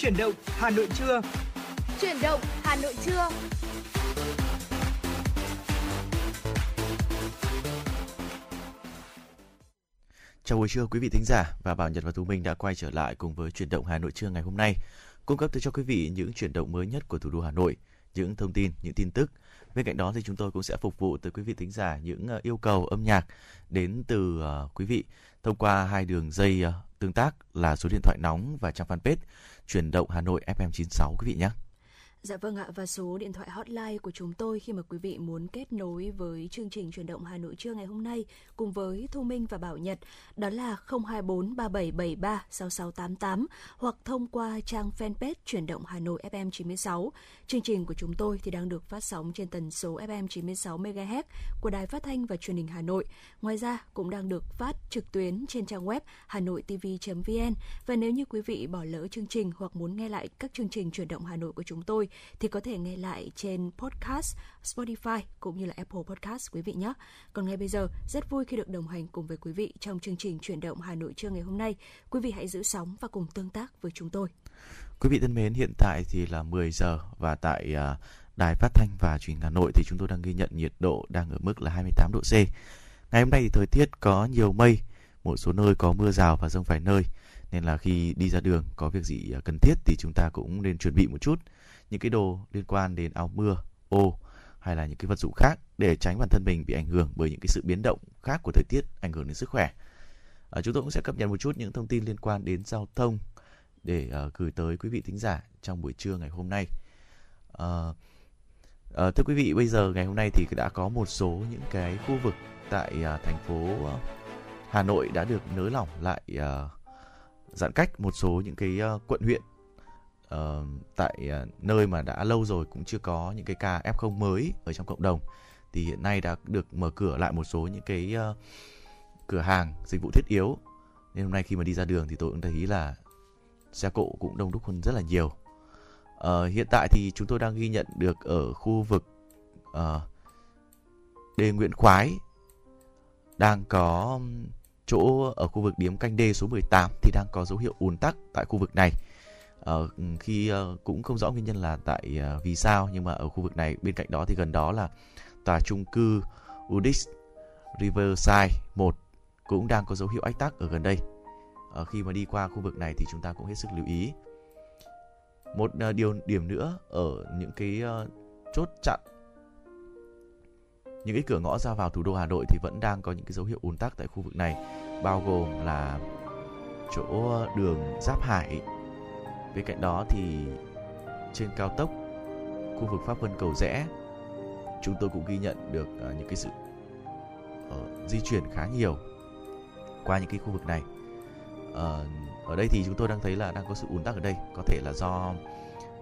Chuyển động Hà Nội trưa. Chuyển động Hà Nội trưa. Chào buổi trưa quý vị thính giả và Bảo Nhật và Tú Minh đã quay trở lại cùng với chuyển động Hà Nội trưa ngày hôm nay, cung cấp cho quý vị những chuyển động mới nhất của thủ đô Hà Nội, những thông tin, những tin tức. Bên cạnh đó thì chúng tôi cũng sẽ phục vụ tới quý vị thính giả những ờ, yêu cầu âm nhạc đến từ uh, quý vị thông qua hai đường dây uh, tương tác là số điện thoại nóng và trang fanpage chuyển động Hà Nội FM 96 quý vị nhé. Dạ vâng ạ, và số điện thoại hotline của chúng tôi khi mà quý vị muốn kết nối với chương trình chuyển động Hà Nội trưa ngày hôm nay cùng với Thu Minh và Bảo Nhật, đó là 024 3773 6688 hoặc thông qua trang fanpage chuyển động Hà Nội FM 96. Chương trình của chúng tôi thì đang được phát sóng trên tần số FM 96 MHz của Đài Phát thanh và Truyền hình Hà Nội. Ngoài ra, cũng đang được phát trực tuyến trên trang web hanoitv.vn và nếu như quý vị bỏ lỡ chương trình hoặc muốn nghe lại các chương trình chuyển động Hà Nội của chúng tôi thì có thể nghe lại trên podcast Spotify cũng như là Apple Podcast quý vị nhé. Còn ngay bây giờ, rất vui khi được đồng hành cùng với quý vị trong chương trình chuyển động Hà Nội trưa ngày hôm nay. Quý vị hãy giữ sóng và cùng tương tác với chúng tôi. Quý vị thân mến, hiện tại thì là 10 giờ và tại à, Đài Phát thanh và Truyền hình Hà Nội thì chúng tôi đang ghi nhận nhiệt độ đang ở mức là 28 độ C. Ngày hôm nay thì thời tiết có nhiều mây, một số nơi có mưa rào và rông vài nơi nên là khi đi ra đường có việc gì à, cần thiết thì chúng ta cũng nên chuẩn bị một chút những cái đồ liên quan đến áo mưa, ô hay là những cái vật dụng khác để tránh bản thân mình bị ảnh hưởng bởi những cái sự biến động khác của thời tiết ảnh hưởng đến sức khỏe. À, chúng tôi cũng sẽ cập nhật một chút những thông tin liên quan đến giao thông để uh, gửi tới quý vị thính giả trong buổi trưa ngày hôm nay. Uh, uh, thưa quý vị, bây giờ ngày hôm nay thì đã có một số những cái khu vực tại uh, thành phố uh, Hà Nội đã được nới lỏng lại uh, giãn cách một số những cái uh, quận huyện uh, tại uh, nơi mà đã lâu rồi cũng chưa có những cái ca F0 mới ở trong cộng đồng. Thì hiện nay đã được mở cửa lại một số những cái uh, cửa hàng dịch vụ thiết yếu. Nên hôm nay khi mà đi ra đường thì tôi cũng thấy là xe cộ cũng đông đúc hơn rất là nhiều. Uh, hiện tại thì chúng tôi đang ghi nhận được ở khu vực uh, đê Nguyễn Khoái đang có chỗ ở khu vực điếm canh đê số 18 thì đang có dấu hiệu ùn tắc tại khu vực này uh, khi uh, cũng không rõ nguyên nhân là tại uh, vì sao nhưng mà ở khu vực này bên cạnh đó thì gần đó là tòa trung cư Udis Riverside 1 cũng đang có dấu hiệu ách tắc ở gần đây. Uh, khi mà đi qua khu vực này thì chúng ta cũng hết sức lưu ý. Một uh, điều điểm nữa ở những cái uh, chốt chặn những cái cửa ngõ ra vào thủ đô Hà Nội thì vẫn đang có những cái dấu hiệu ùn tắc tại khu vực này bao gồm là chỗ đường Giáp Hải Bên cạnh đó thì trên cao tốc khu vực Pháp Vân Cầu Rẽ chúng tôi cũng ghi nhận được uh, những cái sự uh, di chuyển khá nhiều qua những cái khu vực này. Uh, ở đây thì chúng tôi đang thấy là đang có sự ùn tắc ở đây, có thể là do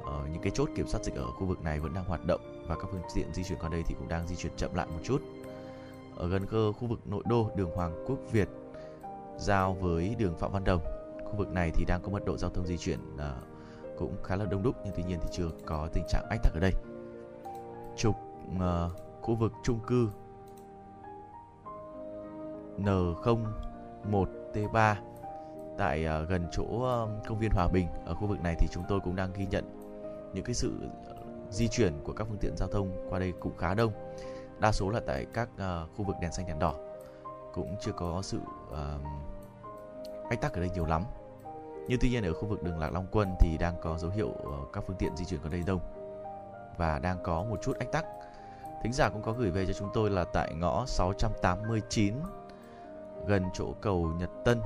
uh, những cái chốt kiểm soát dịch ở khu vực này vẫn đang hoạt động và các phương tiện di chuyển qua đây thì cũng đang di chuyển chậm lại một chút. Ở gần cơ khu vực nội đô đường Hoàng Quốc Việt giao với đường Phạm Văn Đồng khu vực này thì đang có mật độ giao thông di chuyển uh, cũng khá là đông đúc nhưng tuy nhiên thì chưa có tình trạng ách tắc ở đây. Trục uh, khu vực trung cư N01T3 tại uh, gần chỗ uh, công viên Hòa Bình. Ở khu vực này thì chúng tôi cũng đang ghi nhận những cái sự di chuyển của các phương tiện giao thông qua đây cũng khá đông. Đa số là tại các uh, khu vực đèn xanh đèn đỏ. Cũng chưa có sự uh, ách tắc ở đây nhiều lắm nhưng tuy nhiên ở khu vực đường Lạc Long Quân thì đang có dấu hiệu ờ, các phương tiện di chuyển qua đây đông và đang có một chút ách tắc. Thính giả cũng có gửi về cho chúng tôi là tại ngõ 689 gần chỗ cầu Nhật Tân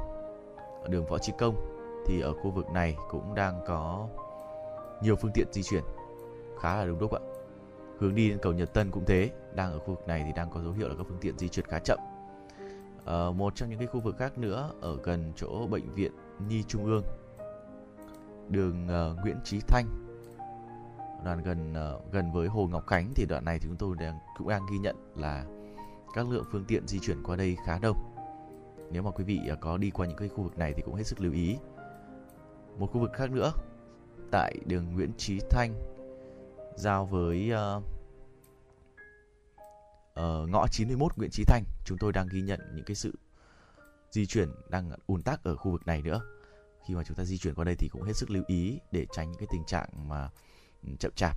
ở đường Võ Trí Công thì ở khu vực này cũng đang có nhiều phương tiện di chuyển khá là đông đúc ạ. Hướng đi đến cầu Nhật Tân cũng thế, đang ở khu vực này thì đang có dấu hiệu là các phương tiện di chuyển khá chậm. Ờ, một trong những cái khu vực khác nữa ở gần chỗ bệnh viện Nhi Trung ương đường uh, Nguyễn Chí Thanh đoạn gần uh, gần với Hồ Ngọc Khánh thì đoạn này thì chúng tôi đang cũng đang ghi nhận là các lượng phương tiện di chuyển qua đây khá đông. Nếu mà quý vị uh, có đi qua những cái khu vực này thì cũng hết sức lưu ý. Một khu vực khác nữa tại đường Nguyễn Chí Thanh giao với uh, uh, ngõ 91 Nguyễn Chí Thanh chúng tôi đang ghi nhận những cái sự di chuyển đang ùn tắc ở khu vực này nữa khi mà chúng ta di chuyển qua đây thì cũng hết sức lưu ý để tránh những cái tình trạng mà ừ, chậm chạp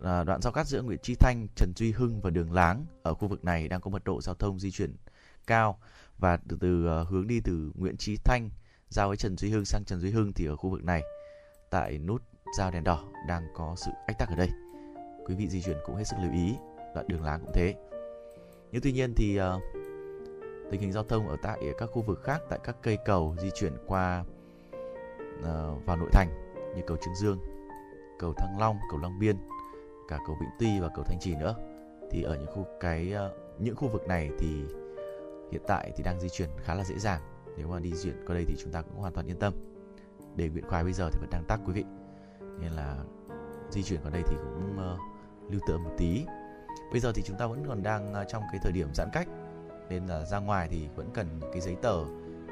à, đoạn giao cắt giữa Nguyễn Tri Thanh, Trần Duy Hưng và đường Láng ở khu vực này đang có mật độ giao thông di chuyển cao và từ từ uh, hướng đi từ Nguyễn Trí Thanh giao với Trần Duy Hưng sang Trần Duy Hưng thì ở khu vực này tại nút giao đèn đỏ đang có sự ách tắc ở đây. Quý vị di chuyển cũng hết sức lưu ý, đoạn đường láng cũng thế. Nhưng tuy nhiên thì uh, tình hình giao thông ở tại các khu vực khác tại các cây cầu di chuyển qua uh, vào nội thành như cầu Trương Dương, cầu Thăng Long, cầu Long Biên, cả cầu Vĩnh Tuy và cầu Thanh Trì nữa. Thì ở những khu cái uh, những khu vực này thì hiện tại thì đang di chuyển khá là dễ dàng. Nếu mà đi chuyển qua đây thì chúng ta cũng hoàn toàn yên tâm. Để Nguyễn Khoái bây giờ thì vẫn đang tắc quý vị. Nên là di chuyển qua đây thì cũng uh, lưu tâm một tí. Bây giờ thì chúng ta vẫn còn đang trong cái thời điểm giãn cách nên là ra ngoài thì vẫn cần cái giấy tờ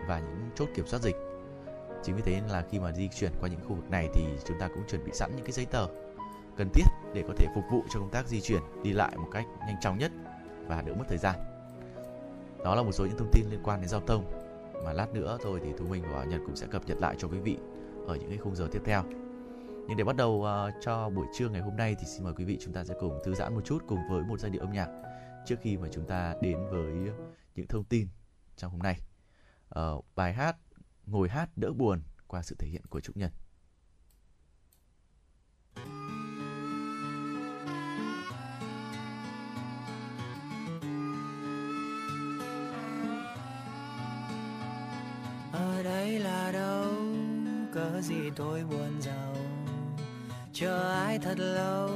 và những chốt kiểm soát dịch. Chính vì thế là khi mà di chuyển qua những khu vực này thì chúng ta cũng chuẩn bị sẵn những cái giấy tờ cần thiết để có thể phục vụ cho công tác di chuyển đi lại một cách nhanh chóng nhất và đỡ mất thời gian. Đó là một số những thông tin liên quan đến giao thông. Mà lát nữa thôi thì Thu mình và Nhật cũng sẽ cập nhật lại cho quý vị ở những cái khung giờ tiếp theo. Nhưng để bắt đầu uh, cho buổi trưa ngày hôm nay thì xin mời quý vị chúng ta sẽ cùng thư giãn một chút cùng với một giai điệu âm nhạc trước khi mà chúng ta đến với những thông tin trong hôm nay. Uh, bài hát Ngồi hát đỡ buồn qua sự thể hiện của Trúc Nhân. ở đây là đâu cớ gì tôi buồn giàu chờ ai thật lâu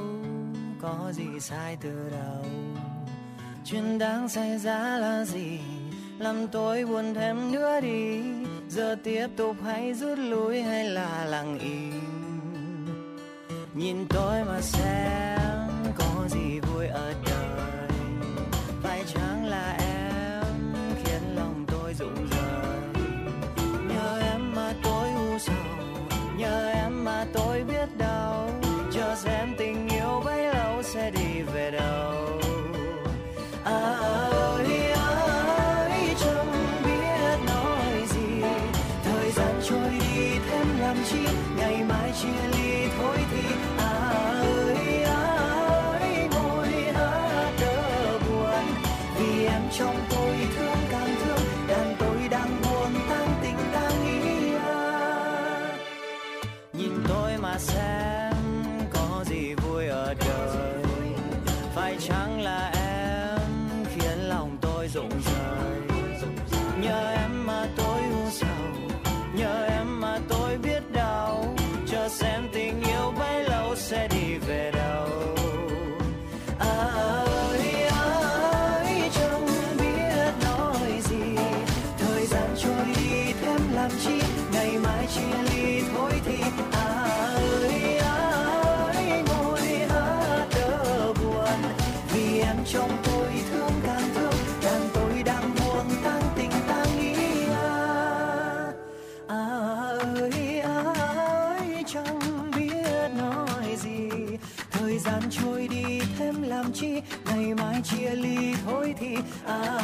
có gì sai từ đầu chuyện đang xảy ra là gì? Làm tôi buồn thêm nữa đi. Giờ tiếp tục hay rút lui hay là lặng im? Nhìn tôi mà xem, có gì vui ở đời? Phải chăng là em khiến lòng tôi rụng rời? Nhờ em mà tôi u sầu, nhờ em mà tôi biết đau. Chờ xem tình yêu bấy lâu sẽ đi về đâu. Thôi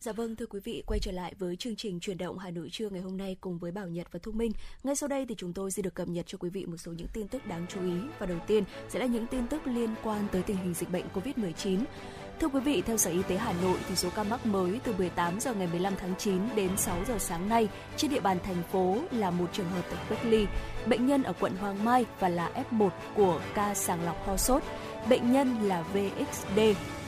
Dạ vâng thưa quý vị, quay trở lại với chương trình chuyển động Hà Nội trưa ngày hôm nay cùng với Bảo Nhật và Thu Minh. Ngay sau đây thì chúng tôi sẽ được cập nhật cho quý vị một số những tin tức đáng chú ý và đầu tiên sẽ là những tin tức liên quan tới tình hình dịch bệnh Covid-19. Thưa quý vị, theo Sở Y tế Hà Nội thì số ca mắc mới từ 18 giờ ngày 15 tháng 9 đến 6 giờ sáng nay trên địa bàn thành phố là một trường hợp tại cách ly, bệnh nhân ở quận Hoàng Mai và là F1 của ca sàng lọc ho sốt. Bệnh nhân là VXD,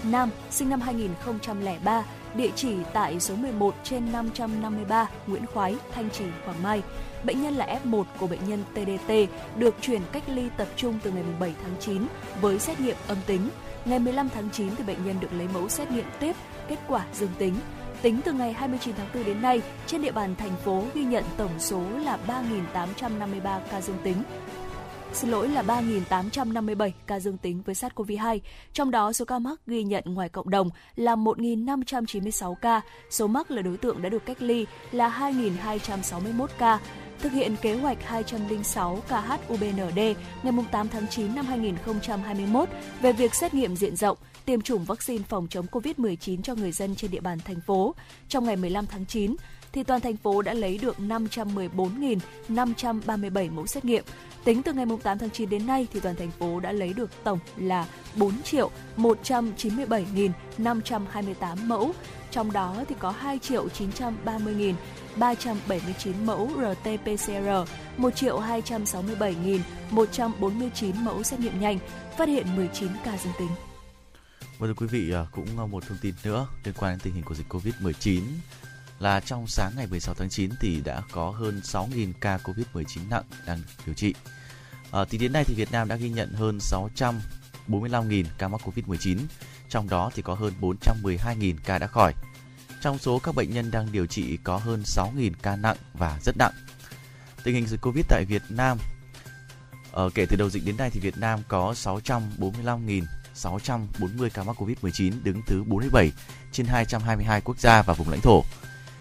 nam, sinh năm 2003, địa chỉ tại số 11 trên 553 Nguyễn Khoái, Thanh Trì, Hoàng Mai. Bệnh nhân là F1 của bệnh nhân TDT được chuyển cách ly tập trung từ ngày 7 tháng 9 với xét nghiệm âm tính. Ngày 15 tháng 9 thì bệnh nhân được lấy mẫu xét nghiệm tiếp, kết quả dương tính. Tính từ ngày 29 tháng 4 đến nay, trên địa bàn thành phố ghi nhận tổng số là 3.853 ca dương tính, xin lỗi là 3.857 ca dương tính với SARS-CoV-2. Trong đó, số ca mắc ghi nhận ngoài cộng đồng là 1.596 ca, số mắc là đối tượng đã được cách ly là 2.261 ca. Thực hiện kế hoạch 206 KHUBND ngày 8 tháng 9 năm 2021 về việc xét nghiệm diện rộng, tiêm chủng vaccine phòng chống COVID-19 cho người dân trên địa bàn thành phố. Trong ngày 15 tháng 9, thì toàn thành phố đã lấy được 514.537 mẫu xét nghiệm. Tính từ ngày 8 tháng 9 đến nay thì toàn thành phố đã lấy được tổng là 4 triệu 197.528 mẫu. Trong đó thì có 2 triệu 930.000 379 mẫu RT-PCR, 1 triệu 267.149 mẫu xét nghiệm nhanh, phát hiện 19 ca dương tính. Và thưa quý vị, à, cũng một thông tin nữa liên quan đến tình hình của dịch Covid-19 là trong sáng ngày 16 tháng 9 thì đã có hơn 6.000 ca Covid-19 nặng đang điều trị. À, tính đến nay thì Việt Nam đã ghi nhận hơn 645.000 ca mắc Covid-19, trong đó thì có hơn 412.000 ca đã khỏi. Trong số các bệnh nhân đang điều trị có hơn 6.000 ca nặng và rất nặng. Tình hình dịch Covid tại Việt Nam Ờ, kể từ đầu dịch đến nay thì Việt Nam có 645.640 ca mắc Covid-19 đứng thứ 47 trên 222 quốc gia và vùng lãnh thổ.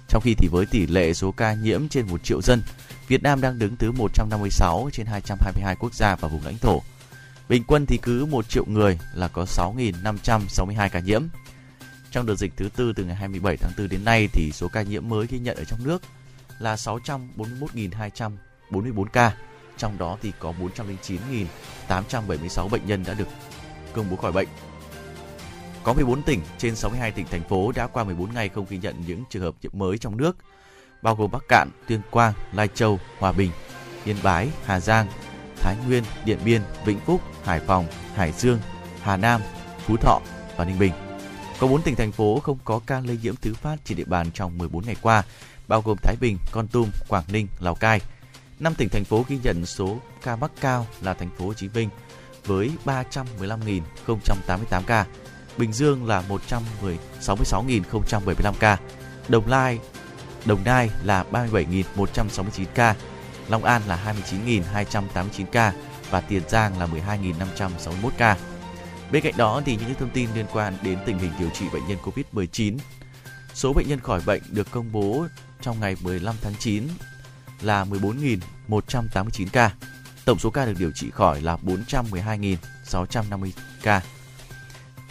Trong khi thì với tỷ lệ số ca nhiễm trên 1 triệu dân, Việt Nam đang đứng thứ 156 trên 222 quốc gia và vùng lãnh thổ. Bình quân thì cứ 1 triệu người là có 6.562 ca nhiễm. Trong đợt dịch thứ tư từ ngày 27 tháng 4 đến nay thì số ca nhiễm mới ghi nhận ở trong nước là 641.244 ca. Trong đó thì có 409.876 bệnh nhân đã được công bố khỏi bệnh. Có 14 tỉnh trên 62 tỉnh thành phố đã qua 14 ngày không ghi nhận những trường hợp nhiễm mới trong nước, bao gồm Bắc Cạn, Tuyên Quang, Lai Châu, Hòa Bình, Yên Bái, Hà Giang, Thái Nguyên, Điện Biên, Vĩnh Phúc, Hải Phòng, Hải Dương, Hà Nam, Phú Thọ và Ninh Bình. Có 4 tỉnh thành phố không có ca lây nhiễm thứ phát trên địa bàn trong 14 ngày qua, bao gồm Thái Bình, Con Tum, Quảng Ninh, Lào Cai. 5 tỉnh thành phố ghi nhận số ca mắc cao là thành phố Hồ Chí Minh với 315.088 ca, Bình Dương là 166.075 ca, Đồng Lai Đồng Nai là 37.169 ca, Long An là 29.289 ca và Tiền Giang là 12.561 ca. Bên cạnh đó thì những thông tin liên quan đến tình hình điều trị bệnh nhân COVID-19. Số bệnh nhân khỏi bệnh được công bố trong ngày 15 tháng 9 là 14.189 ca. Tổng số ca được điều trị khỏi là 412.650 ca.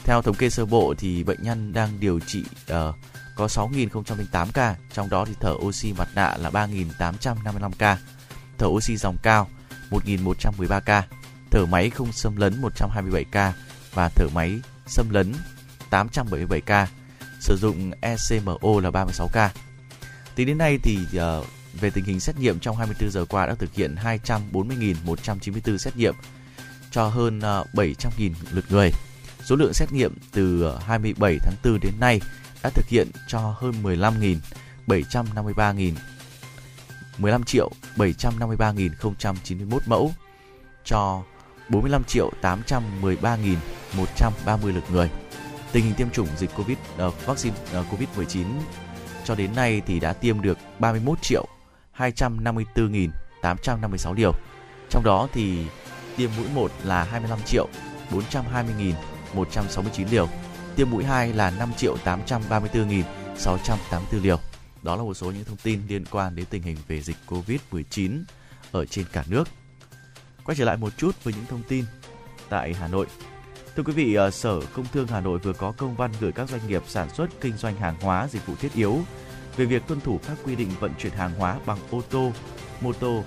Theo thống kê sơ bộ thì bệnh nhân đang điều trị uh, có 6.008 ca, trong đó thì thở oxy mặt nạ là 3.855 ca, thở oxy dòng cao 1.113 ca, thở máy không xâm lấn 127 ca và thở máy xâm lấn 877 ca, sử dụng ECMO là 36 ca. Tính đến nay thì uh, về tình hình xét nghiệm trong 24 giờ qua đã thực hiện 240.194 xét nghiệm cho hơn ờ, uh, 700.000 lượt người. Số lượng xét nghiệm từ ờ, 27 tháng 4 đến nay đã thực hiện cho hơn 15.753.000 15 triệu 753.091 mẫu cho 45 triệu 813.130 lượt người. Tình hình tiêm chủng dịch COVID uh, vaccine ờ, uh, COVID-19 cho đến nay thì đã tiêm được 31 triệu 254.856 liều. Trong đó thì tiêm mũi 1 là 25 triệu 420.169 liều, tiêm mũi 2 là 5 triệu 834.684 liều. Đó là một số những thông tin liên quan đến tình hình về dịch COVID-19 ở trên cả nước. Quay trở lại một chút với những thông tin tại Hà Nội. Thưa quý vị, ờ, Sở Công Thương Hà Nội vừa có công văn gửi các doanh nghiệp sản xuất kinh doanh hàng hóa dịch vụ thiết yếu về việc tuân thủ các quy định vận chuyển hàng hóa bằng ô tô, mô tô,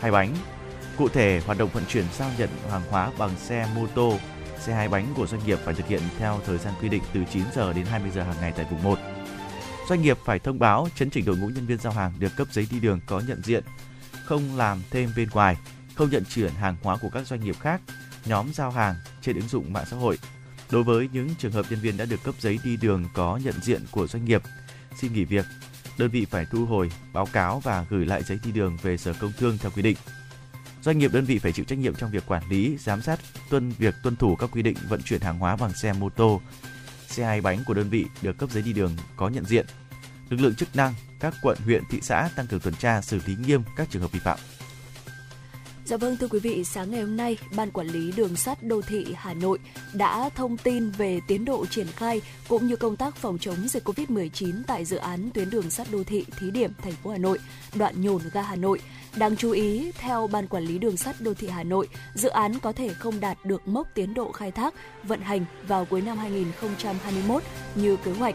hai bánh. Cụ thể, hoạt động vận chuyển giao nhận hàng hóa bằng xe mô tô, xe hai bánh của doanh nghiệp phải thực hiện theo thời gian quy định từ 9 giờ đến 20 giờ hàng ngày tại vùng 1. Doanh nghiệp phải thông báo chấn chỉnh đội ngũ nhân viên giao hàng được cấp giấy đi đường có nhận diện, không làm thêm bên ngoài, không nhận chuyển hàng hóa của các doanh nghiệp khác, nhóm giao hàng trên ứng dụng mạng xã hội. Đối với những trường hợp nhân viên đã được cấp giấy đi đường có nhận diện của doanh nghiệp, xin nghỉ việc, đơn vị phải thu hồi, báo cáo và gửi lại giấy đi đường về Sở Công Thương theo quy định. Doanh nghiệp đơn vị phải chịu trách nhiệm trong việc quản lý, giám sát tuân việc tuân thủ các quy định vận chuyển hàng hóa bằng xe mô tô, xe hai bánh của đơn vị được cấp giấy đi đường có nhận diện. Lực lượng chức năng, các quận, huyện, thị xã tăng cường tuần tra xử lý nghiêm các trường hợp vi phạm. Dạ vâng thưa quý vị, sáng ngày hôm nay, Ban Quản lý Đường sắt Đô thị Hà Nội đã thông tin về tiến độ triển khai cũng như công tác phòng chống dịch COVID-19 tại dự án tuyến đường sắt đô thị thí điểm thành phố Hà Nội, đoạn nhổn ga Hà Nội. Đáng chú ý, theo Ban Quản lý Đường sắt Đô thị Hà Nội, dự án có thể không đạt được mốc tiến độ khai thác, vận hành vào cuối năm 2021 như kế hoạch.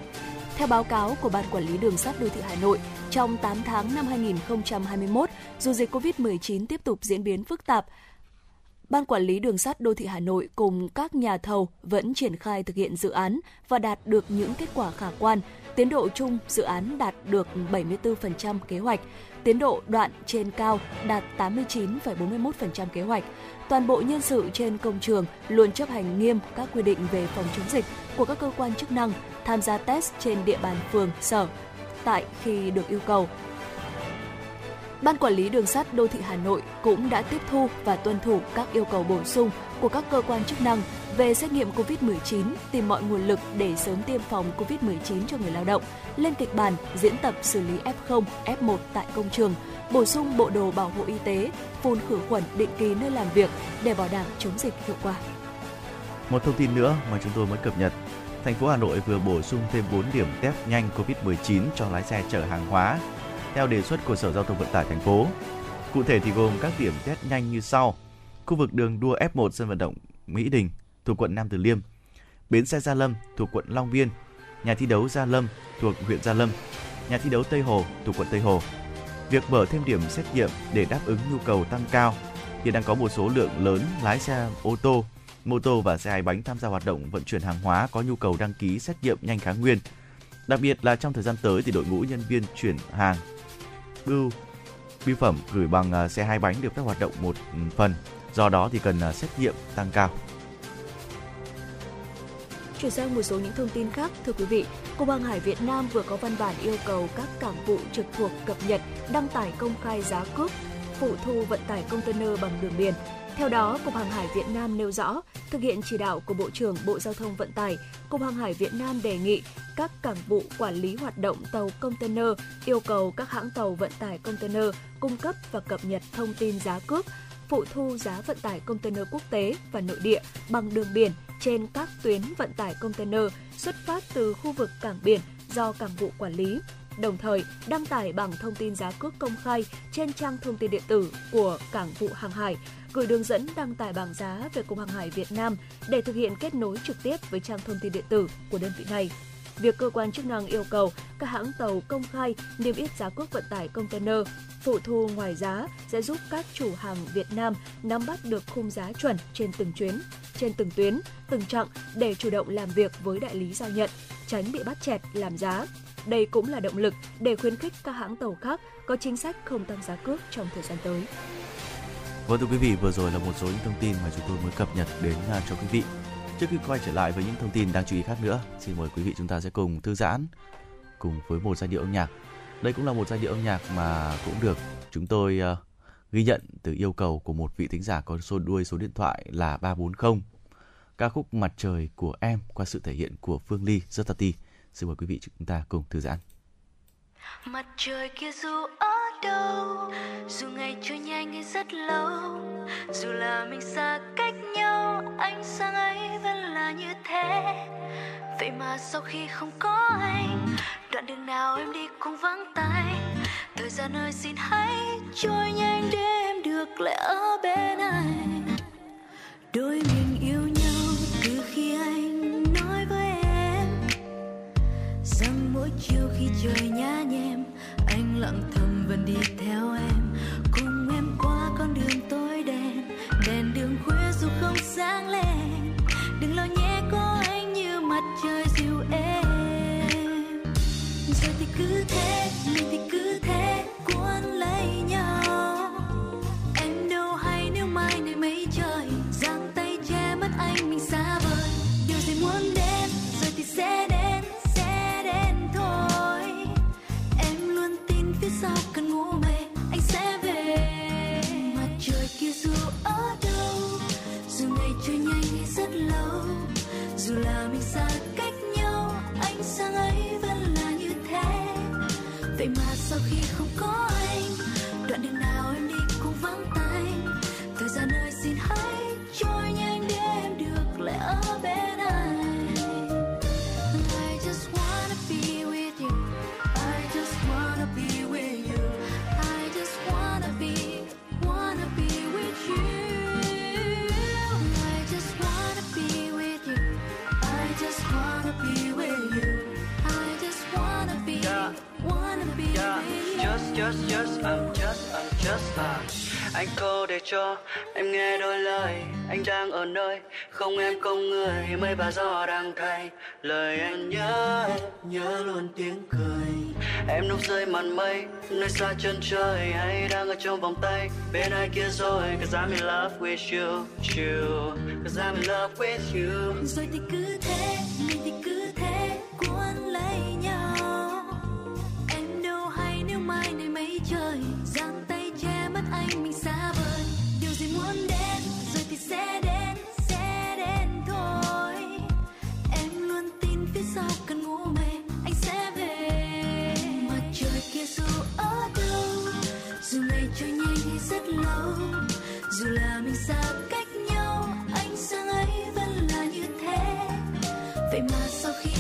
Theo báo cáo của Ban Quản lý Đường sắt Đô thị Hà Nội, trong 8 tháng năm 2021, dù dịch COVID-19 tiếp tục diễn biến phức tạp, Ban Quản lý Đường sắt Đô thị Hà Nội cùng các nhà thầu vẫn triển khai thực hiện dự án và đạt được những kết quả khả quan. Tiến độ chung dự án đạt được 74% kế hoạch, tiến độ đoạn trên cao đạt 89,41% kế hoạch. Toàn bộ nhân sự trên công trường luôn chấp hành nghiêm các quy định về phòng chống dịch của các cơ quan chức năng, tham gia test trên địa bàn phường, sở tại khi được yêu cầu. Ban quản lý đường sắt đô thị Hà Nội cũng đã tiếp thu và tuân thủ các yêu cầu bổ sung của các cơ quan chức năng về xét nghiệm COVID-19, tìm mọi nguồn lực để sớm tiêm phòng COVID-19 cho người lao động, lên kịch bản diễn tập xử lý F0, F1 tại công trường, bổ sung bộ đồ bảo hộ y tế, phun khử khuẩn định kỳ nơi làm việc để bảo đảm chống dịch hiệu quả. Một thông tin nữa mà chúng tôi mới cập nhật. Thành phố Hà Nội vừa bổ sung thêm 4 điểm test nhanh COVID-19 cho lái xe chở hàng hóa theo đề xuất của Sở Giao thông Vận tải thành phố. Cụ thể thì gồm các điểm test nhanh như sau: khu vực đường đua F1 sân vận động Mỹ Đình thuộc quận Nam Từ Liêm, bến xe Gia Lâm thuộc quận Long Biên, nhà thi đấu Gia Lâm thuộc huyện Gia Lâm, nhà thi đấu Tây Hồ thuộc quận Tây Hồ. Việc mở thêm điểm xét nghiệm để đáp ứng nhu cầu tăng cao hiện đang có một số lượng lớn lái xe ô tô, mô tô và xe hai bánh tham gia hoạt động vận chuyển hàng hóa có nhu cầu đăng ký xét nghiệm nhanh kháng nguyên. Đặc biệt là trong thời gian tới thì đội ngũ nhân viên chuyển hàng bưu bưu phẩm gửi bằng à, xe hai bánh được phép hoạt động một ừ, phần. Do đó thì cần à, xét nghiệm tăng cao. Chuyển sang một số những thông tin khác, thưa quý vị, Cục Hàng hải Việt Nam vừa có văn bản yêu cầu các cảng vụ trực thuộc cập nhật đăng tải công khai giá cước phụ thu vận tải container bằng đường biển. Theo đó, Cục Hàng hải Việt Nam nêu rõ, thực hiện chỉ đạo của Bộ trưởng Bộ Giao thông Vận tải, Cục Hàng hải Việt Nam đề nghị các cảng vụ quản lý hoạt động tàu container yêu cầu các hãng tàu vận tải container cung cấp và cập nhật thông tin giá cước, phụ thu giá vận tải container quốc tế và nội địa bằng đường biển trên các tuyến vận tải container xuất phát từ khu vực cảng biển do cảng vụ quản lý đồng thời đăng tải bảng thông tin giá cước công khai trên trang thông tin điện tử của Cảng vụ Hàng hải, gửi đường dẫn đăng tải bảng giá về Cục Hàng hải Việt Nam để thực hiện kết nối trực tiếp với trang thông tin điện tử của đơn vị này. Việc cơ quan chức năng yêu cầu các hãng tàu công khai niêm yết giá cước vận tải container phụ thu ngoài giá sẽ giúp các chủ hàng Việt Nam nắm bắt được khung giá chuẩn trên từng chuyến, trên từng tuyến, từng chặng để chủ động làm việc với đại lý giao nhận, tránh bị bắt chẹt làm giá. Đây cũng là động lực để khuyến khích các hãng tàu khác có chính sách không tăng giá cước trong thời gian tới. Vâng thưa quý vị, vừa rồi là một số những thông tin mà chúng tôi mới cập nhật đến à, cho quý vị. Trước khi quay trở lại với những thông tin đáng chú ý khác nữa, xin mời quý vị chúng ta sẽ cùng thư giãn cùng với một giai điệu âm nhạc. Đây cũng là một giai điệu âm nhạc mà cũng được chúng tôi uh, ghi nhận từ yêu cầu của một vị thính giả có số đuôi số điện thoại là 340. Ca khúc Mặt trời của em qua sự thể hiện của Phương Ly, Zotati. Xin mời quý vị chúng ta cùng thư giãn. Mặt trời kia dù ở đâu, Dù ngày trôi nhanh hay rất lâu, Dù là mình xa cách nhau, Ánh sáng ấy vẫn là như thế. Vậy mà sau khi không có anh, Đoạn đường nào em đi cũng vắng tay. Thời gian ơi, xin hãy trôi nhanh để em được lại ở bên anh. Đôi mình mỗi chiều khi trời nhá nhem, anh lặng thầm vẫn đi theo em. Cùng em qua con đường tối đen, đèn đường khuya dù không sáng lên. Đừng lo nhé, có anh như mặt trời dịu em. Giờ thì cứ thế. Just, just, I'm just, I'm just à. Anh cô để cho em nghe đôi lời. Anh đang ở nơi không em không người. Mây và gió đang thay lời anh nhớ Nhớ luôn tiếng cười. Em núp rơi màn mây Nơi xa chân trời. Hay đang ở trong vòng tay Bên ai kia rồi? Cause I'm in love with you, you. Cause I'm in love with you. Rồi thì cứ thế mình thì cứ thế. Mai này mấy trời, giang tay che mất anh mình xa vời. Điều gì muốn đến, rồi thì sẽ đến sẽ đến thôi. Em luôn tin phía sau cơn ngủ mê, anh sẽ về. Mặt trời kia dù ở đâu, dù ngày trôi nhanh hay rất lâu, dù là mình xa cách nhau, anh sáng ấy vẫn là như thế. Vậy mà sau khi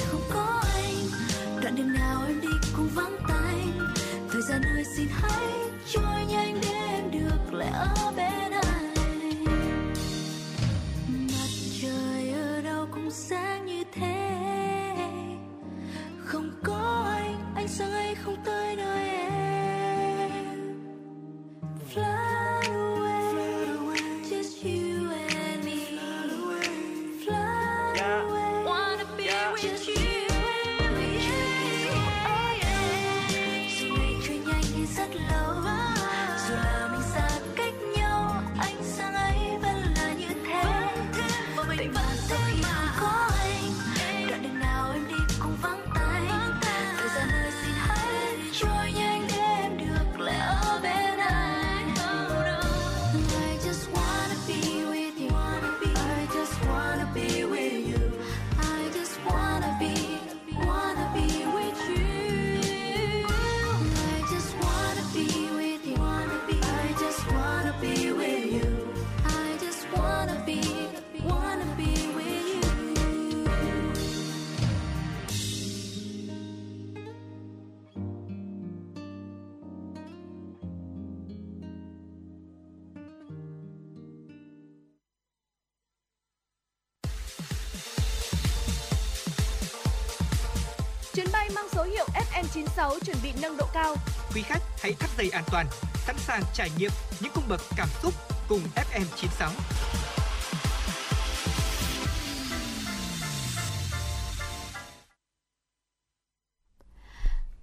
thắt dây an toàn, sẵn sàng trải nghiệm những cung bậc cảm xúc cùng FM96.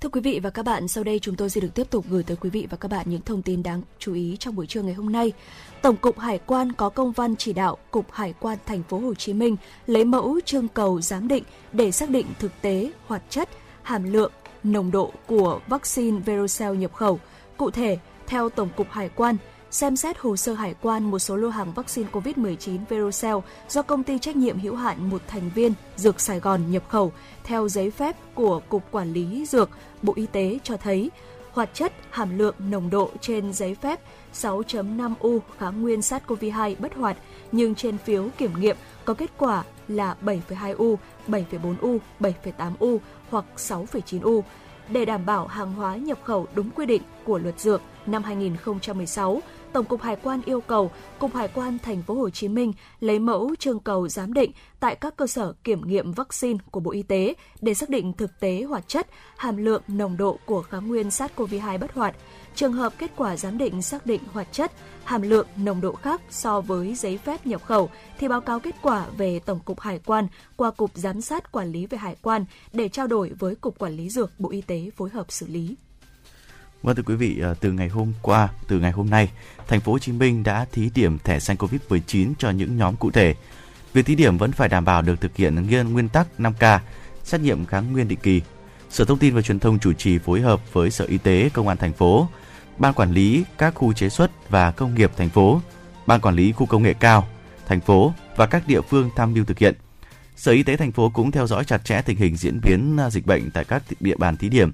Thưa quý vị và các bạn, sau đây chúng tôi sẽ được tiếp tục gửi tới quý vị và các bạn những thông tin đáng chú ý trong buổi trưa ngày hôm nay. Tổng cục Hải quan có công văn chỉ đạo Cục Hải quan thành phố Hồ Chí Minh lấy mẫu trưng cầu giám định để xác định thực tế, hoạt chất, hàm lượng, nồng độ của vaccine Verocell nhập khẩu. Cụ thể, theo Tổng cục Hải quan, xem xét hồ sơ hải quan một số lô hàng vaccine COVID-19 Verocell do công ty trách nhiệm hữu hạn một thành viên Dược Sài Gòn nhập khẩu theo giấy phép của Cục Quản lý Dược, Bộ Y tế cho thấy hoạt chất hàm lượng nồng độ trên giấy phép 6.5U kháng nguyên SARS-CoV-2 bất hoạt nhưng trên phiếu kiểm nghiệm có kết quả là 7,2U, 7,4U, 7,8U hoặc 6,9U. Để đảm bảo hàng hóa nhập khẩu đúng quy định của luật dược năm 2016, Tổng cục Hải quan yêu cầu Cục Hải quan thành phố Hồ Chí Minh lấy mẫu trưng cầu giám định tại các cơ sở kiểm nghiệm vaccine của Bộ Y tế để xác định thực tế hoạt chất, hàm lượng nồng độ của kháng nguyên SARS-CoV-2 bất hoạt trường hợp kết quả giám định xác định hoạt chất, hàm lượng, nồng độ khác so với giấy phép nhập khẩu thì báo cáo kết quả về Tổng cục Hải quan qua Cục Giám sát Quản lý về Hải quan để trao đổi với Cục Quản lý Dược Bộ Y tế phối hợp xử lý. Vâng thưa quý vị, à, từ ngày hôm qua, từ ngày hôm nay, thành phố Hồ Chí Minh đã thí điểm thẻ xanh Covid-19 cho những nhóm cụ thể. Việc thí điểm vẫn phải đảm bảo được thực hiện nghiêm nguyên tắc 5K, xét nghiệm kháng nguyên định kỳ. Sở Thông tin và Truyền thông chủ trì phối hợp với Sở Y tế, Công an thành phố, Ban quản lý các khu chế xuất và công nghiệp thành phố, Ban quản lý khu công nghệ cao thành phố và các địa phương tham mưu thực hiện. Sở Y tế thành phố cũng theo dõi chặt chẽ tình hình diễn biến à, dịch bệnh tại các địa bàn thí điểm,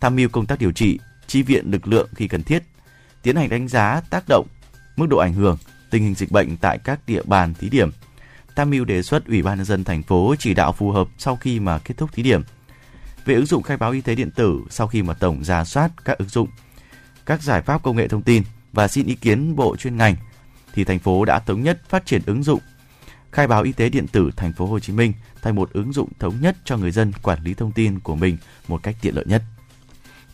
tham mưu công tác điều trị, chi viện lực lượng khi cần thiết, tiến hành đánh giá tác động, mức độ ảnh hưởng, tình hình dịch bệnh tại các địa bàn thí điểm, tham mưu đề xuất Ủy ban nhân dân thành phố chỉ đạo phù hợp sau khi mà kết thúc thí điểm. Về ứng dụng khai báo y tế điện tử sau khi mà tổng ra soát các ứng dụng, các giải pháp công nghệ thông tin và xin ý kiến bộ chuyên ngành thì thành phố đã thống nhất phát triển ứng dụng khai báo y tế điện tử thành phố Hồ Chí Minh thành một ứng dụng thống nhất cho người dân quản lý thông tin của mình một cách tiện lợi nhất.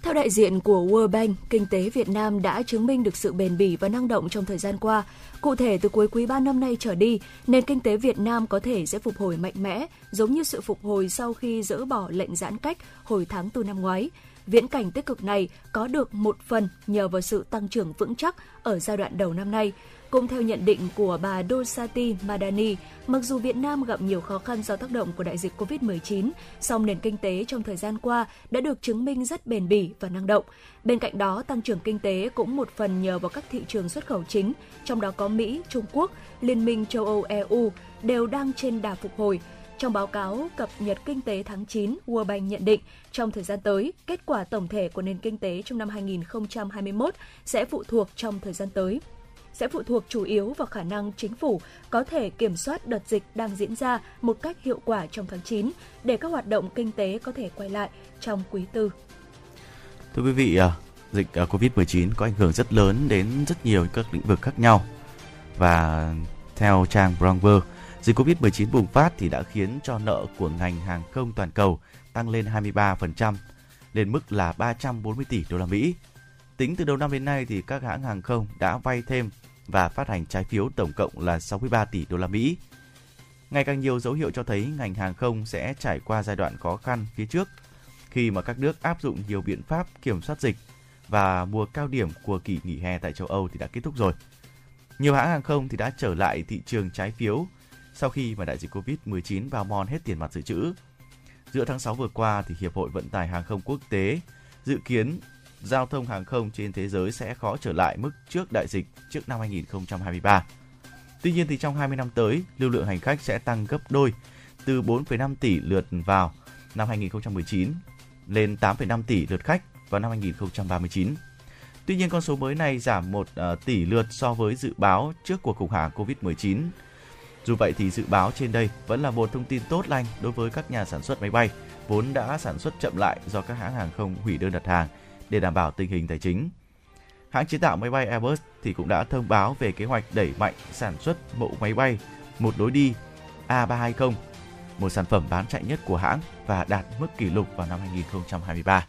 Theo đại diện của World Bank, kinh tế Việt Nam đã chứng minh được sự bền bỉ và năng động trong thời gian qua. Cụ thể, từ cuối quý 3 năm nay trở đi, nền kinh tế Việt Nam có thể sẽ phục hồi mạnh mẽ, giống như sự phục hồi sau khi dỡ bỏ lệnh giãn cách hồi tháng 4 năm ngoái. Viễn cảnh tích cực này có được một phần nhờ vào sự tăng trưởng vững chắc ở giai đoạn đầu năm nay. Cũng theo nhận định của bà Dosati Madani, mặc dù Việt Nam gặp nhiều khó khăn do tác động của đại dịch COVID-19, song nền kinh tế trong thời gian qua đã được chứng minh rất bền bỉ và năng động. Bên cạnh đó, tăng trưởng kinh tế cũng một phần nhờ vào các thị trường xuất khẩu chính, trong đó có Mỹ, Trung Quốc, Liên minh châu Âu EU đều đang trên đà phục hồi. Trong báo cáo cập nhật kinh tế tháng 9, World Bank nhận định trong thời gian tới, kết quả tổng thể của nền kinh tế trong năm 2021 sẽ phụ thuộc trong thời gian tới sẽ phụ thuộc chủ yếu vào khả năng chính phủ có thể kiểm soát đợt dịch đang diễn ra một cách hiệu quả trong tháng 9 để các hoạt động kinh tế có thể quay lại trong quý tư. Thưa quý vị, à, dịch à, Covid-19 có ảnh hưởng rất lớn đến rất nhiều các lĩnh vực khác nhau. Và theo trang Bloomberg, dịch Covid-19 bùng phát thì đã khiến cho nợ của ngành hàng không toàn cầu tăng lên 23%, lên mức là 340 tỷ đô la Mỹ. Tính từ đầu năm đến nay thì các hãng hàng không đã vay thêm và phát hành trái phiếu tổng cộng là 63 tỷ đô la Mỹ. Ngày càng nhiều dấu hiệu cho thấy ngành hàng không sẽ trải qua giai đoạn khó khăn phía trước khi mà các nước áp dụng nhiều biện pháp kiểm soát dịch và mùa cao điểm của kỳ nghỉ hè tại châu Âu thì đã kết thúc rồi. Nhiều hãng hàng không thì đã trở lại thị trường trái phiếu sau khi mà đại dịch Covid-19 bao mòn hết tiền mặt dự trữ. Giữa tháng 6 vừa qua thì Hiệp hội Vận tải Hàng không Quốc tế dự kiến giao thông hàng không trên thế giới sẽ khó trở lại mức trước đại dịch trước năm 2023. Tuy nhiên thì trong 20 năm tới, lưu lượng hành khách sẽ tăng gấp đôi từ 4,5 tỷ lượt vào năm 2019 lên 8,5 tỷ lượt khách vào năm 2039. Tuy nhiên con số mới này giảm 1 ờ, tỷ lượt so với dự báo trước cuộc khủng hoảng Covid-19. Dù vậy thì dự báo trên đây vẫn là một thông tin tốt lành đối với các nhà sản xuất máy bay vốn đã sản xuất chậm lại do các hãng hàng không hủy đơn đặt hàng để đảm bảo tình hình tài chính. Hãng chế tạo máy bay Airbus thì cũng đã thông báo về kế hoạch đẩy mạnh sản xuất mẫu máy bay một lối đi A320, một sản phẩm bán chạy nhất của hãng và đạt mức kỷ lục vào năm 2023.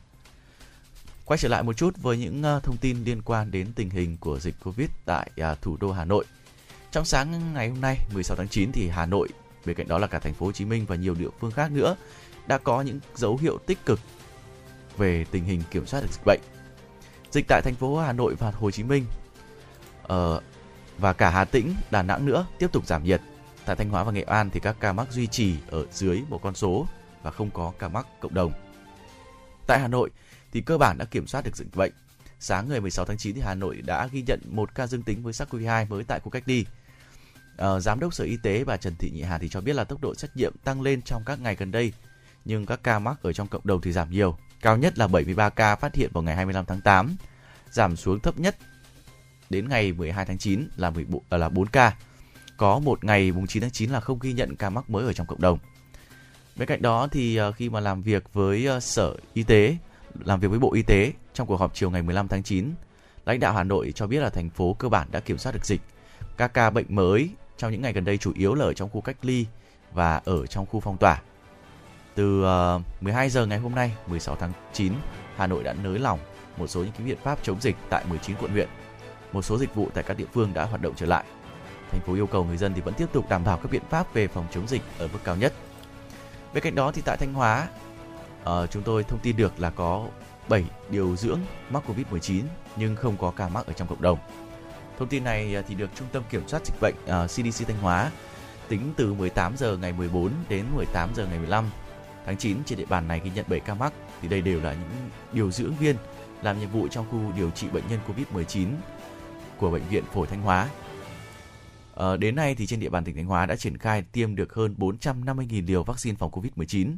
Quay trở lại một chút với những ờ, thông tin liên quan đến tình hình của dịch Covid tại ờ, thủ đô Hà Nội. Trong sáng ngày hôm nay 16 tháng 9 thì Hà Nội, bên cạnh đó là cả thành phố Hồ Chí Minh và nhiều địa phương khác nữa đã có những dấu hiệu tích cực về tình hình kiểm soát được dịch bệnh. Dịch tại thành phố Hà Nội và Hồ Chí Minh uh, và cả Hà Tĩnh, Đà Nẵng nữa tiếp tục giảm nhiệt. Tại Thanh Hóa và Nghệ An thì các ca mắc duy trì ở dưới một con số và không có ca mắc cộng đồng. Tại Hà Nội thì cơ bản đã kiểm soát được dịch bệnh. Sáng ngày 16 tháng 9 thì Hà Nội đã ghi nhận một ca dương tính với SARS-CoV-2 mới tại khu cách ly. Uh, Giám đốc Sở Y tế bà Trần Thị Nhị Hà thì cho biết là tốc độ xét nghiệm tăng lên trong các ngày gần đây, nhưng các ca mắc ở trong cộng đồng thì giảm nhiều. Cao nhất là 73 ca phát hiện vào ngày 25 tháng 8, giảm xuống thấp nhất đến ngày 12 tháng 9 là 14, à, là 4 ca. Có một ngày mùng 9 tháng 9 là không ghi nhận ca mắc mới ở trong cộng đồng. Bên cạnh đó thì ờ, khi mà làm việc với ờ, Sở Y tế, làm việc với Bộ Y tế trong cuộc họp chiều ngày 15 tháng 9, lãnh đạo Hà Nội cho biết là thành phố cơ bản đã kiểm soát được dịch. Các ca bệnh mới trong những ngày gần đây chủ yếu là ở trong khu cách ly và ở trong khu phong tỏa từ ờ, 12 giờ ngày hôm nay 16 tháng 9, Hà Nội đã nới lỏng một số những cái biện pháp chống dịch tại 19 quận huyện. Một số dịch vụ tại các địa phương đã hoạt động trở lại. Thành phố yêu cầu người dân thì vẫn tiếp tục đảm bảo các biện pháp về phòng chống dịch ở mức cao nhất. Bên cạnh đó thì tại Thanh Hóa, uh, chúng tôi thông tin được là có 7 điều dưỡng mắc Covid-19 nhưng không có ca mắc ở trong cộng đồng. Thông tin này à, thì được Trung tâm Kiểm soát Dịch bệnh à, uh, CDC Thanh Hóa tính từ 18 giờ ngày 14 đến 18 giờ ngày 15 tháng 9 trên địa bàn này ghi nhận 7 ca mắc thì đây đều là những điều dưỡng viên làm nhiệm vụ trong khu điều trị bệnh nhân Covid-19 của bệnh viện Phổi Thanh Hóa. À, đến nay thì trên địa bàn tỉnh Thanh Hóa đã triển khai tiêm được hơn 450.000 liều vaccine phòng Covid-19.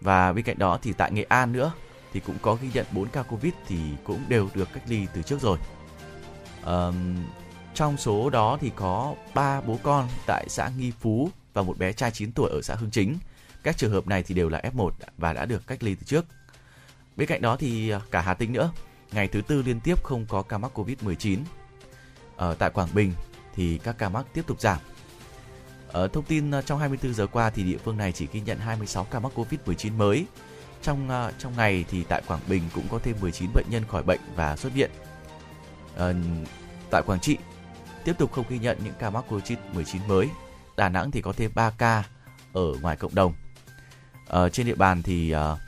Và bên cạnh đó thì tại Nghệ An nữa thì cũng có ghi nhận 4 ca Covid thì cũng đều được cách ly từ trước rồi. À, trong số đó thì có ba bố con tại xã Nghi Phú và một bé trai 9 tuổi ở xã Hưng Chính. Các trường hợp này thì đều là F1 và đã được cách ly từ trước. Bên cạnh đó thì ờ, cả Hà Tĩnh nữa, ngày thứ tư liên tiếp không có ca mắc Covid-19. Ở ờ, tại Quảng Bình thì các ca mắc tiếp tục giảm. Ở thông tin trong 24 giờ qua thì địa phương này chỉ ghi nhận 26 ca mắc Covid-19 mới. Trong trong ngày thì tại Quảng Bình cũng có thêm 19 bệnh nhân khỏi bệnh và xuất viện. À, tại Quảng Trị tiếp tục không ghi nhận những ca mắc Covid-19 mới. Đà Nẵng thì có thêm 3 ca ở ngoài cộng đồng. Ở trên địa bàn thì uh,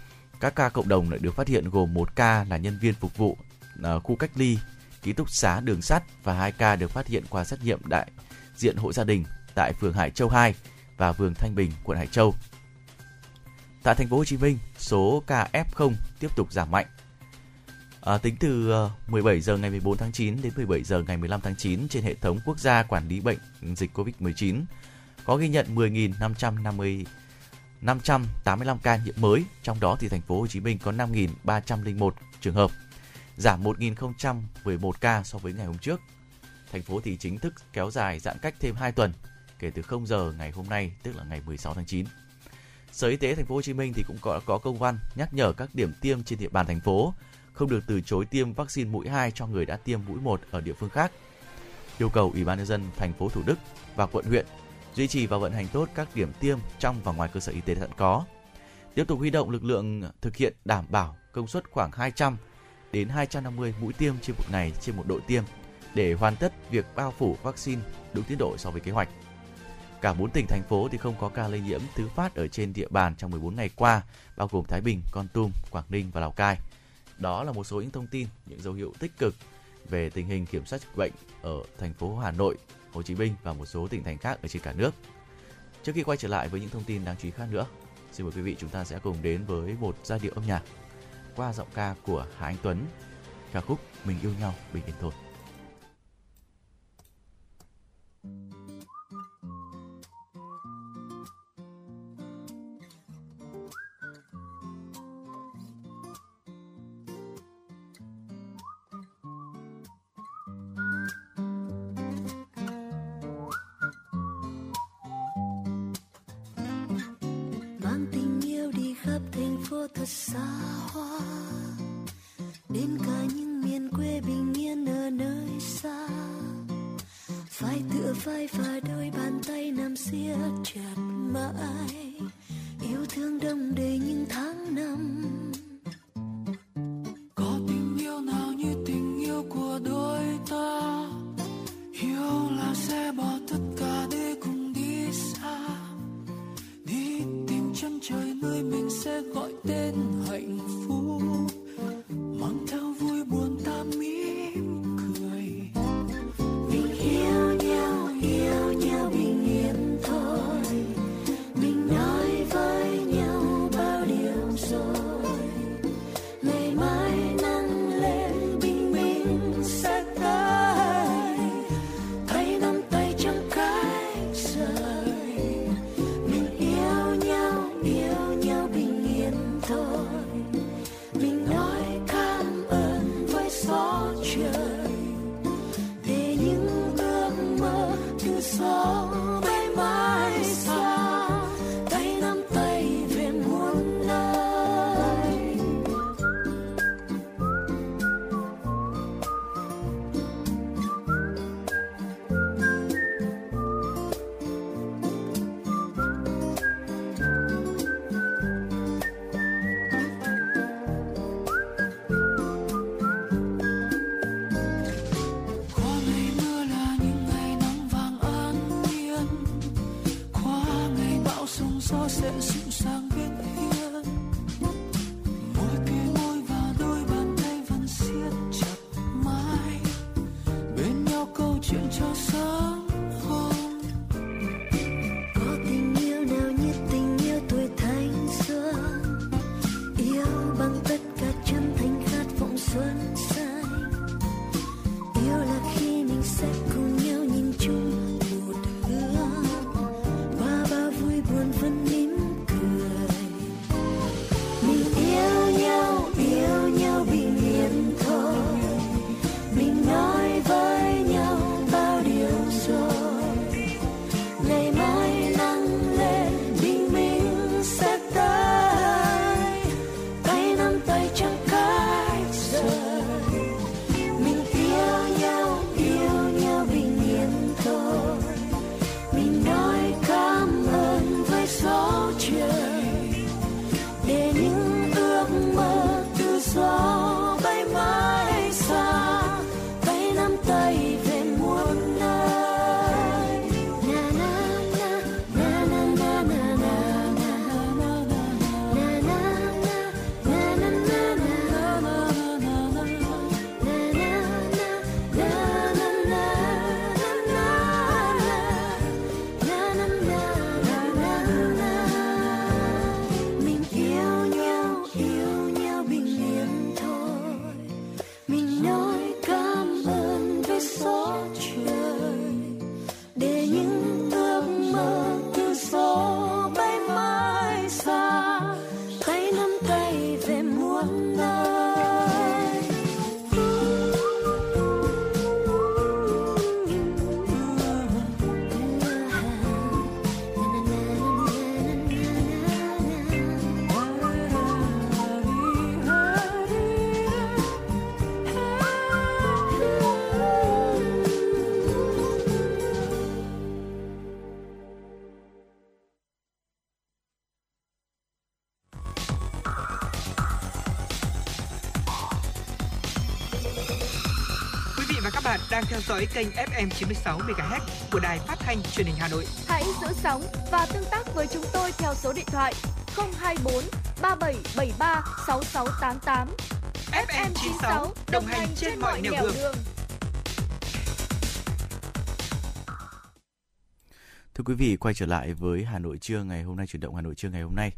các ca cộng đồng lại được phát hiện gồm một ca là nhân viên phục vụ uh, khu cách ly, ký túc xá đường sắt và hai ca được phát hiện qua xét nghiệm đại diện hộ gia đình tại phường Hải Châu 2 và phường Thanh Bình, quận Hải Châu. Tại thành phố Hồ Chí Minh, số ca F0 tiếp tục giảm mạnh. À, tính từ ờ, 17 giờ ngày 14 tháng 9 đến 17 giờ ngày 15 tháng 9 trên hệ thống quốc gia quản lý bệnh dịch COVID-19 có ghi nhận 10.550 585 ca nhiễm mới, trong đó thì thành phố Hồ Chí Minh có 5.301 trường hợp, giảm 1.011 ca so với ngày hôm trước. Thành phố thì chính thức kéo dài giãn cách thêm 2 tuần kể từ 0 giờ ngày hôm nay, tức là ngày 16 tháng 9. Sở Y tế thành phố Hồ Chí Minh thì cũng có có công văn nhắc nhở các điểm tiêm trên địa bàn thành phố không được từ chối tiêm vaccine mũi 2 cho người đã tiêm mũi 1 ở địa phương khác. Yêu cầu Ủy ban nhân dân thành phố Thủ Đức và quận huyện duy trì và vận hành tốt các điểm tiêm trong và ngoài cơ sở y tế sẵn có. Tiếp tục huy động lực lượng thực hiện đảm bảo công suất khoảng 200 đến 250 mũi tiêm trên một ngày trên một đội tiêm để hoàn tất việc bao phủ vaccine đúng tiến độ so với kế hoạch. Cả 4 tỉnh thành phố thì không có ca lây nhiễm thứ phát ở trên địa bàn trong 14 ngày qua, bao gồm Thái Bình, Con Tum, Quảng Ninh và Lào Cai. Đó là một số những thông tin, những dấu hiệu tích cực về tình hình kiểm soát dịch bệnh ở thành phố Hà Nội Hồ Chí Minh và một số tỉnh thành khác ở trên cả nước. Trước khi quay trở lại với những thông tin đáng chú ý khác nữa, xin mời quý vị chúng ta sẽ cùng đến với một giai điệu âm nhạc qua giọng ca của Hà Anh Tuấn, ca khúc Mình yêu nhau bình yên thôi. Tình yêu đi khắp thành phố thật xa hoa. Đến cả những miền quê bình yên ở nơi xa, phải tựa vai và đôi bàn tay nằm siết chặt mãi. Theo dõi kênh FM 96 MHz của đài phát thanh truyền hình Hà Nội. Hãy giữ sóng và tương tác với chúng tôi theo số điện thoại 024 3773 6688. FM 96 đồng hành trên mọi nẻo đường. Thưa quý vị, quay trở lại với Hà Nội trưa ngày hôm nay, chuyển động Hà Nội trưa ngày hôm nay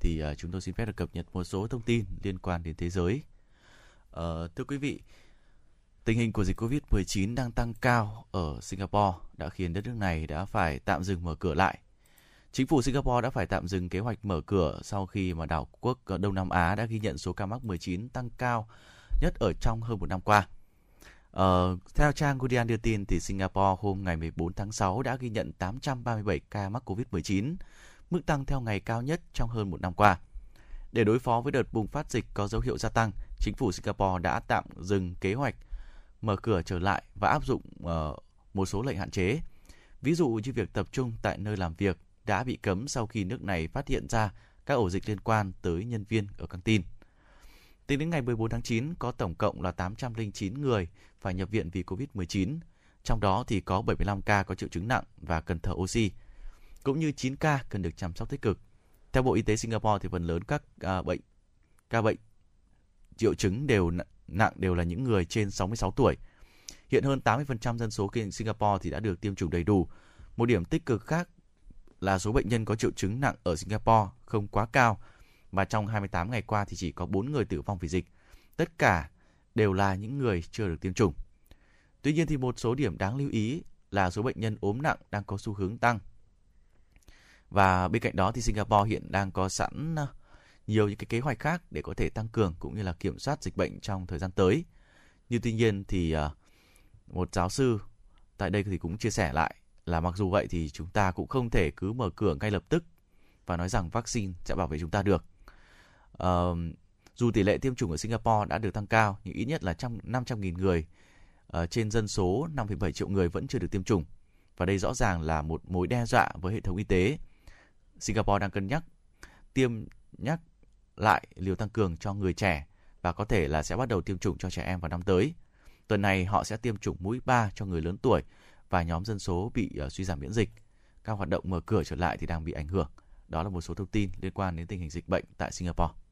thì uh, chúng tôi xin phép được cập nhật một số thông tin liên quan đến thế giới. Uh, thưa quý vị, tình hình của dịch Covid-19 đang tăng cao ở Singapore đã khiến đất nước này đã phải tạm dừng mở cửa lại. Chính phủ Singapore đã phải tạm dừng kế hoạch mở cửa sau khi mà đảo quốc ờ, Đông Nam Á đã ghi nhận số ca mắc 19 tăng cao nhất ở trong hơn một năm qua. Ờ, theo trang Guardian đưa tin thì Singapore hôm ngày 14 tháng 6 đã ghi nhận 837 ca mắc Covid-19, mức tăng theo ngày cao nhất trong hơn một năm qua. Để đối phó với đợt bùng phát dịch có dấu hiệu gia tăng, chính phủ Singapore đã tạm dừng kế hoạch mở cửa trở lại và áp dụng uh, một số lệnh hạn chế. Ví dụ như việc tập trung tại nơi làm việc đã bị cấm sau khi nước này phát hiện ra các ổ dịch liên quan tới nhân viên ở căng tin. Tính đến ngày 14 tháng 9, có tổng cộng là 809 người phải nhập viện vì COVID-19. Trong đó thì có 75 ca có triệu chứng nặng và cần thở oxy, cũng như 9 ca cần được chăm sóc tích cực. Theo Bộ Y tế Singapore thì phần lớn các à, bệnh ca bệnh triệu chứng đều nặng đều là những người trên 66 tuổi. Hiện hơn 80% dân số Singapore thì đã được tiêm chủng đầy đủ. Một điểm tích cực khác là số bệnh nhân có triệu chứng nặng ở Singapore không quá cao và trong 28 ngày qua thì chỉ có 4 người tử vong vì dịch. Tất cả đều là những người chưa được tiêm chủng. Tuy nhiên thì một số điểm đáng lưu ý là số bệnh nhân ốm nặng đang có xu hướng tăng. Và bên cạnh đó thì Singapore hiện đang có sẵn nhiều những cái kế hoạch khác để có thể tăng cường cũng như là kiểm soát dịch bệnh trong thời gian tới. Nhưng tuy nhiên thì à, một giáo sư tại đây thì cũng chia sẻ lại là mặc dù vậy thì chúng ta cũng không thể cứ mở cửa ngay lập tức và nói rằng vaccine sẽ bảo vệ chúng ta được. À, dù tỷ lệ tiêm chủng ở Singapore đã được tăng cao, nhưng ít nhất là trong 500.000 người uh, trên dân số 5,7 triệu người vẫn chưa được tiêm chủng. Và đây rõ ràng là một mối đe dọa với hệ thống y tế. Singapore đang cân nhắc tiêm nhắc lại liều tăng cường cho người trẻ và có thể là sẽ bắt đầu tiêm chủng cho trẻ em vào năm tới. Tuần này họ sẽ tiêm chủng mũi 3 cho người lớn tuổi và nhóm dân số bị uh, suy giảm miễn dịch. Các hoạt động mở cửa trở lại thì đang bị ảnh hưởng Đó là một số thông tin liên quan đến tình hình dịch bệnh tại Singapore.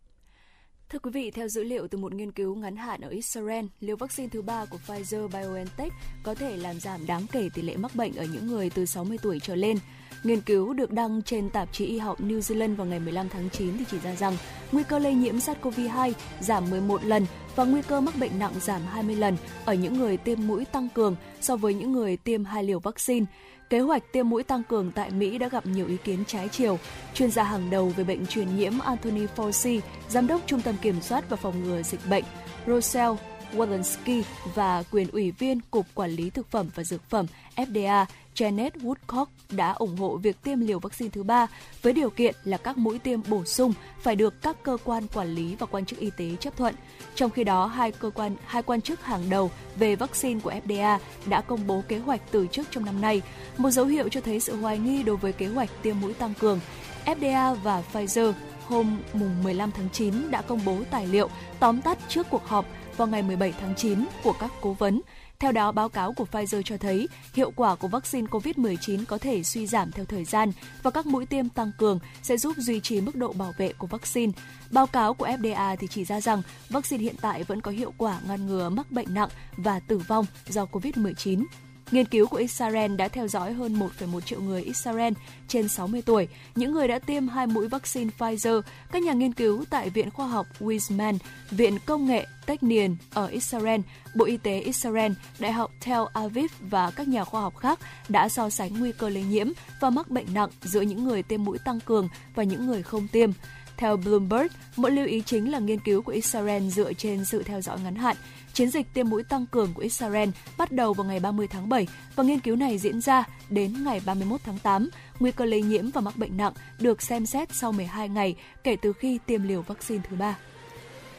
Thưa quý vị, theo dữ liệu từ một nghiên cứu ngắn hạn ở Israel, liều vaccine thứ ba của Pfizer-BioNTech có thể làm giảm đáng kể tỷ lệ mắc bệnh ở những người từ 60 tuổi trở lên. Nghiên cứu được đăng trên tạp chí y học New Zealand vào ngày 15 tháng 9 thì chỉ ra rằng nguy cơ lây nhiễm SARS-CoV-2 giảm 11 lần và nguy cơ mắc bệnh nặng giảm 20 lần ở những người tiêm mũi tăng cường so với những người tiêm hai liều vaccine. Kế hoạch tiêm mũi tăng cường tại Mỹ đã gặp nhiều ý kiến trái chiều. Chuyên gia hàng đầu về bệnh truyền nhiễm Anthony Fauci, giám đốc Trung tâm Kiểm soát và Phòng ngừa Dịch bệnh, Rochelle Walensky và quyền ủy viên Cục Quản lý Thực phẩm và Dược phẩm FDA Janet Woodcock đã ủng hộ việc tiêm liều vaccine thứ ba với điều kiện là các mũi tiêm bổ sung phải được các cơ quan quản lý và quan chức y tế chấp thuận. Trong khi đó, hai cơ quan hai quan chức hàng đầu về vaccine của FDA đã công bố kế hoạch từ chức trong năm nay, một dấu hiệu cho thấy sự hoài nghi đối với kế hoạch tiêm mũi tăng cường. FDA và Pfizer hôm mùng 15 tháng 9 đã công bố tài liệu tóm tắt trước cuộc họp vào ngày 17 tháng 9 của các cố vấn. Theo đó, báo cáo của Pfizer cho thấy hiệu quả của vaccine COVID-19 có thể suy giảm theo thời gian và các mũi tiêm tăng cường sẽ giúp duy trì mức độ bảo vệ của vaccine. Báo cáo của FDA thì chỉ ra rằng vaccine hiện tại vẫn có hiệu quả ngăn ngừa mắc bệnh nặng và tử vong do COVID-19. Nghiên cứu của Israel đã theo dõi hơn 1,1 triệu người Israel trên 60 tuổi, những người đã tiêm hai mũi vaccine Pfizer. Các nhà nghiên cứu tại Viện Khoa học Weizmann, Viện Công nghệ Technion ở Israel, Bộ Y tế Israel, Đại học Tel Aviv và các nhà khoa học khác đã so sánh nguy cơ lây nhiễm và mắc bệnh nặng giữa những người tiêm mũi tăng cường và những người không tiêm. Theo Bloomberg, một lưu ý chính là nghiên cứu của Israel dựa trên sự theo dõi ngắn hạn. Chiến dịch tiêm mũi tăng cường của Israel bắt đầu vào ngày 30 tháng 7 và nghiên cứu này diễn ra đến ngày 31 tháng 8. Nguy cơ lây nhiễm và mắc bệnh nặng được xem xét sau 12 ngày kể từ khi tiêm liều vaccine thứ ba.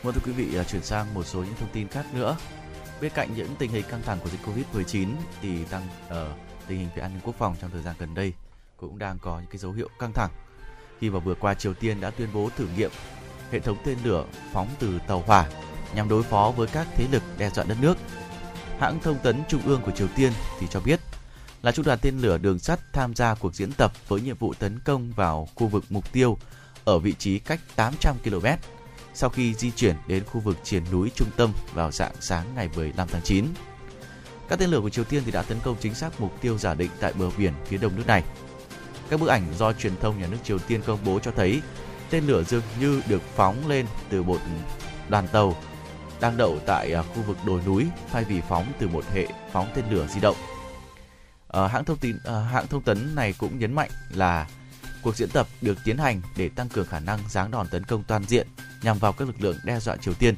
Vâng thưa quý vị, à, chuyển sang một số những thông tin khác nữa. Bên cạnh những tình hình căng thẳng của dịch Covid-19 thì tăng ở uh, tình hình về an ninh quốc phòng trong thời gian gần đây cũng đang có những cái dấu hiệu căng thẳng khi vào vừa qua Triều Tiên đã tuyên bố thử nghiệm hệ thống tên lửa phóng từ tàu hỏa nhằm đối phó với các thế lực đe dọa đất nước. Hãng thông tấn trung ương của Triều Tiên thì cho biết là trung đoàn tên lửa đường sắt tham gia cuộc diễn tập với nhiệm vụ tấn công vào khu vực mục tiêu ở vị trí cách 800 km sau khi di chuyển đến khu vực triển núi trung tâm vào dạng sáng ngày 15 tháng 9. Các tên lửa của Triều Tiên thì đã tấn công chính xác mục tiêu giả định tại bờ biển phía đông nước này. Các bức ảnh do truyền thông nhà nước Triều Tiên công bố cho thấy tên lửa dường như được phóng lên từ một đoàn tàu đang đậu tại à, khu vực đồi núi thay vì phóng từ một hệ phóng tên lửa di động. À, hãng thông tin à, hãng thông tấn này cũng nhấn mạnh là cuộc diễn tập được tiến hành để tăng cường khả năng giáng đòn tấn công toàn diện nhằm vào các lực lượng đe dọa Triều Tiên.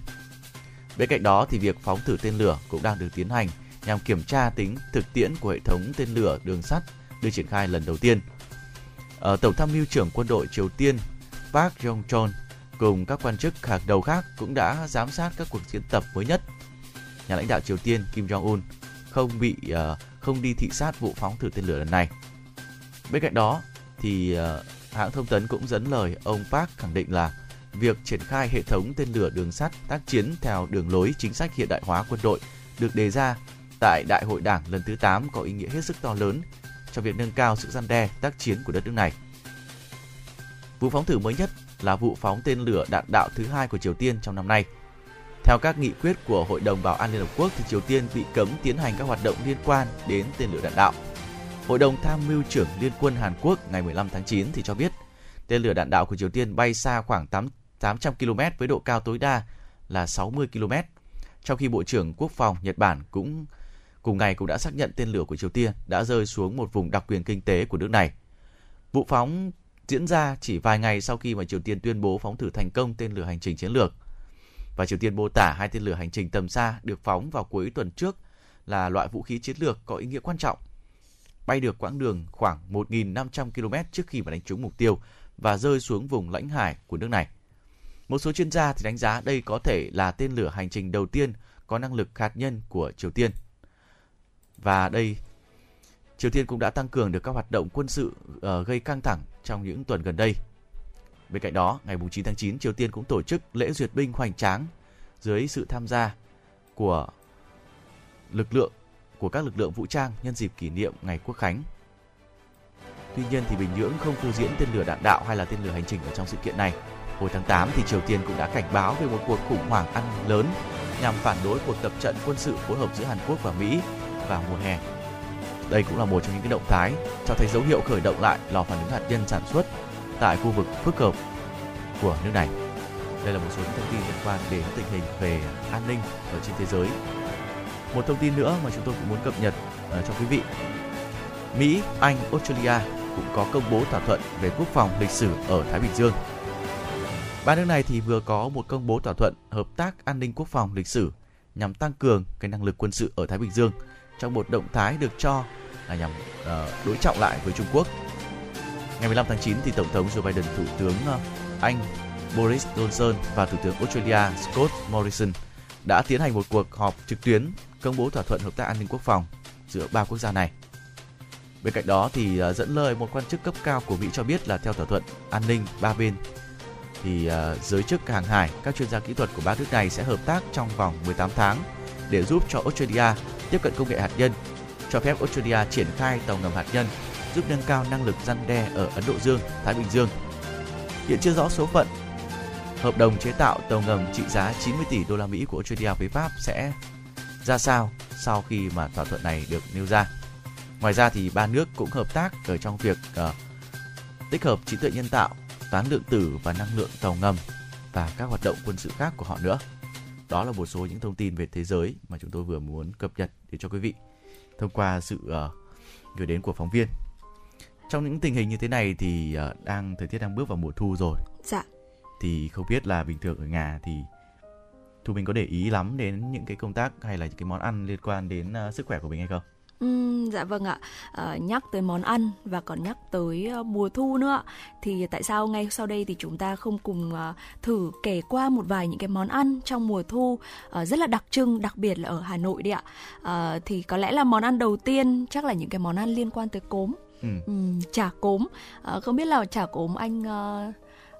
Bên cạnh đó thì việc phóng thử tên lửa cũng đang được tiến hành nhằm kiểm tra tính thực tiễn của hệ thống tên lửa đường sắt được triển khai lần đầu tiên. Ở Tổng tham mưu trưởng quân đội Triều Tiên Park Jong-chol cùng các quan chức hàng đầu khác cũng đã giám sát các cuộc diễn tập mới nhất. Nhà lãnh đạo Triều Tiên Kim Jong-un không bị uh, không đi thị sát vụ phóng thử tên lửa lần này. Bên cạnh đó thì uh, hãng thông tấn cũng dẫn lời ông Park khẳng định là việc triển khai hệ thống tên lửa đường sắt tác chiến theo đường lối chính sách hiện đại hóa quân đội được đề ra tại Đại hội Đảng lần thứ 8 có ý nghĩa hết sức to lớn cho việc nâng cao sự gian đe tác chiến của đất nước này. Vụ phóng thử mới nhất là vụ phóng tên lửa đạn đạo thứ hai của Triều Tiên trong năm nay. Theo các nghị quyết của Hội đồng Bảo an Liên Hợp Quốc thì Triều Tiên bị cấm tiến hành các hoạt động liên quan đến tên lửa đạn đạo. Hội đồng tham mưu trưởng Liên quân Hàn Quốc ngày 15 tháng 9 thì cho biết tên lửa đạn đạo của Triều Tiên bay xa khoảng 8, 800 km với độ cao tối đa là 60 km. Trong khi Bộ trưởng Quốc phòng Nhật Bản cũng cùng ngày cũng đã xác nhận tên lửa của Triều Tiên đã rơi xuống một vùng đặc quyền kinh tế của nước này. Vụ phóng diễn ra chỉ vài ngày sau khi mà Triều Tiên tuyên bố phóng thử thành công tên lửa hành trình chiến lược. Và Triều Tiên mô tả hai tên lửa hành trình tầm xa được phóng vào cuối tuần trước là loại vũ khí chiến lược có ý nghĩa quan trọng. Bay được quãng đường khoảng 1.500 km trước khi mà đánh trúng mục tiêu và rơi xuống vùng lãnh hải của nước này. Một số chuyên gia thì đánh giá đây có thể là tên lửa hành trình đầu tiên có năng lực hạt nhân của Triều Tiên. Và đây Triều Tiên cũng đã tăng cường được các hoạt động quân sự uh, gây căng thẳng trong những tuần gần đây. Bên cạnh đó, ngày 9 tháng 9, Triều Tiên cũng tổ chức lễ duyệt binh hoành tráng dưới sự tham gia của lực lượng của các lực lượng vũ trang nhân dịp kỷ niệm ngày Quốc khánh. Tuy nhiên thì Bình Nhưỡng không phô diễn tên lửa đạn đạo hay là tên lửa hành trình ở trong sự kiện này. Hồi tháng 8 thì Triều Tiên cũng đã cảnh báo về một cuộc khủng hoảng ăn lớn nhằm phản đối cuộc tập trận quân sự phối hợp giữa Hàn Quốc và Mỹ vào mùa hè. Đây cũng là một trong những cái động thái cho thấy dấu hiệu khởi động lại lò phản ứng hạt nhân sản xuất tại khu vực phức hợp của nước này. Đây là một số những thông tin liên quan đến tình hình về an ninh ở trên thế giới. Một thông tin nữa mà chúng tôi cũng muốn cập nhật uh, cho quý vị. Mỹ, Anh, Australia cũng có công bố thỏa thuận về quốc phòng lịch sử ở Thái Bình Dương. Ba nước này thì vừa có một công bố thỏa thuận hợp tác an ninh quốc phòng lịch sử nhằm tăng cường cái năng lực quân sự ở Thái Bình Dương trong một động thái được cho là nhằm uh, đối trọng lại với Trung Quốc. Ngày 15 tháng 9 thì Tổng thống Joe Biden, Thủ tướng uh, Anh Boris Johnson và Thủ tướng Australia Scott Morrison đã tiến hành một cuộc họp trực tuyến công bố thỏa thuận hợp tác an ninh quốc phòng giữa ba quốc gia này. Bên cạnh đó thì uh, dẫn lời một quan chức cấp cao của Mỹ cho biết là theo thỏa thuận an ninh ba bên thì uh, giới chức hàng hải, các chuyên gia kỹ thuật của ba nước này sẽ hợp tác trong vòng 18 tháng để giúp cho Australia tiếp cận công nghệ hạt nhân, cho phép Australia triển khai tàu ngầm hạt nhân, giúp nâng cao năng lực răn đe ở Ấn Độ Dương, Thái Bình Dương. Hiện chưa rõ số phận hợp đồng chế tạo tàu ngầm trị giá 90 tỷ đô la Mỹ của Australia với Pháp sẽ ra sao sau khi mà thỏa thuận này được nêu ra. Ngoài ra thì ba nước cũng hợp tác ở trong việc uh, tích hợp trí tuệ nhân tạo, toán lượng tử và năng lượng tàu ngầm và các hoạt động quân sự khác của họ nữa. Đó là một số những thông tin về thế giới mà chúng tôi vừa muốn cập nhật để cho quý vị thông qua sự uh, gửi đến của phóng viên. Trong những tình hình như thế này thì uh, đang thời tiết đang bước vào mùa thu rồi. Dạ. Thì không biết là bình thường ở nhà thì Thu Minh có để ý lắm đến những cái công tác hay là những cái món ăn liên quan đến uh, sức khỏe của mình hay không? Uhm, dạ vâng ạ à, nhắc tới món ăn và còn nhắc tới uh, mùa thu nữa thì tại sao ngay sau đây thì chúng ta không cùng uh, thử kể qua một vài những cái món ăn trong mùa thu uh, rất là đặc trưng đặc biệt là ở Hà Nội đi ạ uh, thì có lẽ là món ăn đầu tiên chắc là những cái món ăn liên quan tới cốm Ừ. uhm, chả cốm uh, không biết là chả cốm anh uh,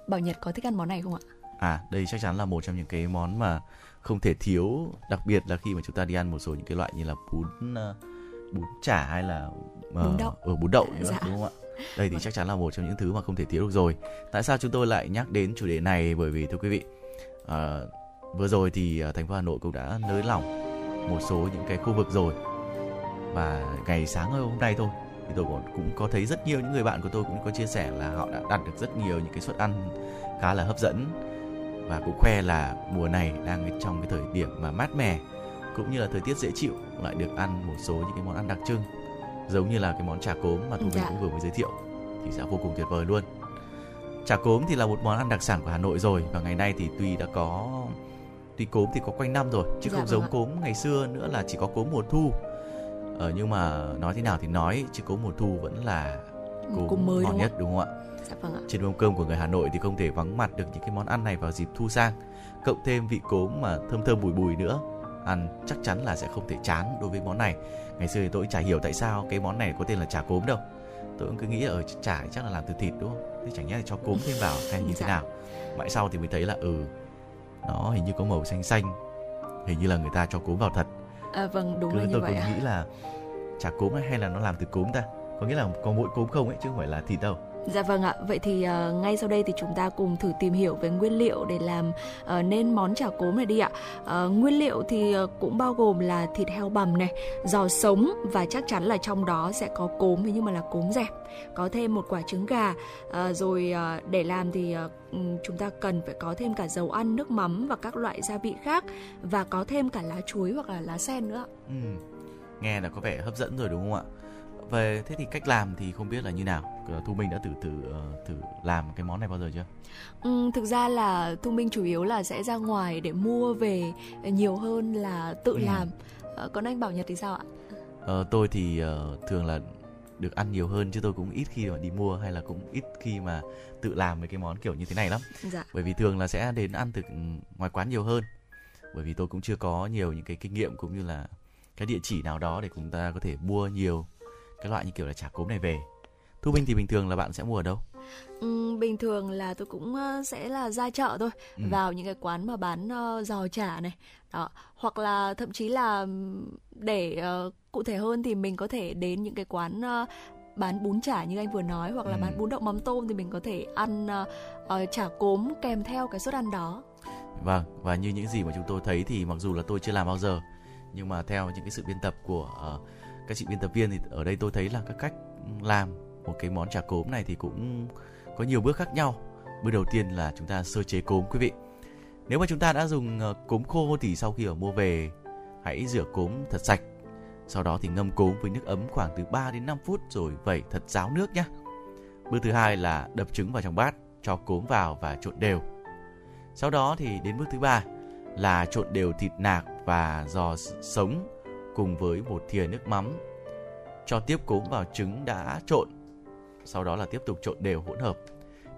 Bảo Nhật có thích ăn món này không ạ? À, đây chắc chắn là một trong những cái món mà không thể thiếu, đặc biệt là khi mà chúng ta đi ăn một số những cái loại như là bún uh, bún chả hay là uh, Bún đậu. ở bún đậu nữa Dạ. đúng không ạ? Đây thì chắc chắn là một trong những thứ mà không thể thiếu được rồi. Tại sao chúng tôi lại nhắc đến chủ đề này? Bởi vì thưa quý vị, à, vừa rồi thì thành phố Hà Nội cũng đã nới lỏng một số những cái khu vực rồi và ngày sáng hôm nay thôi thì tôi cũng cũng có thấy rất nhiều những người bạn của tôi cũng có chia sẻ là họ đã đặt được rất nhiều những cái suất ăn khá là hấp dẫn và cũng khoe là mùa này đang trong cái thời điểm mà mát mẻ cũng như là thời tiết dễ chịu lại được ăn một số những cái món ăn đặc trưng giống như là cái món chả cốm mà Thu Dạ. cũng vừa mới giới thiệu thì sẽ vô cùng tuyệt vời luôn. Chả cốm thì là một món ăn đặc sản của Hà Nội rồi và ngày nay thì tuy đã có tuy cốm thì có quanh năm rồi chứ Dạ không vâng giống ạ. cốm ngày xưa nữa là chỉ có cốm mùa thu. Ờ, nhưng mà nói thế nào thì nói chứ cốm mùa thu vẫn là cốm, Cốm mới ngon nhất đúng không ạ? Dạ vâng ạ. Trên mâm cơm của người Hà Nội thì không thể vắng mặt được những cái món ăn này vào dịp thu sang. Cộng thêm vị cốm mà thơm thơm bùi bùi nữa. Ăn chắc chắn là sẽ không thể chán đối với món này. Ngày xưa thì tôi cũng chả hiểu tại sao cái món này có tên là chả cốm đâu. Tôi cũng cứ nghĩ là ở chả thì chắc là làm từ thịt đúng không? Thế chẳng nhẽ là cho cốm thêm vào hay như thế Dạ. nào. Mãi sau thì mới thấy là ừ nó hình như có màu xanh xanh. Hình như là người ta cho cốm vào thật. À, vâng đúng Cứ là như tôi vậy còn ạ. nghĩ là chả cốm hay là nó làm từ cốm ta? Có nghĩa là có mỗi cốm không ấy chứ không phải là thịt đâu. Dạ vâng ạ, vậy thì uh, ngay sau đây thì chúng ta cùng thử tìm hiểu về nguyên liệu để làm uh, nên món chả cốm này đi ạ. Uh, nguyên liệu thì uh, cũng bao gồm là thịt heo bằm này, giò sống và chắc chắn là trong đó sẽ có cốm nhưng mà là cốm dẹp. Có thêm một quả trứng gà, uh, rồi uh, để làm thì uh, chúng ta cần phải có thêm cả dầu ăn, nước mắm và các loại gia vị khác và có thêm cả lá chuối hoặc là lá sen nữa. ạ. Ừ. Nghe là có vẻ hấp dẫn rồi đúng không ạ? Về thế thì cách làm thì không biết là như nào. Ờ, Thu Minh đã thử thử ờ, thử làm cái món này bao giờ chưa? Ừm, thực ra là Thu Minh chủ yếu là sẽ ra ngoài để mua về nhiều hơn là tự Ừ. làm. Ờ, còn anh Bảo Nhật thì sao ạ? Ờ, tôi thì ờ, thường là được ăn nhiều hơn chứ tôi cũng ít khi mà đi mua hay là cũng ít khi mà tự làm mấy cái món kiểu như thế này lắm. Dạ. Bởi vì thường là sẽ đến ăn từ ngoài quán nhiều hơn. Bởi vì tôi cũng chưa có nhiều những cái kinh nghiệm cũng như là cái địa chỉ nào đó để chúng ta có thể mua nhiều cái loại như kiểu là chả cốm này về. Thu Minh thì bình thường là bạn sẽ mua ở đâu? Ừm, bình thường là tôi cũng ờ, sẽ là ra chợ thôi, Ừ. vào những cái quán mà bán ờ, giò chả này, đó, hoặc là thậm chí là để ờ, cụ thể hơn thì mình có thể đến những cái quán ờ, bán bún chả như anh vừa nói hoặc là Ừ. bán bún đậu mắm tôm thì mình có thể ăn ờ, ờ, chả cốm kèm theo cái suất ăn đó Vâng, và như những gì mà chúng tôi thấy thì mặc dù là tôi chưa làm bao giờ, nhưng mà theo những cái sự biên tập của ờ, các chị biên tập viên thì ở đây tôi thấy là các cách làm một cái món chả cốm này thì cũng có nhiều bước khác nhau. Bước đầu tiên là chúng ta sơ chế cốm quý vị. Nếu mà chúng ta đã dùng ờ, cốm khô thì sau khi ở mua về hãy rửa cốm thật sạch. Sau đó thì ngâm cốm với nước ấm khoảng từ 3 đến 5 phút rồi vẩy thật ráo nước nhé. Bước thứ hai là đập trứng vào trong bát, cho cốm vào và trộn đều. Sau đó thì đến bước thứ ba là trộn đều thịt nạc và giò sống cùng với một thìa nước mắm. Cho tiếp cốm vào trứng đã trộn. Sau đó là tiếp tục trộn đều hỗn hợp.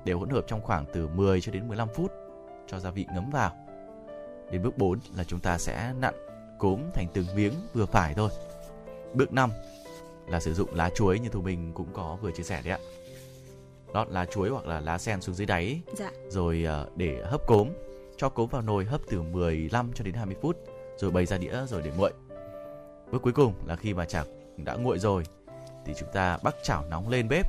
Đều hỗn hợp trong khoảng từ 10 cho đến 15 phút cho gia vị ngấm vào. Đến bước 4 là chúng ta sẽ nặn cốm thành từng miếng vừa phải thôi. Bước 5 là sử dụng lá chuối như Thu Minh cũng có vừa chia sẻ đấy ạ. Lót lá chuối hoặc là lá sen xuống dưới đáy dạ rồi ờ, để hấp cốm cho cốm vào nồi hấp từ 15 cho đến 20 phút rồi bày ra đĩa rồi để nguội bước cuối cùng là khi mà chả đã nguội rồi, thì chúng ta bắc chảo nóng lên bếp,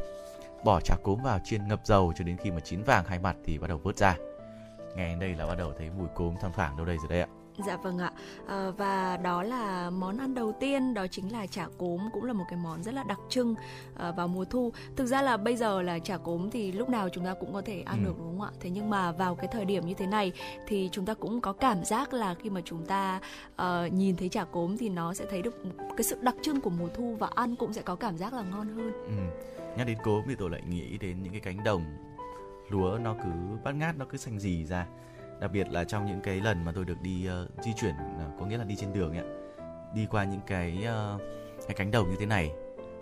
bỏ chả cốm vào chiên ngập dầu cho đến khi mà chín vàng hai mặt thì bắt đầu vớt ra. Nghe đây là bắt đầu thấy mùi cốm thoang thoảng đâu đây rồi đây ạ. Dạ vâng ạ. À, và đó là món ăn đầu tiên đó chính là chả cốm cũng là một cái món rất là đặc trưng à, vào mùa thu. Thực ra là bây giờ là chả cốm thì lúc nào chúng ta cũng có thể ăn Ừ. được đúng không ạ? Thế nhưng mà vào cái thời điểm như thế này thì chúng ta cũng có cảm giác là khi mà chúng ta ờ, nhìn thấy chả cốm thì nó sẽ thấy được cái sự đặc trưng của mùa thu và ăn cũng sẽ có cảm giác là ngon hơn. ừ. nhắc đến cốm thì tôi lại nghĩ đến những cái cánh đồng lúa nó cứ bát ngát nó cứ xanh rì ra đặc biệt là trong những cái lần mà tôi được đi ờ, di chuyển ờ, có nghĩa là đi trên đường ấy đi qua những cái ờ, cái cánh đồng như thế này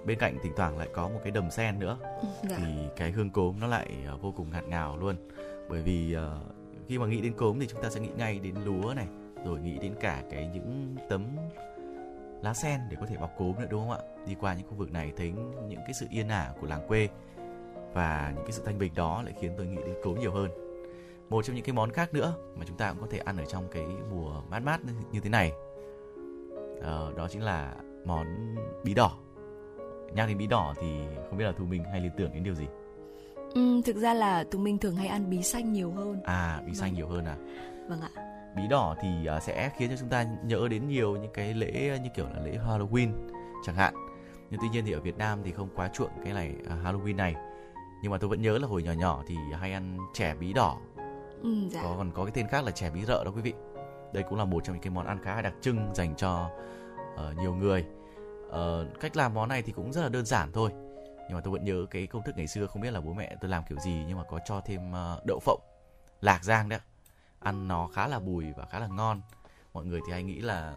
bên cạnh thỉnh thoảng lại có một cái đầm sen nữa. Dạ. thì cái hương cốm nó lại ờ, vô cùng ngạt ngào luôn. Bởi vì ờ, khi mà nghĩ đến cốm thì chúng ta sẽ nghĩ ngay đến lúa này rồi nghĩ đến cả cái những tấm lá sen để có thể bọc cốm nữa đúng không ạ? Đi qua những khu vực này thấy những cái sự yên ả của làng quê và những cái sự thanh bình đó lại khiến tôi nghĩ đến cốm nhiều hơn một trong những cái món khác nữa mà chúng ta cũng có thể ăn ở trong cái mùa mát mát như- thế này. Ờ, đó chính là món bí đỏ. Nhắc đến bí đỏ thì không biết là thu minh hay liên tưởng đến điều gì? Ừ, thực ra là tụi mình thường hay ăn bí xanh nhiều hơn. à bí xanh Vâng. nhiều hơn à? Vâng ạ. bí đỏ thì à, sẽ khiến cho chúng ta nhớ đến nhiều những cái lễ như kiểu là lễ Halloween chẳng hạn. Nhưng tuy nhiên thì ở Việt Nam thì không quá chuộng cái này à, Halloween này. Nhưng mà tôi vẫn nhớ là hồi nhỏ nhỏ thì hay ăn chè bí đỏ Ừ, dạ. có còn có cái tên khác là chè bí rợ đó quý vị. Đây cũng là một trong những cái món ăn khá là đặc trưng dành cho uh, nhiều người. Uh, cách làm món này thì cũng rất là đơn giản thôi. Nhưng mà tôi vẫn nhớ cái công thức ngày xưa không biết là bố mẹ tôi làm kiểu gì nhưng mà có cho thêm uh, đậu phộng lạc rang đấy ăn nó khá là bùi và khá là ngon. Mọi người thì hay nghĩ là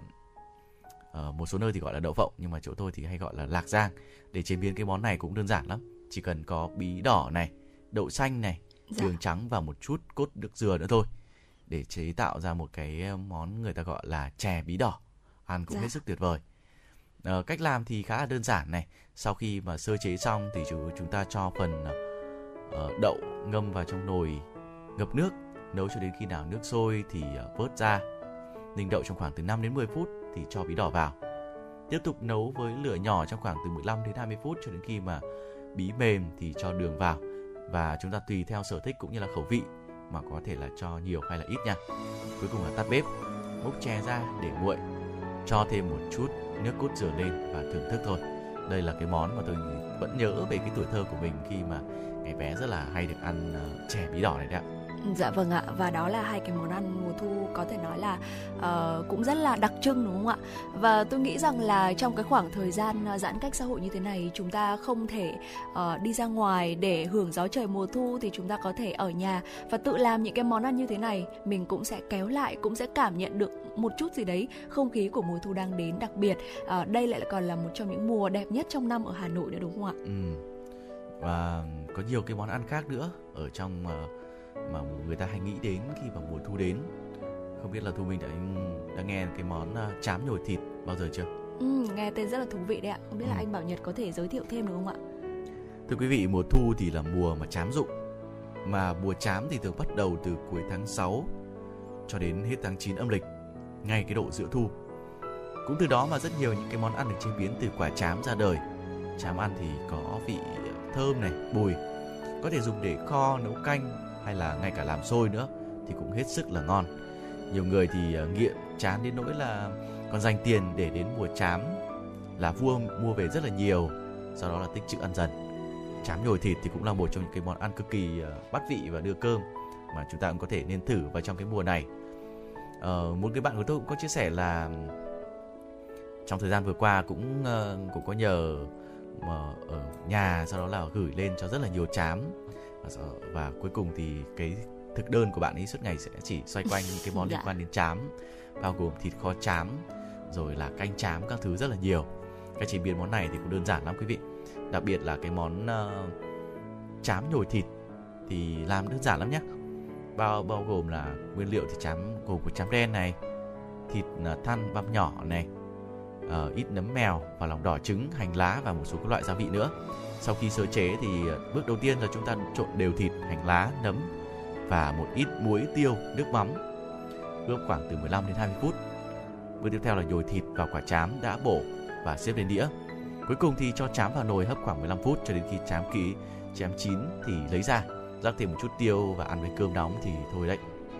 uh, một số nơi thì gọi là đậu phộng nhưng mà chỗ tôi thì hay gọi là lạc rang để chế biến cái món này cũng đơn giản lắm. Chỉ cần có bí đỏ này đậu xanh này Dạ. đường trắng và một chút cốt nước dừa nữa thôi. Để chế tạo ra một cái món người ta gọi là chè bí đỏ. Ăn cũng Dạ. hết sức tuyệt vời. Ờ, cách làm thì khá là đơn giản này. Sau khi mà sơ chế xong thì chúng chúng ta cho phần ờ, đậu ngâm vào trong nồi ngập nước. Nấu cho đến khi nào nước sôi thì ờ, vớt ra. Ninh đậu trong khoảng từ 5 đến 10 phút thì cho bí đỏ vào. Tiếp tục nấu với lửa nhỏ trong khoảng từ 15 đến 20 phút cho đến khi mà bí mềm thì cho đường vào và chúng ta tùy theo sở thích cũng như là khẩu vị mà có thể là cho nhiều hay là ít nha. Cuối cùng là tắt bếp, múc chè ra để nguội, cho thêm một chút nước cốt dừa lên và thưởng thức thôi. Đây là cái món mà tôi vẫn nhớ về cái tuổi thơ của mình khi mà ngày bé rất là hay được ăn ờ, chè bí đỏ này đấy ạ. Dạ vâng ạ và đó là hai cái món ăn mùa thu có thể nói là uh, cũng rất là đặc trưng đúng không ạ? Và tôi nghĩ rằng là trong cái khoảng thời gian ờ, giãn cách xã hội như thế này chúng ta không thể uh, đi ra ngoài để hưởng gió trời mùa thu thì chúng ta có thể ở nhà và tự làm những cái món ăn như thế này. Mình cũng sẽ kéo lại cũng sẽ cảm nhận được một chút gì đấy không khí của mùa thu đang đến đặc biệt. Uh, đây lại còn là một trong những mùa đẹp nhất trong năm ở Hà Nội nữa đúng không ạ? Ừ. và có nhiều cái món ăn khác nữa ở trong uh mà người ta hay nghĩ đến khi mà mùa thu đến không biết là thu minh đã đã nghe cái món ờ, chám nhồi thịt bao giờ chưa ừ, nghe tên rất là thú vị đấy ạ không biết là Ừ. anh Bảo Nhật có thể giới thiệu thêm được không ạ Thưa quý vị, mùa thu thì là mùa mà chám rụng. Mà mùa chám thì thường bắt đầu từ cuối tháng 6 cho đến hết tháng 9 âm lịch, ngay cái độ giữa thu. Cũng từ đó mà rất nhiều những cái món ăn được chế biến từ quả chám ra đời. chám ăn thì có vị thơm này bùi có thể dùng để kho nấu canh hay là ngay cả làm xôi nữa thì cũng hết sức là ngon. Nhiều người thì ờ, nghiện chán đến nỗi là còn dành tiền để đến mùa chám là vua mua về rất là nhiều sau đó là tích trữ ăn dần. Chám nhồi thịt thì cũng là một trong những cái món ăn cực kỳ ờ, bắt vị và đưa cơm mà chúng ta cũng có thể nên thử vào trong cái mùa này. Ờ, một cái bạn của tôi cũng có chia sẻ là trong thời gian vừa qua cũng ờ, cũng có nhờ mà ở nhà sau đó là gửi lên cho rất là nhiều chám và, và cuối cùng thì cái thực đơn của bạn ấy suốt ngày sẽ chỉ xoay quanh những cái món liên Dạ. quan đến chám bao gồm thịt kho chám rồi là canh chám các thứ rất là nhiều. Cách chế biến món này thì cũng đơn giản lắm quý vị. Đặc biệt là cái món uh, chám nhồi thịt thì làm đơn giản lắm nhé bao bao gồm là nguyên liệu thì chám gồm có chám đen này thịt uh, thăn băm nhỏ này ờ, ít nấm mèo và lòng đỏ trứng hành lá và một số các loại gia vị nữa sau khi sơ chế thì ờ, bước đầu tiên là chúng ta trộn đều thịt, hành lá, nấm và một ít muối tiêu, nước mắm. Ướp khoảng từ 15 đến 20 phút. Bước tiếp theo là nhồi thịt vào quả chám đã bổ và xếp lên đĩa. Cuối cùng thì cho chám vào nồi hấp khoảng 15 phút cho đến khi chám kỹ chám chín thì lấy ra, rắc thêm một chút tiêu và ăn với cơm nóng thì thôi đấy.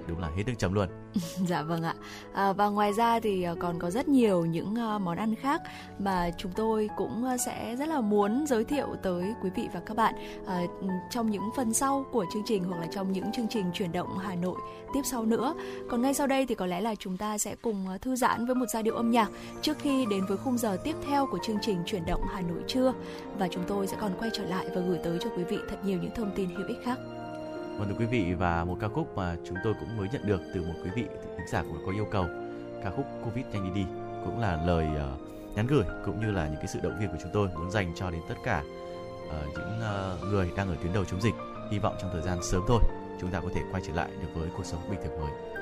Đúng là hết nước chấm luôn. Dạ vâng ạ. À, và ngoài ra thì ờ, còn có rất nhiều những ờ, món ăn khác mà chúng tôi cũng ờ, sẽ rất là muốn giới thiệu tới quý vị và các bạn à, trong những phần sau của chương trình hoặc là trong những chương trình chuyển động Hà Nội tiếp sau nữa. Còn ngay sau đây thì có lẽ là chúng ta sẽ cùng thư giãn với một giai điệu âm nhạc trước khi đến với khung giờ tiếp theo của chương trình chuyển động Hà Nội trưa và chúng tôi sẽ còn quay trở lại và gửi tới cho quý vị thật nhiều những thông tin hữu ích khác. Vâng thưa quý vị và một ca khúc mà chúng tôi cũng mới nhận được từ một quý vị thính giả cũng có yêu cầu ca khúc Covid nhanh đi đi cũng là lời uh, nhắn gửi cũng như là những cái sự động viên của chúng tôi muốn dành cho đến tất cả uh, những uh, người đang ở tuyến đầu chống dịch hy vọng trong thời gian sớm thôi chúng ta có thể quay trở lại được với cuộc sống bình thường mới.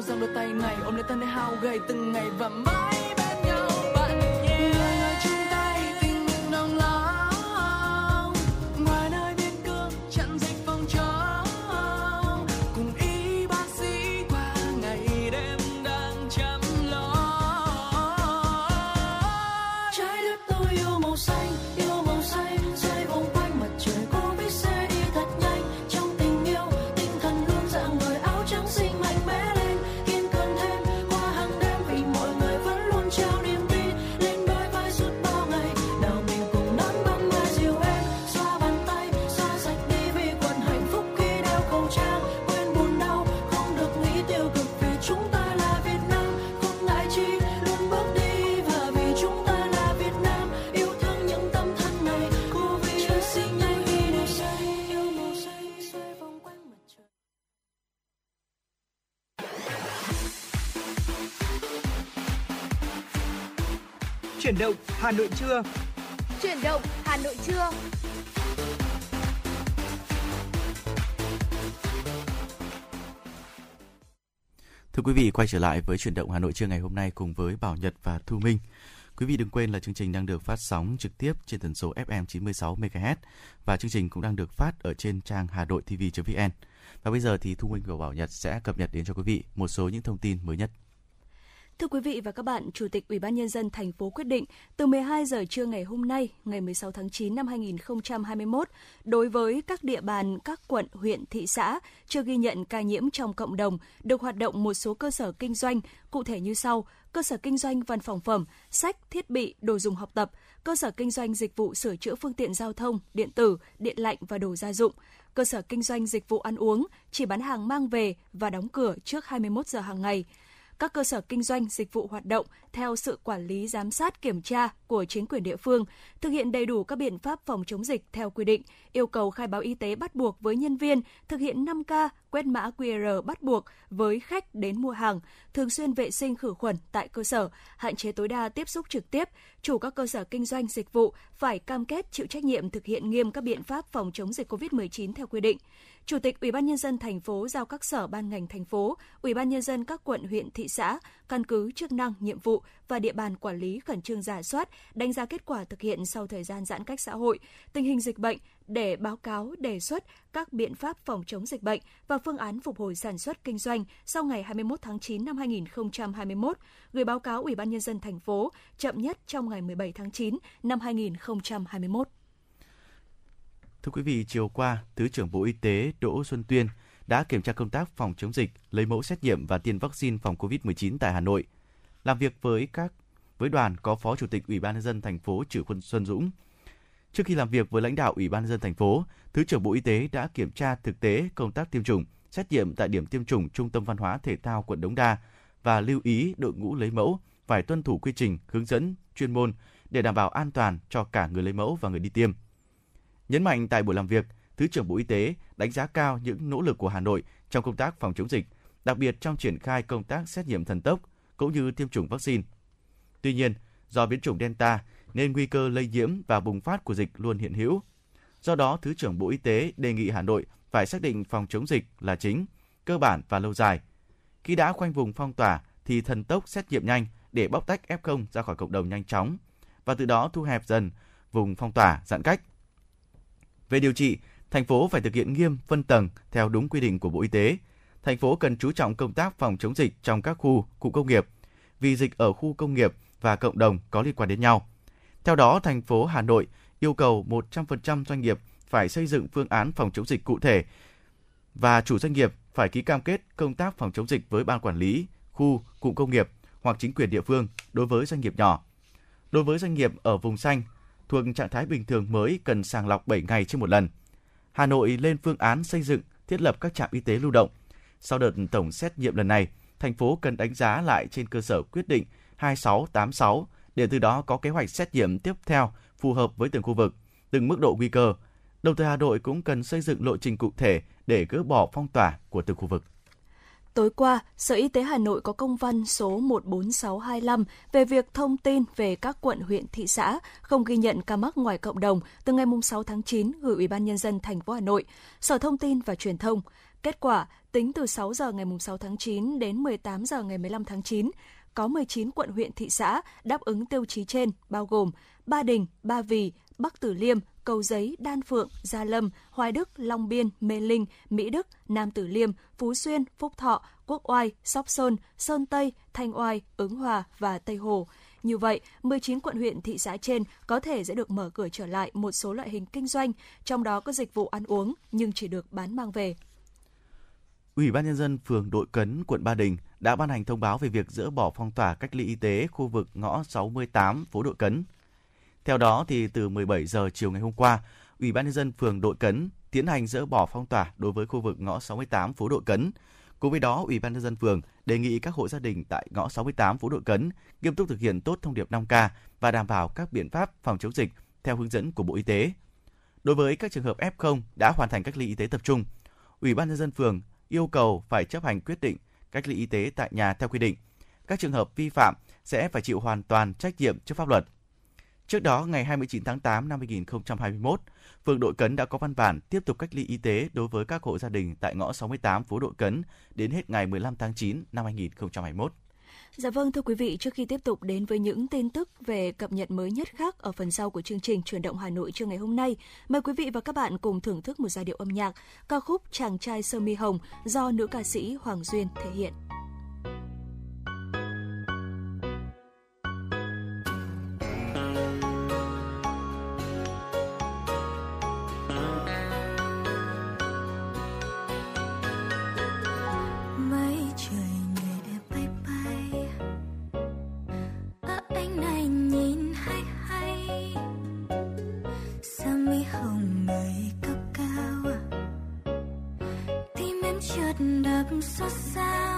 Luôn giang đôi tay này ôm lấy thân để hao gầy từng ngày và mãi Hà Nội trưa. Chuyển động Hà Nội trưa. Thưa quý vị, quay trở lại với chuyển động Hà Nội trưa ngày hôm nay cùng với Bảo Nhật và Thu Minh. Quý vị đừng quên là chương trình đang được phát sóng trực tiếp trên tần số FM 96 MHz và chương trình cũng đang được phát ở trên trang Hà Nội TV.vn. Và bây giờ thì Thu Minh và Bảo Nhật sẽ cập nhật đến cho quý vị một số những thông tin mới nhất. Thưa quý vị và các bạn, Chủ tịch Ủy ban nhân dân thành phố quyết định từ 12 giờ trưa ngày hôm nay, ngày 16 tháng 9 năm 2021, đối với các địa bàn, các quận, huyện, thị xã chưa ghi nhận ca nhiễm trong cộng đồng, được hoạt động một số cơ sở kinh doanh, cụ thể như sau: cơ sở kinh doanh văn phòng phẩm, sách, thiết bị, đồ dùng học tập, cơ sở kinh doanh dịch vụ sửa chữa phương tiện giao thông, điện tử, điện lạnh và đồ gia dụng, cơ sở kinh doanh dịch vụ ăn uống, chỉ bán hàng mang về và đóng cửa trước 21 giờ hàng ngày các cơ sở kinh doanh dịch vụ hoạt động theo sự quản lý giám sát kiểm tra của chính quyền địa phương, thực hiện đầy đủ các biện pháp phòng chống dịch theo quy định, yêu cầu khai báo y tế bắt buộc với nhân viên, thực hiện 5K, quét mã QR bắt buộc với khách đến mua hàng, thường xuyên vệ sinh khử khuẩn tại cơ sở, hạn chế tối đa tiếp xúc trực tiếp. Chủ các cơ sở kinh doanh dịch vụ phải cam kết chịu trách nhiệm thực hiện nghiêm các biện pháp phòng chống dịch COVID-19 theo quy định. Chủ tịch Ủy ban nhân dân thành phố giao các sở ban ngành thành phố, Ủy ban nhân dân các quận huyện thị xã căn cứ chức năng, nhiệm vụ và địa bàn quản lý khẩn trương giả soát, đánh giá kết quả thực hiện sau thời gian giãn cách xã hội, tình hình dịch bệnh để báo cáo đề xuất các biện pháp phòng chống dịch bệnh và phương án phục hồi sản xuất kinh doanh sau ngày 21 tháng 9 năm 2021, gửi báo cáo Ủy ban nhân dân thành phố chậm nhất trong ngày 17 tháng 9 năm 2021. Thưa quý vị, chiều qua, Thứ trưởng Bộ Y tế Đỗ Xuân Tuyên đã kiểm tra công tác phòng chống dịch, lấy mẫu xét nghiệm và tiêm vaccine phòng COVID-19 tại Hà Nội. Làm việc với các với đoàn có Phó Chủ tịch Ủy ban nhân dân thành phố Trử Quân Xuân Dũng. Trước khi làm việc với lãnh đạo Ủy ban nhân dân thành phố, Thứ trưởng Bộ Y tế đã kiểm tra thực tế công tác tiêm chủng, xét nghiệm tại điểm tiêm chủng Trung tâm Văn hóa Thể thao quận Đống Đa và lưu ý đội ngũ lấy mẫu phải tuân thủ quy trình, hướng dẫn chuyên môn để đảm bảo an toàn cho cả người lấy mẫu và người đi tiêm. Nhấn mạnh tại buổi làm việc, Thứ trưởng Bộ Y tế đánh giá cao những nỗ lực của Hà Nội trong công tác phòng chống dịch, đặc biệt trong triển khai công tác xét nghiệm thần tốc cũng như tiêm chủng vaccine. Tuy nhiên, do biến chủng Delta nên nguy cơ lây nhiễm và bùng phát của dịch luôn hiện hữu. Do đó, Thứ trưởng Bộ Y tế đề nghị Hà Nội phải xác định phòng chống dịch là chính, cơ bản và lâu dài. Khi đã khoanh vùng phong tỏa thì thần tốc xét nghiệm nhanh để bóc tách F0 ra khỏi cộng đồng nhanh chóng và từ đó thu hẹp dần vùng phong tỏa, giãn cách. Về điều trị, thành phố phải thực hiện nghiêm phân tầng theo đúng quy định của Bộ Y tế. Thành phố cần chú trọng công tác phòng chống dịch trong các khu, cụm công nghiệp, vì dịch ở khu công nghiệp và cộng đồng có liên quan đến nhau. Theo đó, thành phố Hà Nội yêu cầu 100% doanh nghiệp phải xây dựng phương án phòng chống dịch cụ thể và chủ doanh nghiệp phải ký cam kết công tác phòng chống dịch với ban quản lý, khu, cụm công nghiệp hoặc chính quyền địa phương đối với doanh nghiệp nhỏ. Đối với doanh nghiệp ở vùng xanh, thuộc trạng thái bình thường mới cần sàng lọc 7 ngày trên một lần. Hà Nội lên phương án xây dựng, thiết lập các trạm y tế lưu động. Sau đợt tổng xét nghiệm lần này, thành phố cần đánh giá lại trên cơ sở quyết định 2686 để từ đó có kế hoạch xét nghiệm tiếp theo phù hợp với từng khu vực, từng mức độ nguy cơ. Đồng thời Hà Nội cũng cần xây dựng lộ trình cụ thể để gỡ bỏ phong tỏa của từng khu vực. Tối qua, Sở Y tế Hà Nội có công văn số 14625 về việc thông tin về các quận, huyện, thị xã không ghi nhận ca mắc ngoài cộng đồng từ ngày 6 tháng 9 gửi Ủy ban nhân dân thành phố Hà Nội, Sở Thông tin và Truyền thông. Kết quả, tính từ 6 giờ ngày 6 tháng 9 đến 18 giờ ngày 15 tháng 9, có 19 quận huyện thị xã đáp ứng tiêu chí trên bao gồm Ba Đình, Ba Vì, Bắc Tử Liêm, Cầu Giấy, Đan Phượng, Gia Lâm, Hoài Đức, Long Biên, Mê Linh, Mỹ Đức, Nam Tử Liêm, Phú Xuyên, Phúc Thọ, Quốc Oai, Sóc Sơn, Sơn Tây, Thanh Oai, Ứng Hòa và Tây Hồ. Như vậy, 19 quận huyện thị xã trên có thể sẽ được mở cửa trở lại một số loại hình kinh doanh, trong đó có dịch vụ ăn uống nhưng chỉ được bán mang về. Ủy ban nhân dân phường Đội Cấn, quận Ba Đình đã ban hành thông báo về việc dỡ bỏ phong tỏa cách ly y tế khu vực ngõ 68 phố Đội Cấn. Theo đó thì từ 17 giờ chiều ngày hôm qua, Ủy ban nhân dân phường Đội Cấn tiến hành dỡ bỏ phong tỏa đối với khu vực ngõ 68 phố Đội Cấn. Cùng với đó, Ủy ban nhân dân phường đề nghị các hộ gia đình tại ngõ 68 phố Đội Cấn nghiêm túc thực hiện tốt thông điệp 5K và đảm bảo các biện pháp phòng chống dịch theo hướng dẫn của Bộ Y tế. Đối với các trường hợp F0 đã hoàn thành cách ly y tế tập trung, Ủy ban nhân dân phường yêu cầu phải chấp hành quyết định cách ly y tế tại nhà theo quy định. các trường hợp vi phạm sẽ phải chịu hoàn toàn trách nhiệm trước pháp luật. Trước đó, ngày 29 tháng 8 năm 2021, phường Đội Cấn đã có văn bản tiếp tục cách ly y tế đối với các hộ gia đình tại ngõ 68 phố Đội Cấn đến hết ngày 15 tháng 9 năm 2021. Dạ vâng thưa quý vị, trước khi tiếp tục đến với những tin tức về cập nhật mới nhất khác ở phần sau của chương trình Chuyển động Hà Nội trưa ngày hôm nay, mời quý vị và các bạn cùng thưởng thức một giai điệu âm nhạc ca khúc Chàng trai sơ mi hồng do nữ ca sĩ Hoàng Duyên thể hiện. 失散。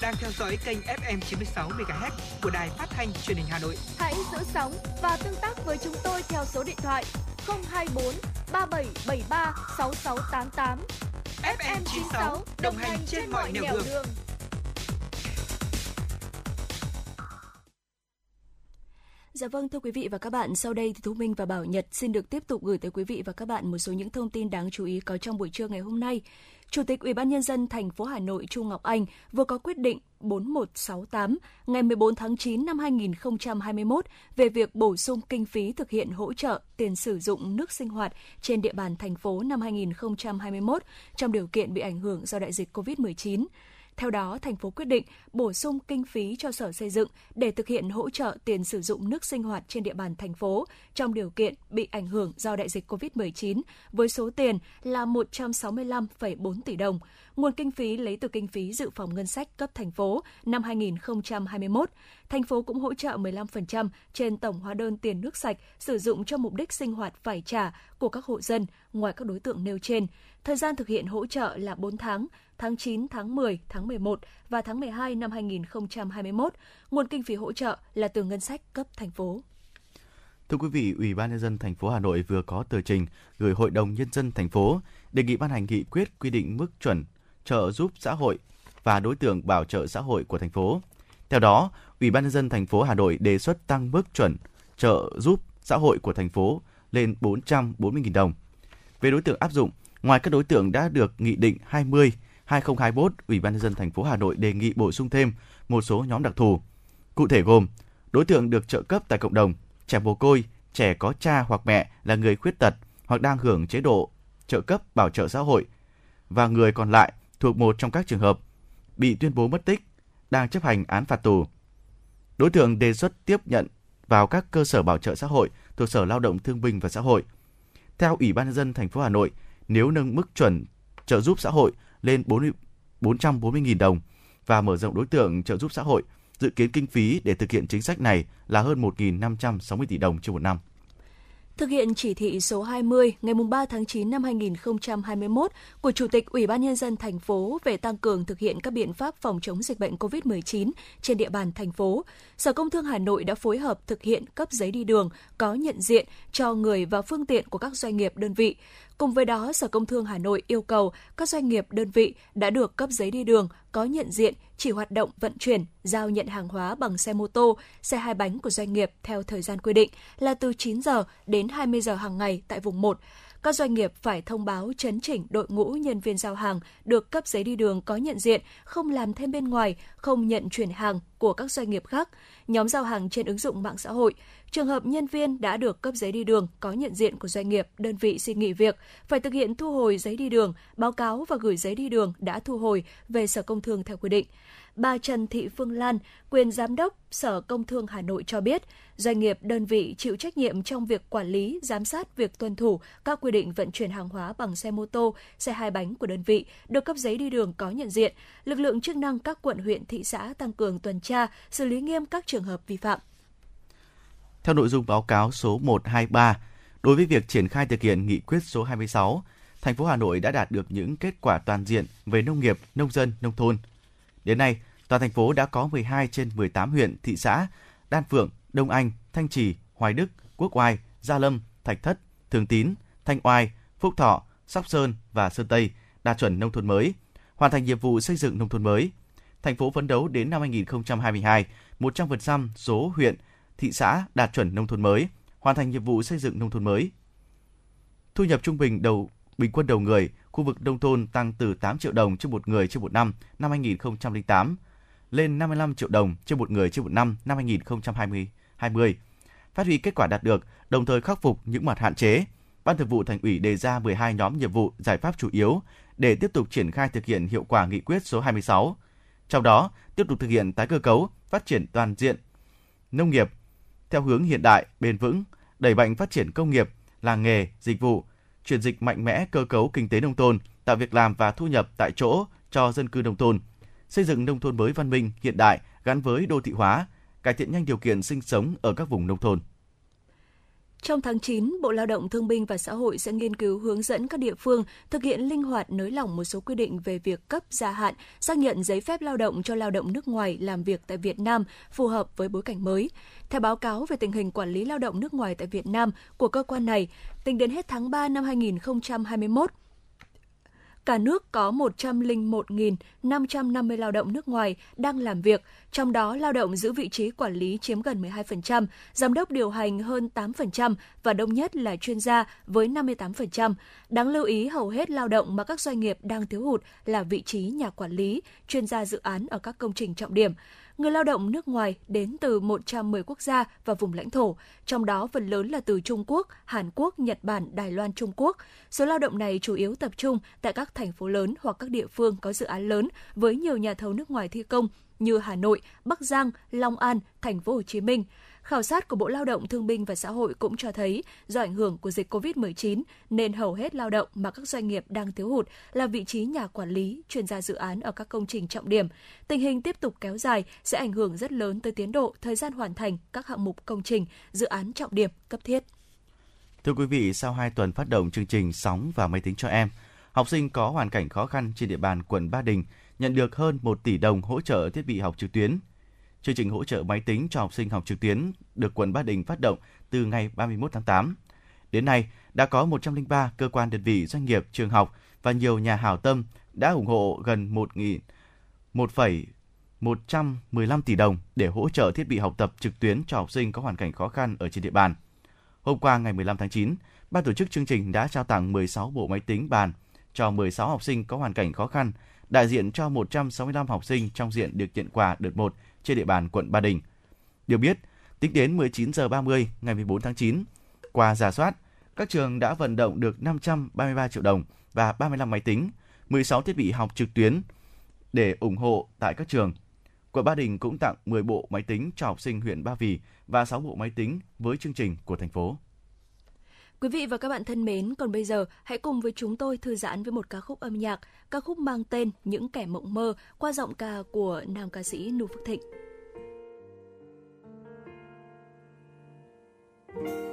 Đang theo dõi kênh FM 96 MHz của đài phát thanh truyền hình Hà Nội. Hãy giữ sóng và tương tác với chúng tôi theo số điện thoại 024 3773 6688. FM 96 đồng hành trên mọi nẻo đường. đường. Dạ vâng thưa quý vị và các bạn, sau đây thì Thu Minh và Bảo Nhật xin được tiếp tục gửi tới quý vị và các bạn một số những thông tin đáng chú ý có trong buổi trưa ngày hôm nay. Chủ tịch Ủy ban nhân dân thành phố Hà Nội Chu Ngọc Anh vừa có quyết định 4168 ngày 14 tháng 9 năm 2021 về việc bổ sung kinh phí thực hiện hỗ trợ tiền sử dụng nước sinh hoạt trên địa bàn thành phố năm 2021 trong điều kiện bị ảnh hưởng do đại dịch COVID-19. Theo đó, thành phố quyết định bổ sung kinh phí cho Sở Xây dựng để thực hiện hỗ trợ tiền sử dụng nước sinh hoạt trên địa bàn thành phố trong điều kiện bị ảnh hưởng do đại dịch COVID-19 với số tiền là 165,4 tỷ đồng. Nguồn kinh phí lấy từ kinh phí dự phòng ngân sách cấp thành phố năm 2021. Thành phố cũng hỗ trợ 15% trên tổng hóa đơn tiền nước sạch sử dụng cho mục đích sinh hoạt phải trả của các hộ dân ngoài các đối tượng nêu trên. Thời gian thực hiện hỗ trợ là 4 tháng, tháng 9, tháng 10, tháng 11 và tháng 12 năm 2021. Nguồn kinh phí hỗ trợ là từ ngân sách cấp thành phố. Thưa quý vị, Ủy ban nhân dân thành phố Hà Nội vừa có tờ trình gửi Hội đồng nhân dân thành phố đề nghị ban hành nghị quyết quy định mức chuẩn trợ giúp xã hội và đối tượng bảo trợ xã hội của thành phố. Theo đó, Ủy ban nhân dân thành phố Hà Nội đề xuất tăng mức chuẩn trợ giúp xã hội của thành phố lên 440.000 đồng. Về đối tượng áp dụng, ngoài các đối tượng đã được Nghị định 20 2021, Ủy ban nhân dân thành phố Hà Nội đề nghị bổ sung thêm một số nhóm đặc thù. Cụ thể gồm đối tượng được trợ cấp tại cộng đồng, trẻ mồ côi, trẻ có cha hoặc mẹ là người khuyết tật hoặc đang hưởng chế độ trợ cấp bảo trợ xã hội và người còn lại thuộc một trong các trường hợp bị tuyên bố mất tích, đang chấp hành án phạt tù. Đối tượng đề xuất tiếp nhận vào các cơ sở bảo trợ xã hội thuộc Sở Lao động Thương binh và Xã hội. Theo Ủy ban nhân dân thành phố Hà Nội, nếu nâng mức chuẩn trợ giúp xã hội lên 440.000 đồng và mở rộng đối tượng trợ giúp xã hội, dự kiến kinh phí để thực hiện chính sách này là hơn 1.560 tỷ đồng trên một năm. Thực hiện chỉ thị số 20 ngày 3 tháng 9 năm 2021 của Chủ tịch Ủy ban Nhân dân thành phố về tăng cường thực hiện các biện pháp phòng chống dịch bệnh COVID-19 trên địa bàn thành phố, Sở Công Thương Hà Nội đã phối hợp thực hiện cấp giấy đi đường có nhận diện cho người và phương tiện của các doanh nghiệp đơn vị. Cùng với đó, Sở Công Thương Hà Nội yêu cầu các doanh nghiệp đơn vị đã được cấp giấy đi đường có nhận diện chỉ hoạt động vận chuyển, giao nhận hàng hóa bằng xe mô tô, xe hai bánh của doanh nghiệp theo thời gian quy định là từ 9 giờ đến 20 giờ hàng ngày tại vùng 1 các doanh nghiệp phải thông báo chấn chỉnh đội ngũ nhân viên giao hàng được cấp giấy đi đường có nhận diện, không làm thêm bên ngoài, không nhận chuyển hàng của các doanh nghiệp khác, nhóm giao hàng trên ứng dụng mạng xã hội. Trường hợp nhân viên đã được cấp giấy đi đường có nhận diện của doanh nghiệp, đơn vị xin nghỉ việc, phải thực hiện thu hồi giấy đi đường, báo cáo và gửi giấy đi đường đã thu hồi về Sở Công Thương theo quy định. Bà Trần Thị Phương Lan, quyền giám đốc Sở Công Thương Hà Nội cho biết, doanh nghiệp đơn vị chịu trách nhiệm trong việc quản lý, giám sát việc tuân thủ các quy định vận chuyển hàng hóa bằng xe mô tô, xe hai bánh của đơn vị, được cấp giấy đi đường có nhận diện. Lực lượng chức năng các quận huyện thị xã tăng cường tuần tra, xử lý nghiêm các trường hợp vi phạm. Theo nội dung báo cáo số 123, đối với việc triển khai thực hiện nghị quyết số 26, thành phố Hà Nội đã đạt được những kết quả toàn diện về nông nghiệp, nông dân, nông thôn – Đến nay, toàn thành phố đã có 12 trên 18 huyện, thị xã, Đan Phượng, Đông Anh, Thanh Trì, Hoài Đức, Quốc Oai, Gia Lâm, Thạch Thất, Thường Tín, Thanh Oai, Phúc Thọ, Sóc Sơn và Sơn Tây đạt chuẩn nông thôn mới, hoàn thành nhiệm vụ xây dựng nông thôn mới. Thành phố phấn đấu đến năm 2022, 100% số huyện, thị xã đạt chuẩn nông thôn mới, hoàn thành nhiệm vụ xây dựng nông thôn mới. Thu nhập trung bình đầu bình quân đầu người khu vực nông thôn tăng từ 8 triệu đồng trên một người trên một năm năm 2008 lên 55 triệu đồng trên một người trên một năm năm 2020. 20. Phát huy kết quả đạt được, đồng thời khắc phục những mặt hạn chế. Ban Thường vụ Thành ủy đề ra 12 nhóm nhiệm vụ giải pháp chủ yếu để tiếp tục triển khai thực hiện hiệu quả nghị quyết số 26. Trong đó, tiếp tục thực hiện tái cơ cấu, phát triển toàn diện nông nghiệp theo hướng hiện đại, bền vững, đẩy mạnh phát triển công nghiệp, làng nghề, dịch vụ, chuyển dịch mạnh mẽ cơ cấu kinh tế nông thôn, tạo việc làm và thu nhập tại chỗ cho dân cư nông thôn, xây dựng nông thôn mới văn minh, hiện đại gắn với đô thị hóa, cải thiện nhanh điều kiện sinh sống ở các vùng nông thôn. Trong tháng 9, Bộ Lao động Thương binh và Xã hội sẽ nghiên cứu hướng dẫn các địa phương thực hiện linh hoạt nới lỏng một số quy định về việc cấp gia hạn, xác nhận giấy phép lao động cho lao động nước ngoài làm việc tại Việt Nam phù hợp với bối cảnh mới. Theo báo cáo về tình hình quản lý lao động nước ngoài tại Việt Nam của cơ quan này, tính đến hết tháng 3 năm 2021, cả nước có 101.550 lao động nước ngoài đang làm việc, trong đó lao động giữ vị trí quản lý chiếm gần 12%, giám đốc điều hành hơn 8% và đông nhất là chuyên gia với 58%. Đáng lưu ý hầu hết lao động mà các doanh nghiệp đang thiếu hụt là vị trí nhà quản lý, chuyên gia dự án ở các công trình trọng điểm người lao động nước ngoài đến từ 110 quốc gia và vùng lãnh thổ, trong đó phần lớn là từ Trung Quốc, Hàn Quốc, Nhật Bản, Đài Loan, Trung Quốc. Số lao động này chủ yếu tập trung tại các thành phố lớn hoặc các địa phương có dự án lớn với nhiều nhà thầu nước ngoài thi công như Hà Nội, Bắc Giang, Long An, Thành phố Hồ Chí Minh. Khảo sát của Bộ Lao động Thương binh và Xã hội cũng cho thấy do ảnh hưởng của dịch COVID-19 nên hầu hết lao động mà các doanh nghiệp đang thiếu hụt là vị trí nhà quản lý, chuyên gia dự án ở các công trình trọng điểm. Tình hình tiếp tục kéo dài sẽ ảnh hưởng rất lớn tới tiến độ, thời gian hoàn thành các hạng mục công trình, dự án trọng điểm cấp thiết. Thưa quý vị, sau 2 tuần phát động chương trình Sóng và Máy tính cho em, học sinh có hoàn cảnh khó khăn trên địa bàn quận Ba Đình nhận được hơn 1 tỷ đồng hỗ trợ thiết bị học trực tuyến. Chương trình hỗ trợ máy tính cho học sinh học trực tuyến được quận Ba Đình phát động từ ngày 31 tháng 8. Đến nay, đã có 103 cơ quan đơn vị doanh nghiệp, trường học và nhiều nhà hảo tâm đã ủng hộ gần 1.115 tỷ đồng để hỗ trợ thiết bị học tập trực tuyến cho học sinh có hoàn cảnh khó khăn ở trên địa bàn. Hôm qua ngày 15 tháng 9, ban tổ chức chương trình đã trao tặng 16 bộ máy tính bàn cho 16 học sinh có hoàn cảnh khó khăn, đại diện cho 165 học sinh trong diện được nhận quà đợt 1 trên địa bàn quận Ba Đình. Được biết, tính đến 19 giờ 30 ngày 14 tháng 9, qua giả soát, các trường đã vận động được 533 triệu đồng và 35 máy tính, 16 thiết bị học trực tuyến để ủng hộ tại các trường. Quận Ba Đình cũng tặng 10 bộ máy tính cho học sinh huyện Ba Vì và 6 bộ máy tính với chương trình của thành phố. Quý vị và các bạn thân mến, còn bây giờ hãy cùng với chúng tôi thư giãn với một ca khúc âm nhạc, ca khúc mang tên Những kẻ mộng mơ qua giọng ca của nam ca sĩ Nu Phước Thịnh. biển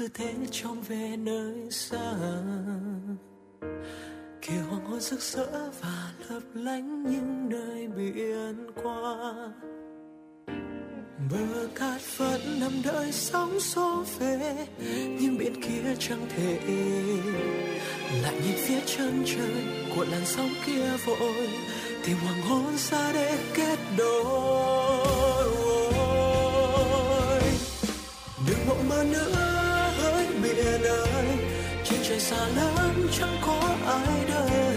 cứ thế trông về nơi xa. Kia hoàng hôn rực rỡ và lấp lánh những nơi biển qua. Bờ cát vẫn nằm đợi sóng xô về, nhưng biển kia chẳng thể lại nhìn phía chân trời của làn sóng kia vội tìm hoàng hôn xa để kết đôi. Đừng mộng mơ nữa trời xa lắm, chẳng có ai đợi.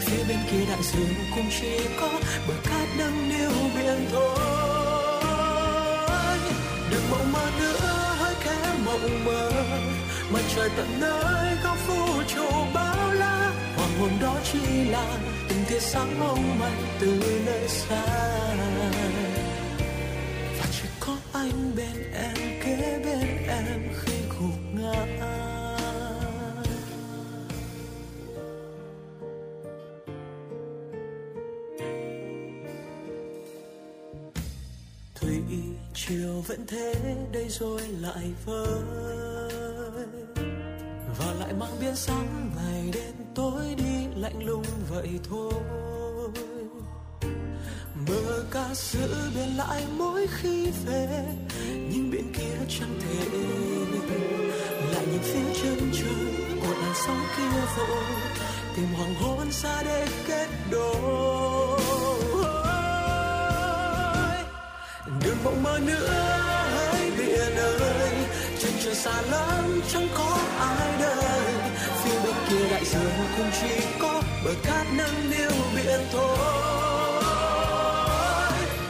Phía bên kia đại dương cũng chỉ có bờ cát nâng niu biển thôi. Đừng mộng mơ nữa hãy khẽ mộng mơ. Mặt trời tận nơi góc vũ trụ bao la. Hoàng hôn đó chỉ là từng tia sáng mong manh từ nơi xa. Và chỉ có anh bên em. Chiều vẫn thế, đây rồi lại vơi. Và lại mang biến sáng, ngày đêm tối đi lạnh lùng vậy thôi. Mơ ca giữ bên lại mỗi khi về, nhưng bên kia chẳng thể. Lại nhìn phía chân trời của làn sóng kia vội, tìm hoàng hôn xa để kết đôi. Đừng mộng mơ nữa, hãy biển ơi chân trời xa lắm, chẳng có ai đời phía bên kia đại dương cũng chỉ có bờ cát nâng niu biển thôi.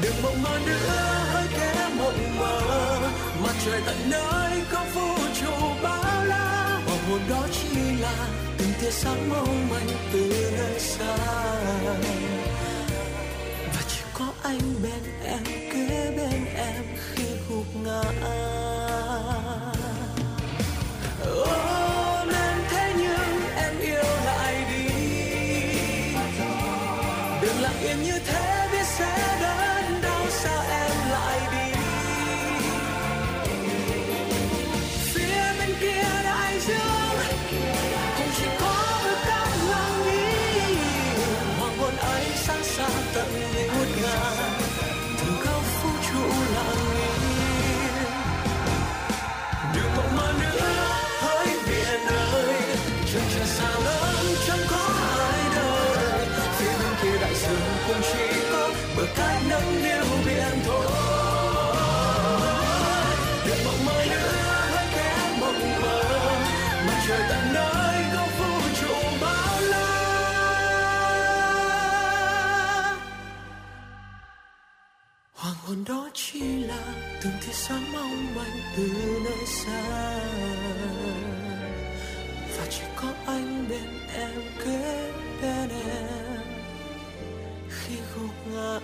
Đừng mộng mơ nữa, hãy kẻ mộng mơ. Mặt trời tận nơi có vũ trụ bao la. Hoàng hồn đó chỉ là từng tia sáng mong manh từ nơi xa. Và chỉ có anh bên em kia gục sáng mong manh từ nơi xa. Và chỉ có anh bên em kế bên em. Khi gục ngã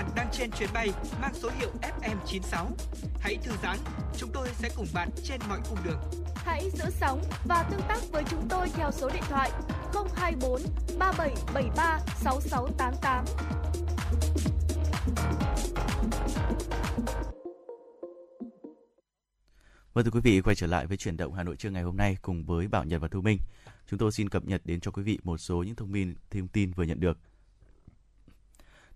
bạn đang trên chuyến bay mang số hiệu FM96. Hãy thư giãn, chúng tôi sẽ cùng bạn trên mọi cung đường. Hãy giữ sóng và tương tác với chúng tôi theo số điện thoại 024 3773 6688. Vâng thưa quý vị, quay trở lại với chuyển động Hà Nội trưa ngày hôm nay cùng với Bảo Nhật và Thu Minh. Chúng tôi xin cập nhật đến cho quý vị một số những thông tin thông tin vừa nhận được.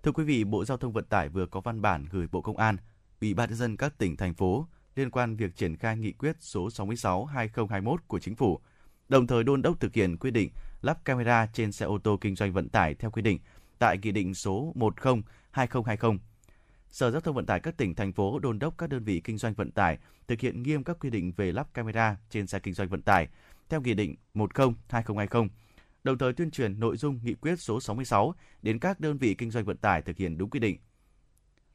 Thưa quý vị, Bộ Giao thông Vận tải vừa có văn bản gửi Bộ Công an, Ủy ban nhân dân các tỉnh thành phố liên quan việc triển khai nghị quyết số 66/2021 của Chính phủ, đồng thời đôn đốc thực hiện quy định lắp camera trên xe ô tô kinh doanh vận tải theo quy định tại Nghị định số 10/2020. Sở Giao thông Vận tải các tỉnh thành phố đôn đốc các đơn vị kinh doanh vận tải thực hiện nghiêm các quy định về lắp camera trên xe kinh doanh vận tải theo Nghị định 10/2020 đồng thời tuyên truyền nội dung nghị quyết số 66 đến các đơn vị kinh doanh vận tải thực hiện đúng quy định.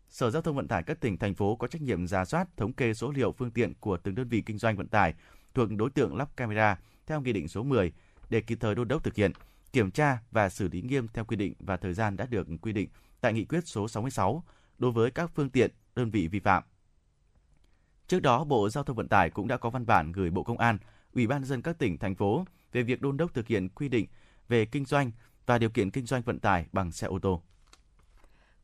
Sở Giao thông Vận tải các tỉnh, thành phố có trách nhiệm ra soát, thống kê số liệu phương tiện của từng đơn vị kinh doanh vận tải thuộc đối tượng lắp camera theo Nghị định số 10 để kịp thời đôn đốc thực hiện, kiểm tra và xử lý nghiêm theo quy định và thời gian đã được quy định tại Nghị quyết số 66 đối với các phương tiện, đơn vị vi phạm. Trước đó, Bộ Giao thông Vận tải cũng đã có văn bản gửi Bộ Công an, Ủy ban dân các tỉnh, thành phố về việc đôn đốc thực hiện quy định về kinh doanh và điều kiện kinh doanh vận tải bằng xe ô tô.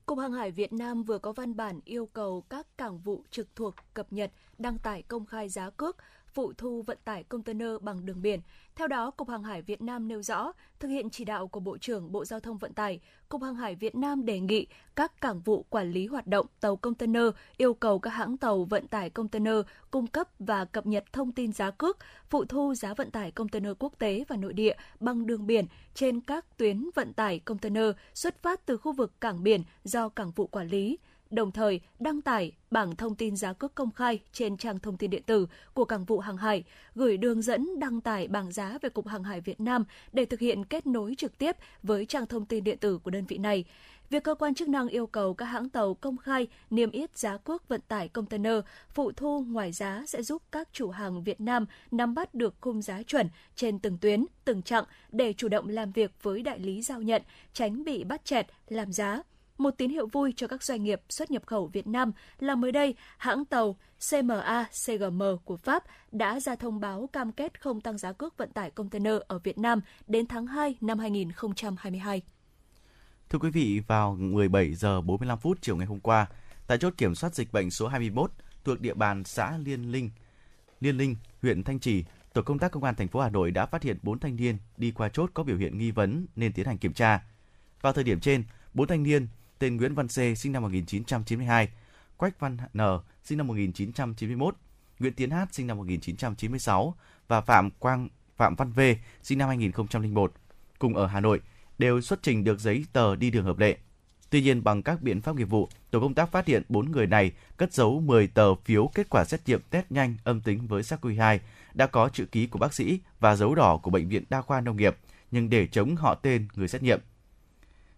Cục Hàng hải Việt Nam vừa có văn bản yêu cầu các cảng vụ trực thuộc cập nhật, đăng tải công khai giá cước, phụ thu vận tải container bằng đường biển. Theo đó, Cục Hàng hải Việt Nam nêu rõ, thực hiện chỉ đạo của Bộ trưởng Bộ Giao thông Vận tải, Cục Hàng hải Việt Nam đề nghị các cảng vụ quản lý hoạt động tàu container yêu cầu các hãng tàu vận tải container cung cấp và cập nhật thông tin giá cước, phụ thu giá vận tải container quốc tế và nội địa bằng đường biển trên các tuyến vận tải container xuất phát từ khu vực cảng biển do cảng vụ quản lý đồng thời đăng tải bảng thông tin giá cước công khai trên trang thông tin điện tử của Cảng vụ Hàng hải, gửi đường dẫn đăng tải bảng giá về Cục Hàng hải Việt Nam để thực hiện kết nối trực tiếp với trang thông tin điện tử của đơn vị này. Việc cơ quan chức năng yêu cầu các hãng tàu công khai niêm yết giá cước vận tải container phụ thu ngoài giá sẽ giúp các chủ hàng Việt Nam nắm bắt được khung giá chuẩn trên từng tuyến, từng chặng để chủ động làm việc với đại lý giao nhận, tránh bị bắt chẹt, làm giá. Một tín hiệu vui cho các doanh nghiệp xuất nhập khẩu Việt Nam là mới đây, hãng tàu CMA CGM của Pháp đã ra thông báo cam kết không tăng giá cước vận tải container ở Việt Nam đến tháng 2 năm 2022. Thưa quý vị, vào 17 giờ 45 phút chiều ngày hôm qua, tại chốt kiểm soát dịch bệnh số 21 thuộc địa bàn xã Liên Linh, Liên Linh, huyện Thanh Trì, tổ công tác công an thành phố Hà Nội đã phát hiện 4 thanh niên đi qua chốt có biểu hiện nghi vấn nên tiến hành kiểm tra. Vào thời điểm trên, 4 thanh niên tên Nguyễn Văn C sinh năm 1992, Quách Văn N sinh năm 1991, Nguyễn Tiến Hát sinh năm 1996 và Phạm Quang Phạm Văn V sinh năm 2001 cùng ở Hà Nội đều xuất trình được giấy tờ đi đường hợp lệ. Tuy nhiên bằng các biện pháp nghiệp vụ, tổ công tác phát hiện 4 người này cất giấu 10 tờ phiếu kết quả xét nghiệm test nhanh âm tính với SARS-CoV-2 đã có chữ ký của bác sĩ và dấu đỏ của bệnh viện đa khoa nông nghiệp nhưng để chống họ tên người xét nghiệm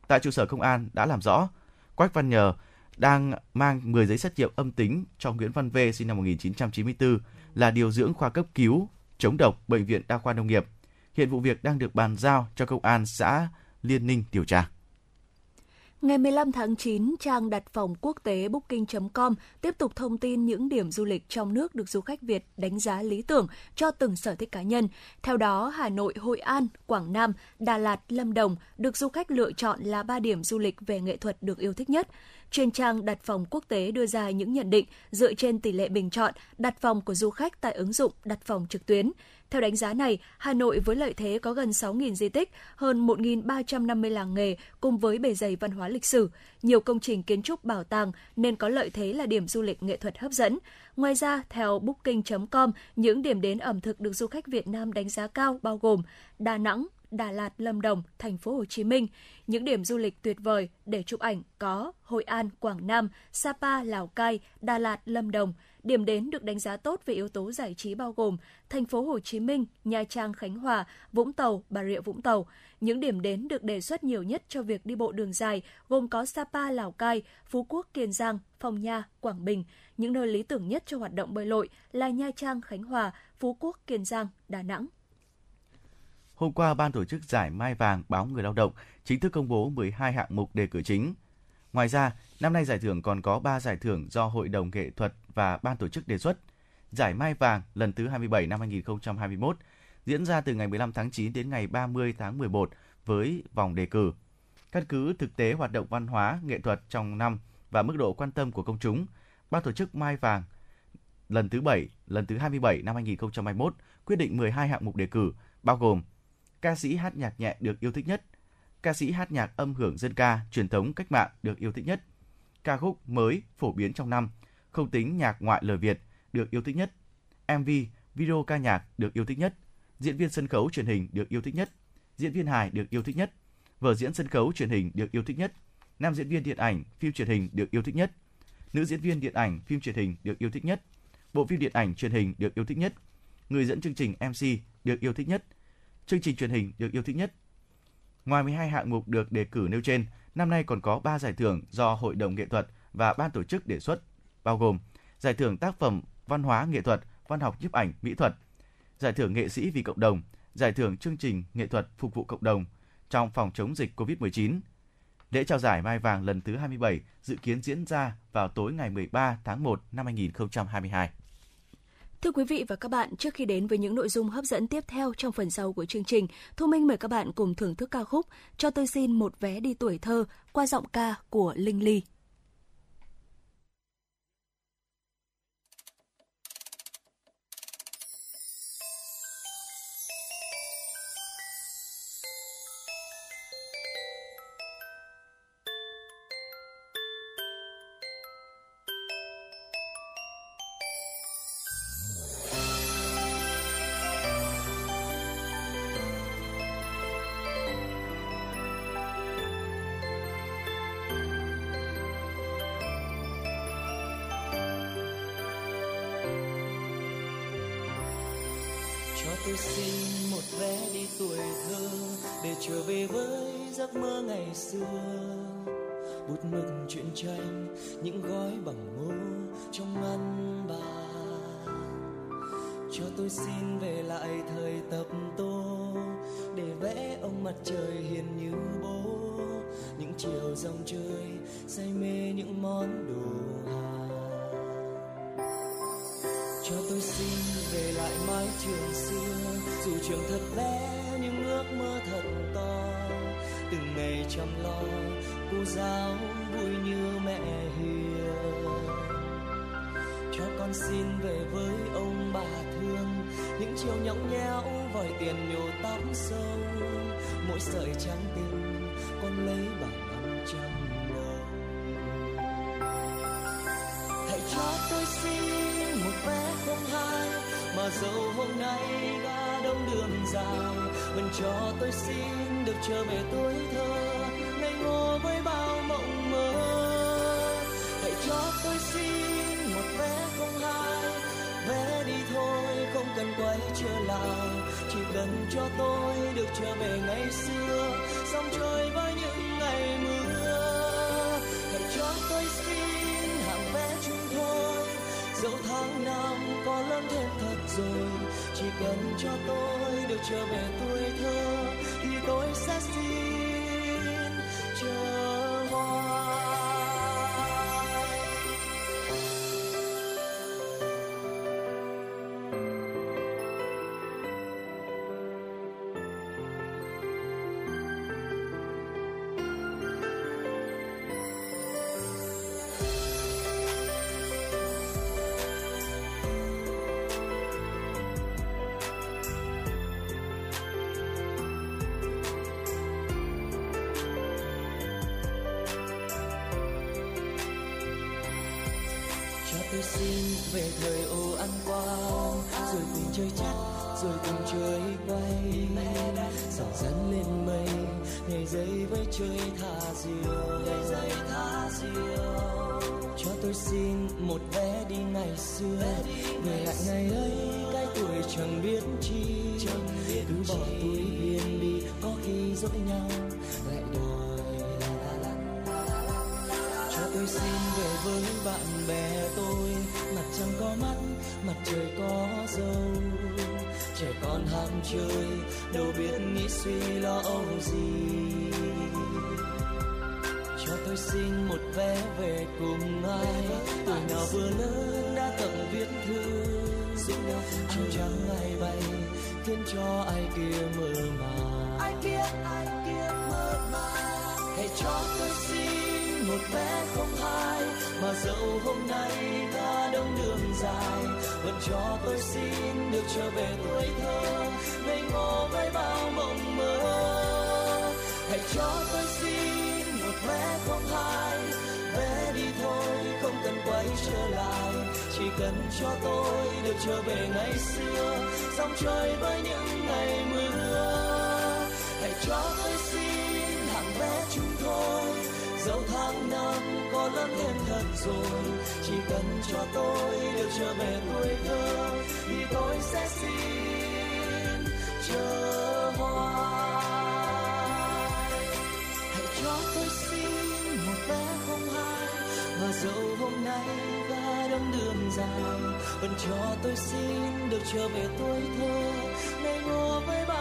tại trụ sở công an đã làm rõ, Quách Văn Nhờ đang mang 10 giấy xét nghiệm âm tính cho Nguyễn Văn V sinh năm 1994 là điều dưỡng khoa cấp cứu chống độc bệnh viện đa khoa nông nghiệp. Hiện vụ việc đang được bàn giao cho công an xã Liên Ninh điều tra. Ngày 15 tháng 9, trang đặt phòng quốc tế booking.com tiếp tục thông tin những điểm du lịch trong nước được du khách Việt đánh giá lý tưởng cho từng sở thích cá nhân. Theo đó, Hà Nội, Hội An, Quảng Nam, Đà Lạt, Lâm Đồng được du khách lựa chọn là ba điểm du lịch về nghệ thuật được yêu thích nhất. Trên trang đặt phòng quốc tế đưa ra những nhận định dựa trên tỷ lệ bình chọn đặt phòng của du khách tại ứng dụng đặt phòng trực tuyến. Theo đánh giá này, Hà Nội với lợi thế có gần 6.000 di tích, hơn 1.350 làng nghề cùng với bề dày văn hóa lịch sử, nhiều công trình kiến trúc bảo tàng nên có lợi thế là điểm du lịch nghệ thuật hấp dẫn. Ngoài ra, theo booking.com, những điểm đến ẩm thực được du khách Việt Nam đánh giá cao bao gồm Đà Nẵng, Đà Lạt, Lâm Đồng, thành phố Hồ Chí Minh. Những điểm du lịch tuyệt vời để chụp ảnh có Hội An, Quảng Nam, Sapa, Lào Cai, Đà Lạt, Lâm Đồng. Điểm đến được đánh giá tốt về yếu tố giải trí bao gồm thành phố Hồ Chí Minh, Nha Trang, Khánh Hòa, Vũng Tàu, Bà Rịa Vũng Tàu. Những điểm đến được đề xuất nhiều nhất cho việc đi bộ đường dài gồm có Sapa, Lào Cai, Phú Quốc, Kiên Giang, Phong Nha, Quảng Bình. Những nơi lý tưởng nhất cho hoạt động bơi lội là Nha Trang, Khánh Hòa, Phú Quốc, Kiên Giang, Đà Nẵng. Hôm qua, Ban tổ chức giải Mai Vàng báo Người Lao động chính thức công bố 12 hạng mục đề cử chính. Ngoài ra, năm nay giải thưởng còn có 3 giải thưởng do Hội đồng Nghệ thuật và Ban tổ chức đề xuất. Giải Mai Vàng lần thứ 27 năm 2021 diễn ra từ ngày 15 tháng 9 đến ngày 30 tháng 11 với vòng đề cử. Căn cứ thực tế hoạt động văn hóa, nghệ thuật trong năm và mức độ quan tâm của công chúng, Ban tổ chức Mai Vàng lần thứ 7, lần thứ 27 năm 2021 quyết định 12 hạng mục đề cử, bao gồm ca sĩ hát nhạc nhẹ được yêu thích nhất, ca sĩ hát nhạc âm hưởng dân ca truyền thống cách mạng được yêu thích nhất, ca khúc mới phổ biến trong năm, không tính nhạc ngoại lời Việt được yêu thích nhất, MV, video ca nhạc được yêu thích nhất, diễn viên sân khấu truyền hình được yêu thích nhất, diễn viên hài được yêu thích nhất, vở diễn sân khấu truyền hình được yêu thích nhất, nam diễn viên điện ảnh, phim truyền hình được yêu thích nhất, nữ diễn viên điện ảnh, phim truyền hình được yêu thích nhất, bộ phim điện ảnh truyền hình được yêu thích nhất, người dẫn chương trình MC được yêu thích nhất, chương trình truyền hình được yêu thích nhất. Ngoài 12 hạng mục được đề cử nêu trên, năm nay còn có 3 giải thưởng do Hội đồng nghệ thuật và ban tổ chức đề xuất, bao gồm Giải thưởng tác phẩm văn hóa nghệ thuật, văn học nhiếp ảnh, mỹ thuật, Giải thưởng nghệ sĩ vì cộng đồng, Giải thưởng chương trình nghệ thuật phục vụ cộng đồng trong phòng chống dịch COVID-19. Lễ trao giải Mai Vàng lần thứ 27 dự kiến diễn ra vào tối ngày 13 tháng 1 năm 2022. Thưa quý vị và các bạn, trước khi đến với những nội dung hấp dẫn tiếp theo trong phần sau của chương trình, Thu Minh mời các bạn cùng thưởng thức ca khúc Cho tôi xin một vé đi tuổi thơ qua giọng ca của Linh Ly. Những gói bằng ngô trong ngăn bàn cho tôi xin về lại thời tập tô, để vẽ ông mặt trời hiền như bố. Những chiều dòng chơi say mê những món đồ hà. Cho tôi xin về lại mái trường xưa, dù trường thật bé nhưng ước mơ thật to. Từng ngày chăm lo cô giáo vui như mẹ hiền. Cho con xin về với ông bà thương, những chiều nhõng nhẽo vòi tiền nhổ tóc sâu. Mỗi sợi trắng tình con lấy bằng năm trăm đồng hãy cho tôi xin một vé không hai, mà dẫu hôm nay đã đông đường dài, vẫn cho tôi xin được trở về tuổi thơ ngô với bao mộng mơ. Hãy cho tôi xin một vé không hai, vé đi thôi, không cần quay trở lại. Chỉ cần cho tôi được trở về ngày xưa sông trôi với những ngày mưa. Hãy cho tôi xin hàng vé chung thôi, dẫu tháng năm có lớn thêm thật rồi. Chỉ cần cho tôi được trở về tuổi thơ, thì tôi sẽ xin về thời ô ăn quang rồi cùng chơi chắc rồi cùng chơi quay dần dần lên mây ngày giây với chơi thả diều. Ngày giây thả diều. Cho tôi xin một vé đi ngày xưa. Về lại ngày ấy cái tuổi chẳng biết chi. Cứ bỏ túi biên đi có khi dỗi nhau. Lại đòi cho tôi xin về với bạn bè trăng có mắt mặt trời có dâu. Trẻ con ham chơi đâu biết nghĩ suy lo âu gì. Cho tôi xin một vé về cùng ai. Tuổi nào vừa lớn đã tận viết thư. Áo trắng ai bay khiến cho ai kia mơ màng. Ai kia ai kia mơ màng. Hãy cho tôi xin một vé không hai mà dẫu hôm nay ta đường dài. Vẫn cho tôi xin được trở về tuổi thơ. Ngây ngô với bao mộng mơ. Hãy cho tôi xin một vé không hai. Vé đi thôi, không cần quay trở lại. Chỉ cần cho tôi được trở về ngày xưa. Dòng chơi với những ngày mưa. Hãy cho tôi xin dẫu tháng năm có lớn thêm thật rồi, chỉ cần cho tôi được trở về tuổi thơ, thì tôi sẽ xin chờ hoài. Hãy cho tôi xin một vé không hai và dẫu hôm nay đã đông đường dài, vẫn cho tôi xin được trở về tuổi thơ ngày ngô với bao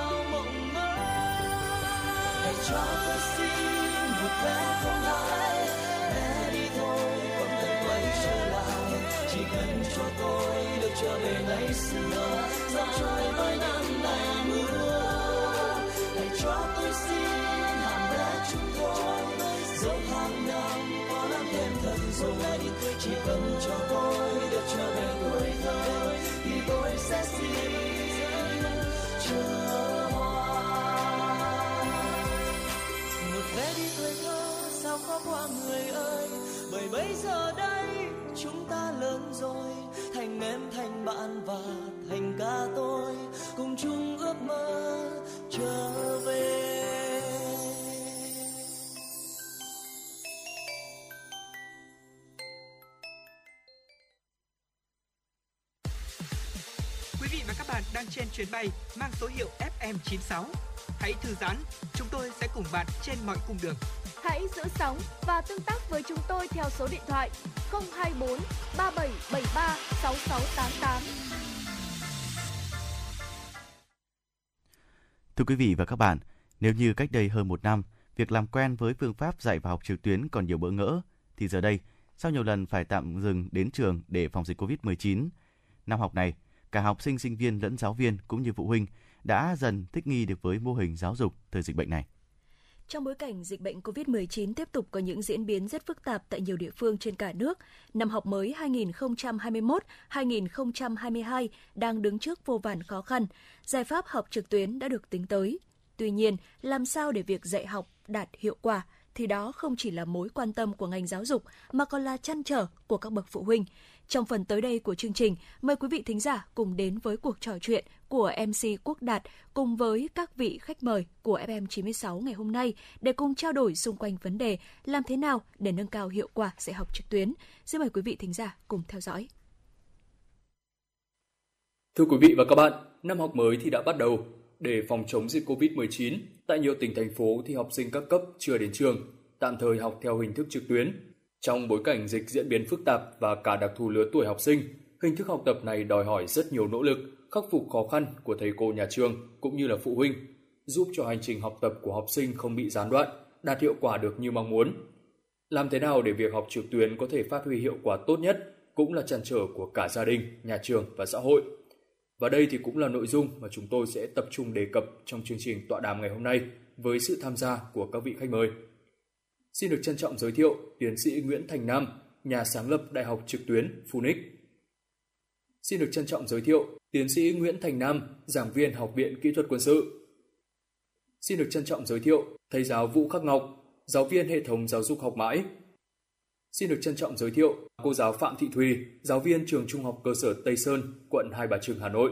cho tôi xin một vé không hai vé đi thôi không cần quay trở lại. Chỉ cần cho tôi được trở về ngày xưa. Dòng trôi với năm ngày mưa. Hãy cho tôi xin hàng bé chúng tôi. Dẫu hàng năm có lắm thêm thật rồi chỉ cần cho tôi được trở về tuổi thơ, thì tôi sẽ xin chờ người ơi, bởi bây giờ đây chúng ta lớn rồi, thành em, thành bạn và thành ca tôi đang trên chuyến bay mang số hiệu FM96. Hãy thư giãn, chúng tôi sẽ cùng bạn trên mọi cung đường. Hãy giữ sóng và tương tác với chúng tôi theo số điện thoại 024 3773 6688. Thưa quý vị và các bạn, nếu như cách đây hơn một năm, việc làm quen với phương pháp dạy và học trực tuyến còn nhiều bỡ ngỡ, thì giờ đây, sau nhiều lần phải tạm dừng đến trường để phòng dịch COVID-19, năm học này, cả học sinh, sinh viên lẫn giáo viên cũng như phụ huynh đã dần thích nghi được với mô hình giáo dục thời dịch bệnh này. Trong bối cảnh dịch bệnh COVID-19 tiếp tục có những diễn biến rất phức tạp tại nhiều địa phương trên cả nước, năm học mới 2021-2022 đang đứng trước vô vàn khó khăn. Giải pháp học trực tuyến đã được tính tới. Tuy nhiên, làm sao để việc dạy học đạt hiệu quả thì đó không chỉ là mối quan tâm của ngành giáo dục mà còn là chăn trở của các bậc phụ huynh. Trong phần tới đây của chương trình, mời quý vị thính giả cùng đến với cuộc trò chuyện của MC Quốc Đạt cùng với các vị khách mời của FM96 ngày hôm nay để cùng trao đổi xung quanh vấn đề làm thế nào để nâng cao hiệu quả dạy học trực tuyến. Xin mời quý vị thính giả cùng theo dõi. Thưa quý vị và các bạn, năm học mới thì đã bắt đầu. Để phòng chống dịch COVID-19, tại nhiều tỉnh thành phố thì học sinh các cấp chưa đến trường, tạm thời học theo hình thức trực tuyến. Trong bối cảnh dịch diễn biến phức tạp và cả đặc thù lứa tuổi học sinh, hình thức học tập này đòi hỏi rất nhiều nỗ lực, khắc phục khó khăn của thầy cô nhà trường cũng như là phụ huynh, giúp cho hành trình học tập của học sinh không bị gián đoạn, đạt hiệu quả được như mong muốn. Làm thế nào để việc học trực tuyến có thể phát huy hiệu quả tốt nhất cũng là trăn trở của cả gia đình, nhà trường và xã hội. Và đây thì cũng là nội dung mà chúng tôi sẽ tập trung đề cập trong chương trình tọa đàm ngày hôm nay với sự tham gia của các vị khách mời. Xin được trân trọng giới thiệu tiến sĩ Nguyễn Thành Nam, nhà sáng lập Đại học trực tuyến Phoenix. Xin được trân trọng giới thiệu tiến sĩ Nguyễn Thành Nam, giảng viên Học viện Kỹ thuật Quân sự. Xin được trân trọng giới thiệu thầy giáo Vũ Khắc Ngọc, giáo viên hệ thống giáo dục học mãi. Xin được trân trọng giới thiệu cô giáo Phạm Thị Thùy, giáo viên trường Trung học cơ sở Tây Sơn, quận Hai Bà Trưng, Hà Nội.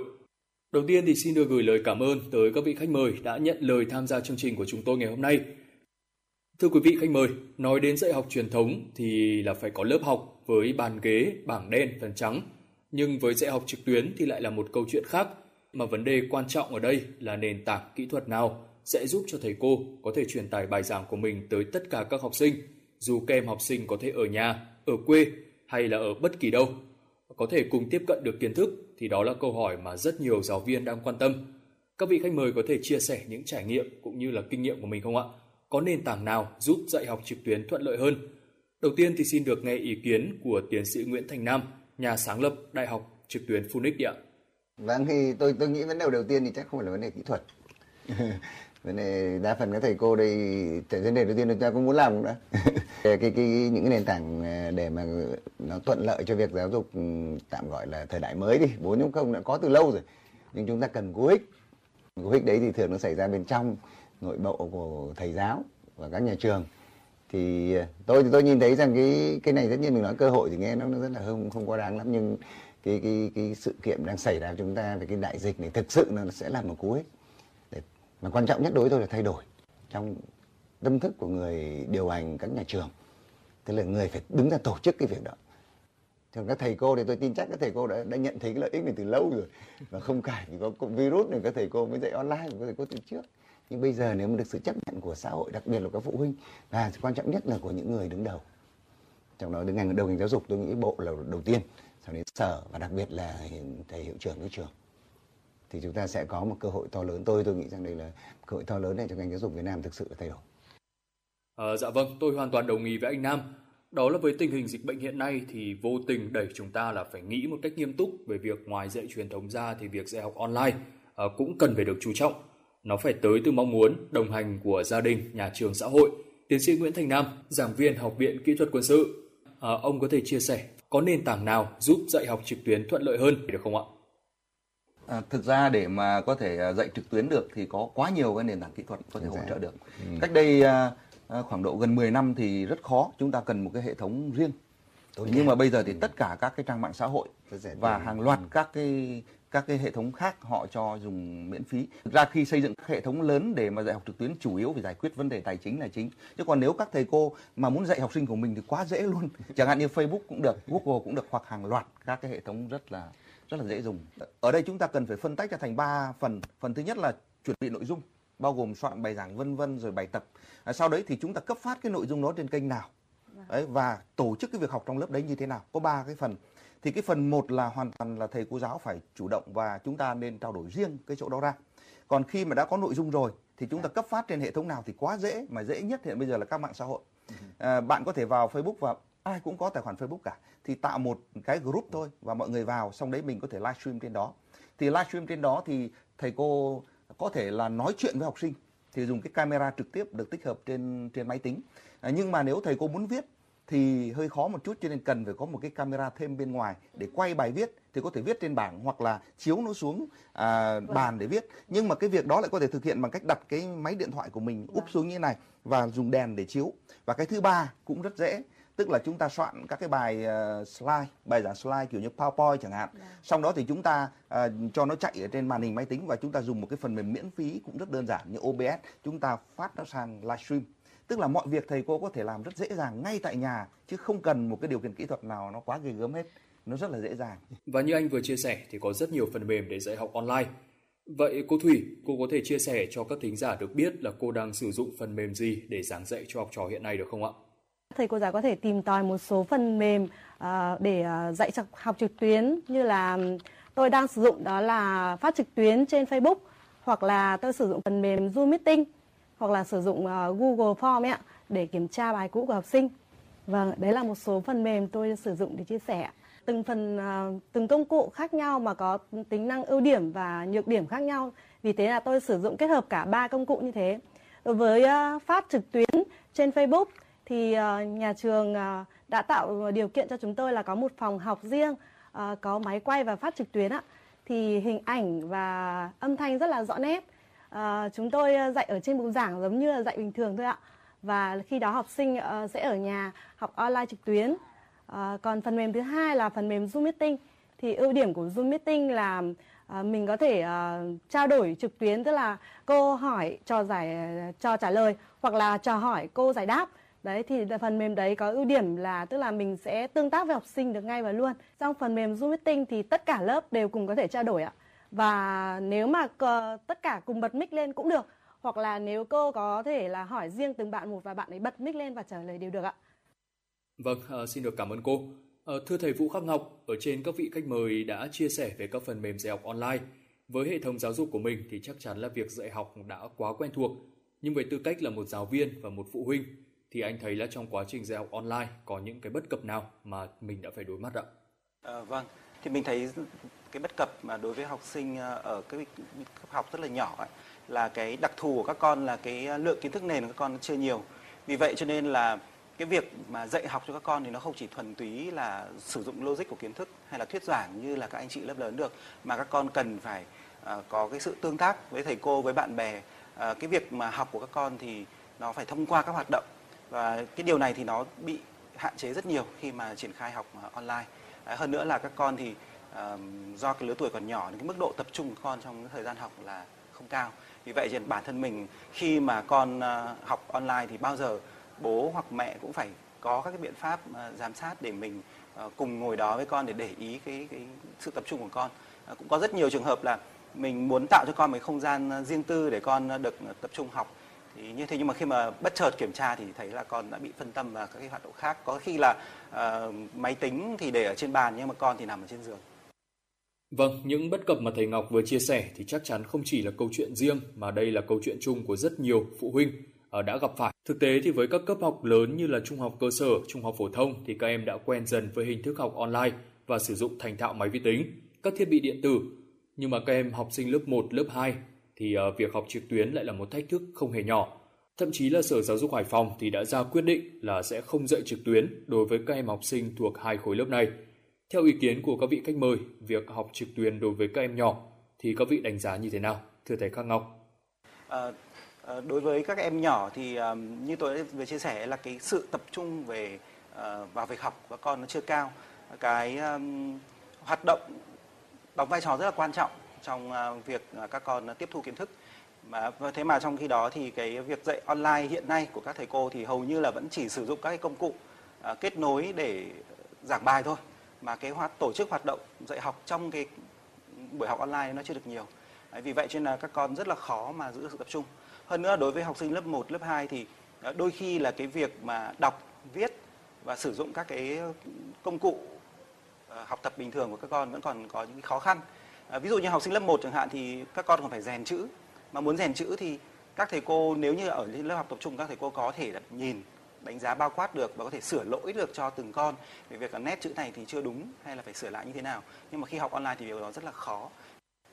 Đầu tiên thì xin được gửi lời cảm ơn tới các vị khách mời đã nhận lời tham gia chương trình của chúng tôi ngày hôm nay. Thưa quý vị khách mời, nói đến dạy học truyền thống thì là phải có lớp học với bàn ghế, bảng đen, phần trắng. Nhưng với dạy học trực tuyến thì lại là một câu chuyện khác, mà vấn đề quan trọng ở đây là nền tảng kỹ thuật nào sẽ giúp cho thầy cô có thể truyền tải bài giảng của mình tới tất cả các học sinh, dù các em học sinh có thể ở nhà, ở quê hay là ở bất kỳ đâu. Có thể cùng tiếp cận được kiến thức thì đó là câu hỏi mà rất nhiều giáo viên đang quan tâm. Các vị khách mời có thể chia sẻ những trải nghiệm cũng như là kinh nghiệm của mình không ạ? Có nền tảng nào giúp dạy học trực tuyến thuận lợi hơn? Đầu tiên thì xin được nghe ý kiến của tiến sĩ Nguyễn Thành Nam, nhà sáng lập Đại học trực tuyến Phoenix ạ. Vâng thì tôi tôi nghĩ vấn đề đầu tiên thì chắc không phải là vấn đề kỹ thuật. vấn đề đa phần các thầy cô đây cái vấn đề đầu tiên chúng ta cũng muốn làm cũng đã cái, cái, cái những cái nền tảng à, để mà nó thuận lợi cho việc giáo dục ừ, tạm gọi là thời đại mới đi 4.0 đã có từ lâu rồi nhưng chúng ta cần cú hích cú hích đấy thì thường nó xảy ra bên trong nội bộ của thầy giáo và các nhà trường. Thì ờ, tôi thì tôi nhìn thấy rằng cái cái này tất nhiên mình nói cơ hội thì nghe nó, nó rất là không không quá đáng lắm nhưng cái cái cái sự kiện đang xảy ra chúng ta về cái đại dịch này thực sự nó sẽ là một cú hích. Mà quan trọng nhất đối với tôi là thay đổi trong tâm thức của người điều hành các nhà trường. Tức là người phải đứng ra tổ chức cái việc đó. Thường các thầy cô thì tôi tin chắc các thầy cô đã, đã nhận thấy cái lợi ích này từ lâu rồi. Và không cải vì có virus này các thầy cô mới dạy online các thầy cô từ trước nhưng bây giờ nếu mà được sự chấp nhận của xã hội đặc biệt là các phụ huynh và quan trọng nhất là của những người đứng đầu trong đó đứng ngành đầu ngành giáo dục tôi nghĩ bộ là đầu tiên sau đến sở và đặc biệt là thầy hiệu trưởng các trường thì chúng ta sẽ có một cơ hội to lớn tôi tôi nghĩ rằng đây là cơ hội to lớn để cho ngành giáo dục Việt Nam thực sự là thay đổi. À, dạ vâng, tôi hoàn toàn đồng ý với anh Nam. Đó là với tình hình dịch bệnh hiện nay thì vô tình đẩy chúng ta là phải nghĩ một cách nghiêm túc về việc ngoài dạy truyền thống ra thì việc dạy học online à, cũng cần phải được chú trọng. Nó phải tới từ mong muốn, đồng hành của gia đình, nhà trường, xã hội. Tiến sĩ Nguyễn Thành Nam, giảng viên Học viện Kỹ thuật Quân sự, à, ông có thể chia sẻ có nền tảng nào giúp dạy học trực tuyến thuận lợi hơn được không ạ? À, thực ra để mà có thể à, dạy trực tuyến được thì có quá nhiều cái nền tảng kỹ thuật có thể hỗ trợ được. Ừ. Cách đây à, à khoảng độ gần 10 năm thì rất khó, chúng ta cần một cái hệ thống riêng. Tôi Nhưng mà bây giờ thì ừ. tất cả các cái trang mạng xã hội và hàng loạt ừ. các cái các cái hệ thống khác họ cho dùng miễn phí. Thực ra khi xây dựng các hệ thống lớn để mà dạy học trực tuyến chủ yếu phải giải quyết vấn đề tài chính là chính. Chứ còn nếu các thầy cô mà muốn dạy học sinh của mình thì quá dễ luôn. Chẳng hạn như Facebook cũng được, Google cũng được hoặc hàng loạt các cái hệ thống rất là rất là dễ dùng. Ở đây chúng ta cần phải phân tách ra thành 3 phần. Phần thứ nhất là chuẩn bị nội dung, bao gồm soạn bài giảng vân vân rồi bài tập. À, sau đấy thì chúng ta cấp phát cái nội dung đó trên kênh nào. Đấy, và tổ chức cái việc học trong lớp đấy như thế nào. Có ba cái phần. Thì cái phần một là hoàn toàn là thầy cô giáo phải chủ động và chúng ta nên trao đổi riêng cái chỗ đó ra. Còn khi mà đã có nội dung rồi thì chúng ta cấp phát trên hệ thống nào thì quá dễ mà dễ nhất hiện bây giờ là các mạng xã hội. Ừ. À, bạn có thể vào Facebook và ai cũng có tài khoản Facebook cả thì tạo một cái group thôi và mọi người vào xong đấy mình có thể livestream trên đó thì livestream trên đó thì thầy cô có thể là nói chuyện với học sinh thì dùng cái camera trực tiếp được tích hợp trên trên máy tính à, nhưng mà nếu thầy cô muốn viết thì hơi khó một chút cho nên cần phải có một cái camera thêm bên ngoài để quay bài viết thì có thể viết trên bảng hoặc là chiếu nó xuống à, vâng. bàn để viết nhưng mà cái việc đó lại có thể thực hiện bằng cách đặt cái máy điện thoại của mình úp vâng. xuống như thế này và dùng đèn để chiếu và cái thứ ba cũng rất dễ tức là chúng ta soạn các cái bài uh, slide bài giảng slide kiểu như PowerPoint chẳng hạn yeah. Dạ. sau đó thì chúng ta uh, cho nó chạy ở trên màn hình máy tính và chúng ta dùng một cái phần mềm miễn phí cũng rất đơn giản như OBS chúng ta phát nó sang livestream tức là mọi việc thầy cô có thể làm rất dễ dàng ngay tại nhà chứ không cần một cái điều kiện kỹ thuật nào nó quá ghê gớm hết nó rất là dễ dàng. Và như anh vừa chia sẻ thì có rất nhiều phần mềm để dạy học online. Vậy cô Thủy, cô có thể chia sẻ cho các thính giả được biết là cô đang sử dụng phần mềm gì để giảng dạy cho học trò hiện nay được không ạ? Thầy cô giáo có thể tìm tòi một số phần mềm uh, để uh, dạy học trực tuyến như là tôi đang sử dụng đó là phát trực tuyến trên Facebook hoặc là tôi sử dụng phần mềm Zoom Meeting hoặc là sử dụng uh, Google Form ấy ạ để kiểm tra bài cũ của học sinh. Vâng, đấy là một số phần mềm tôi sử dụng để chia sẻ. Từng phần uh, từng công cụ khác nhau mà có tính năng ưu điểm và nhược điểm khác nhau. Vì thế là tôi sử dụng kết hợp cả ba công cụ như thế. Đối với uh, phát trực tuyến trên Facebook thì uh, nhà trường uh, đã tạo điều kiện cho chúng tôi là có một phòng học riêng, uh, có máy quay và phát trực tuyến ạ. Thì hình ảnh và âm thanh rất là rõ nét. À, chúng tôi ờ, dạy ở trên bục giảng giống như là dạy bình thường thôi ạ và khi đó học sinh uh, sẽ ở nhà học online trực tuyến. Uh, còn phần mềm thứ hai là phần mềm Zoom Meeting. Thì ưu điểm của Zoom Meeting là uh, mình có thể uh, trao đổi trực tuyến tức là cô hỏi cho giải cho trả lời hoặc là trò hỏi cô giải đáp. Đấy thì phần mềm đấy có ưu điểm là tức là mình sẽ tương tác với học sinh được ngay và luôn. Trong phần mềm Zoom Meeting thì tất cả lớp đều cùng có thể trao đổi ạ. Và nếu mà tất cả cùng bật mic lên cũng được hoặc là nếu cô có thể là hỏi riêng từng bạn một và bạn ấy bật mic lên và trả lời đều được ạ. Vâng, uh, xin được cảm ơn cô. Uh, thưa thầy Vũ Khắc Ngọc, ở trên các vị khách mời đã chia sẻ về các phần mềm dạy học online. Với hệ thống giáo dục của mình thì chắc chắn là việc dạy học đã quá quen thuộc. Nhưng với tư cách là một giáo viên và một phụ huynh thì anh thấy là trong quá trình dạy học online có những cái bất cập nào mà mình đã phải đối mặt ạ? À, vâng, thì mình thấy cái bất cập mà đối với học sinh ờ, ở cái cấp học rất là nhỏ ấy, là cái đặc thù của các con là cái lượng kiến thức nền của các con chưa nhiều. Vì vậy cho nên là cái việc mà dạy học cho các con thì nó không chỉ thuần túy là sử dụng logic của kiến thức hay là thuyết giảng như là các anh chị lớp lớn được mà các con cần phải uh, có cái sự tương tác với thầy cô với bạn bè. Uh, cái việc mà học của các con thì nó phải thông qua các hoạt động và cái điều này thì nó bị hạn chế rất nhiều khi mà triển khai học online. Uh, hơn nữa là các con thì do cái lứa tuổi còn nhỏ nên cái mức độ tập trung của con trong thời gian học là không cao. Vì vậy thì bản thân mình khi mà con ờ, học online thì bao giờ bố hoặc mẹ cũng phải có các cái biện pháp ờ, giám sát để mình ờ, cùng ngồi đó với con để để ý cái cái sự tập trung của con. Cũng có rất nhiều trường hợp là mình muốn tạo cho con một không gian riêng tư để con được tập trung học. Thì như thế nhưng mà khi mà bất chợt kiểm tra thì thấy là con đã bị phân tâm vào các cái hoạt động khác. Có khi là uh, máy tính thì để ở trên bàn nhưng mà con thì nằm ở trên giường. Vâng, những bất cập mà thầy Ngọc vừa chia sẻ thì chắc chắn không chỉ là câu chuyện riêng mà đây là câu chuyện chung của rất nhiều phụ huynh ờ, đã gặp phải. Thực tế thì với các cấp học lớn như là trung học cơ sở, trung học phổ thông thì các em đã quen dần với hình thức học online và sử dụng thành thạo máy vi tính, các thiết bị điện tử. Nhưng mà các em học sinh lớp 1, lớp 2 thì ờ, việc học trực tuyến lại là một thách thức không hề nhỏ. Thậm chí là Sở Giáo dục Hải Phòng thì đã ra quyết định là sẽ không dạy trực tuyến đối với các em học sinh thuộc hai khối lớp này theo ý kiến của các vị khách mời, việc học trực tuyến đối với các em nhỏ thì các vị đánh giá như thế nào? Thưa thầy Khắc Ngọc. À, đối với các em nhỏ thì ờ, như tôi đã vừa chia sẻ là cái sự tập trung về vào việc học của các con nó chưa cao. Cái um, hoạt động đóng vai trò rất là quan trọng trong việc các con tiếp thu kiến thức mà thế mà trong khi đó thì cái việc dạy online hiện nay của các thầy cô thì hầu như là vẫn chỉ sử dụng các cái công cụ kết nối để giảng bài thôi mà cái hoạt tổ chức hoạt động dạy học trong cái buổi học online nó chưa được nhiều. Đấy, vì vậy cho nên là các con rất là khó mà giữ sự tập trung. Hơn nữa đối với học sinh lớp 1, lớp 2 thì ờ, đôi khi là cái việc mà đọc, viết và sử dụng các cái công cụ ờ, học tập bình thường của các con vẫn còn có những khó khăn. À, ví dụ như học sinh lớp 1 chẳng hạn thì các con còn phải rèn chữ. Mà muốn rèn chữ thì các thầy cô nếu như ở lớp học tập trung các thầy cô có thể là nhìn đánh giá bao quát được và có thể sửa lỗi được cho từng con. Về việc là nét chữ này thì chưa đúng hay là phải sửa lại như thế nào. Nhưng mà khi học online thì điều đó rất là khó.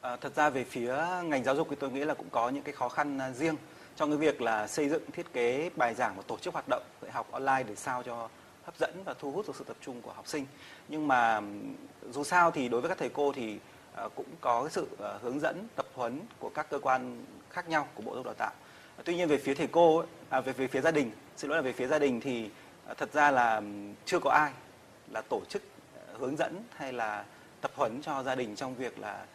À, thật ra về phía ngành giáo dục thì tôi nghĩ là cũng có những cái khó khăn à, riêng trong cái việc là xây dựng thiết kế bài giảng và tổ chức hoạt động dạy học online để sao cho hấp dẫn và thu hút được sự tập trung của học sinh. Nhưng mà dù sao thì đối với các thầy cô thì à, cũng có cái sự à, hướng dẫn tập huấn của các cơ quan khác nhau của bộ giáo dục đào tạo. Tuy nhiên về phía thầy cô ấy, à, về về phía gia đình xin lỗi là về phía gia đình thì à, thật ra là chưa có ai là tổ chức ờ, hướng dẫn hay là tập huấn cho gia đình trong việc là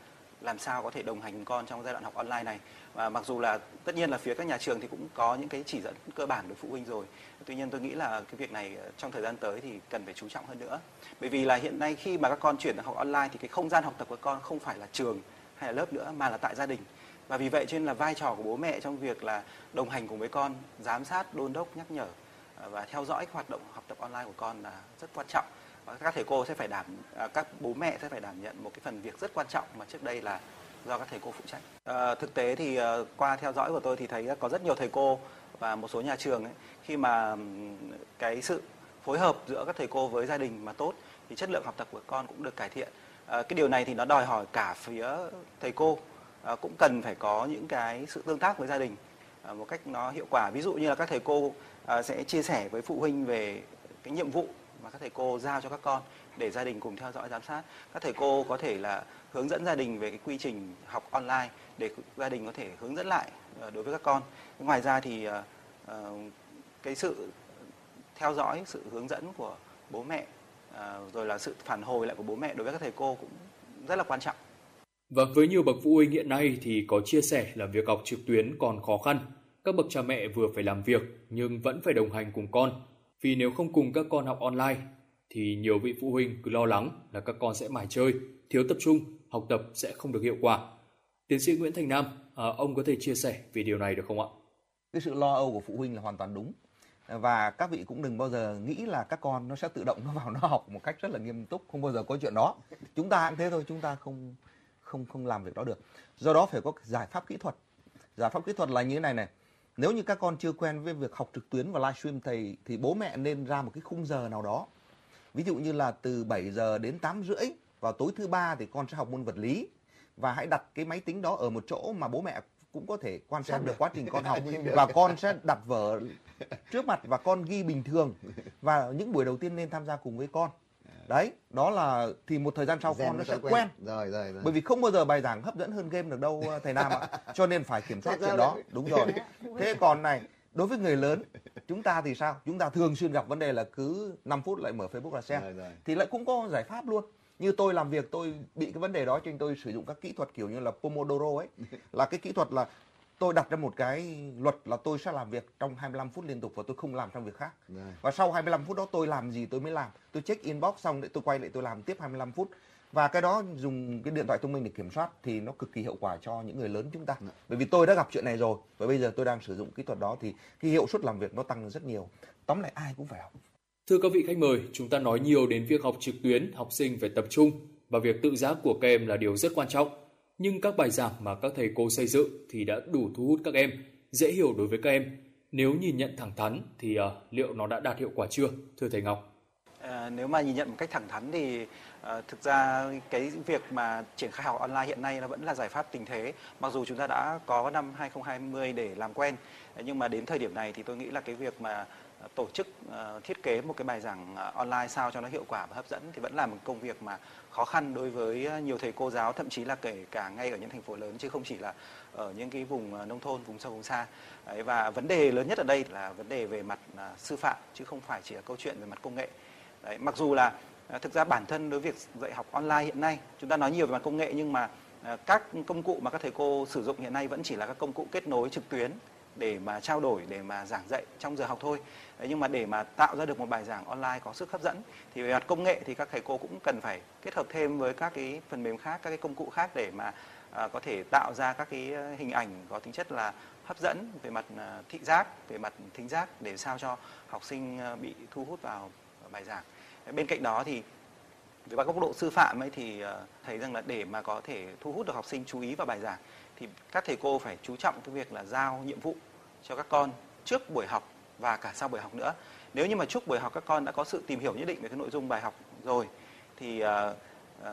làm sao có thể đồng hành con trong giai đoạn học online này. Và mặc dù là tất nhiên là phía các nhà trường thì cũng có những cái chỉ dẫn cơ bản đối phụ huynh rồi. Tuy nhiên tôi nghĩ là cái việc này ờ, trong thời gian tới thì cần phải chú trọng hơn nữa. Bởi vì là hiện nay khi mà các con chuyển học online thì cái không gian học tập của con không phải là trường hay là lớp nữa mà là tại gia đình và vì vậy cho nên là vai trò của bố mẹ trong việc là đồng hành cùng với con giám sát đôn đốc nhắc nhở à, và theo dõi hoạt động học tập online của con là rất quan trọng. Và các thầy cô sẽ phải đảm à, các bố mẹ sẽ phải đảm nhận một cái phần việc rất quan trọng mà trước đây là do các thầy cô phụ trách. À, thực tế thì ờ, qua theo dõi của tôi thì thấy có rất nhiều thầy cô và một số nhà trường ấy, khi mà cái sự phối hợp giữa các thầy cô với gia đình mà tốt thì chất lượng học tập của con cũng được cải thiện. À, cái điều này thì nó đòi hỏi cả phía thầy cô Ờ, cũng cần phải có những cái sự tương tác với gia đình ờ, một cách nó hiệu quả. Ví dụ như là các thầy cô ờ, sẽ chia sẻ với phụ huynh về cái nhiệm vụ mà các thầy cô giao cho các con để gia đình cùng theo dõi, giám sát. Các thầy cô có thể là hướng dẫn gia đình về cái quy trình học online để gia đình có thể hướng dẫn lại đối với các con. Ngoài ra thì cái sự theo dõi, sự hướng dẫn của bố mẹ rồi là sự phản hồi lại của bố mẹ đối với các thầy cô cũng rất là quan trọng và với nhiều bậc phụ huynh hiện nay thì có chia sẻ là việc học trực tuyến còn khó khăn. Các bậc cha mẹ vừa phải làm việc nhưng vẫn phải đồng hành cùng con. Vì nếu không cùng các con học online thì nhiều vị phụ huynh cứ lo lắng là các con sẽ mải chơi, thiếu tập trung, học tập sẽ không được hiệu quả. Tiến sĩ Nguyễn Thành Nam, à, ông có thể chia sẻ về điều này được không ạ? Cái sự lo âu của phụ huynh là hoàn toàn đúng. Và các vị cũng đừng bao giờ nghĩ là các con nó sẽ tự động nó vào nó học một cách rất là nghiêm túc, không bao giờ có chuyện đó. Chúng ta cũng thế thôi, chúng ta không không không làm việc đó được. Do đó phải có giải pháp kỹ thuật. Giải pháp kỹ thuật là như thế này này. Nếu như các con chưa quen với việc học trực tuyến và livestream thì thì bố mẹ nên ra một cái khung giờ nào đó. Ví dụ như là từ 7 giờ đến 8 rưỡi vào tối thứ ba thì con sẽ học môn vật lý. Và hãy đặt cái máy tính đó ở một chỗ mà bố mẹ cũng có thể quan sát được quá trình con học. Và con sẽ đặt vở trước mặt và con ghi bình thường. Và những buổi đầu tiên nên tham gia cùng với con đấy đó là thì một thời gian sau Gen con nó sẽ quen, quen. Rồi, rồi, rồi. bởi vì không bao giờ bài giảng hấp dẫn hơn game được đâu thầy nam ạ. Cho nên phải kiểm soát chuyện đó. đúng rồi. Thế còn này đối với người lớn chúng ta thì sao? Chúng ta thường xuyên gặp vấn đề là cứ 5 phút lại mở facebook là xem rồi, rồi. thì lại cũng có giải pháp luôn. Như tôi làm việc tôi bị cái vấn đề đó cho nên tôi sử dụng các kỹ thuật kiểu như là pomodoro ấy. Là cái kỹ thuật là tôi đặt ra một cái luật là tôi sẽ làm việc trong 25 phút liên tục và tôi không làm trong việc khác. Rồi. Và sau 25 phút đó tôi làm gì tôi mới làm. Tôi check inbox xong để tôi quay lại tôi làm tiếp 25 phút. Và cái đó dùng cái điện thoại thông minh để kiểm soát thì nó cực kỳ hiệu quả cho những người lớn chúng ta. Rồi. Bởi vì tôi đã gặp chuyện này rồi và bây giờ tôi đang sử dụng kỹ thuật đó thì cái hiệu suất làm việc nó tăng rất nhiều. Tóm lại ai cũng phải học. Thưa các vị khách mời, chúng ta nói nhiều đến việc học trực tuyến, học sinh phải tập trung và việc tự giác của các em là điều rất quan trọng nhưng các bài giảng mà các thầy cô xây dựng thì đã đủ thu hút các em, dễ hiểu đối với các em. Nếu nhìn nhận thẳng thắn thì uh, liệu nó đã đạt hiệu quả chưa, thưa thầy Ngọc? À, nếu mà nhìn nhận một cách thẳng thắn thì à, thực ra cái việc mà triển khai học online hiện nay nó vẫn là giải pháp tình thế. Mặc dù chúng ta đã có năm 2020 để làm quen, nhưng mà đến thời điểm này thì tôi nghĩ là cái việc mà Ờ, tổ chức ờ, thiết kế một cái bài giảng ờ, online sao cho nó hiệu quả và hấp dẫn thì vẫn là một công việc mà khó khăn đối với nhiều thầy cô giáo thậm chí là kể cả ngay ở những thành phố lớn chứ không chỉ là ở những cái vùng nông thôn vùng sâu vùng xa. Đấy, và vấn đề lớn nhất ở đây là vấn đề về mặt sư phạm chứ không phải chỉ là câu chuyện về mặt công nghệ. Đấy, mặc dù là thực ra bản thân đối với việc dạy học online hiện nay chúng ta nói nhiều về mặt công nghệ nhưng mà các công cụ mà các thầy cô sử dụng hiện nay vẫn chỉ là các công cụ kết nối trực tuyến để mà trao đổi để mà giảng dạy trong giờ học thôi. Đấy, nhưng mà để mà tạo ra được một bài giảng online có sức hấp dẫn thì về mặt công nghệ thì các thầy cô cũng cần phải kết hợp thêm với các cái phần mềm khác các cái công cụ khác để mà à, có thể tạo ra các cái ờ, hình ảnh có tính chất là hấp dẫn về mặt ờ, thị giác về mặt thính giác để sao cho học sinh ờ, bị thu hút vào bài giảng. Bên cạnh đó thì về góc độ sư phạm ấy thì thấy rằng là để mà có thể thu hút được học sinh chú ý vào bài giảng thì các thầy cô phải chú trọng cái việc là giao nhiệm vụ cho các con trước buổi học và cả sau buổi học nữa. Nếu như mà trước buổi học các con đã có sự tìm hiểu nhất định về cái nội dung bài học rồi thì uh, uh,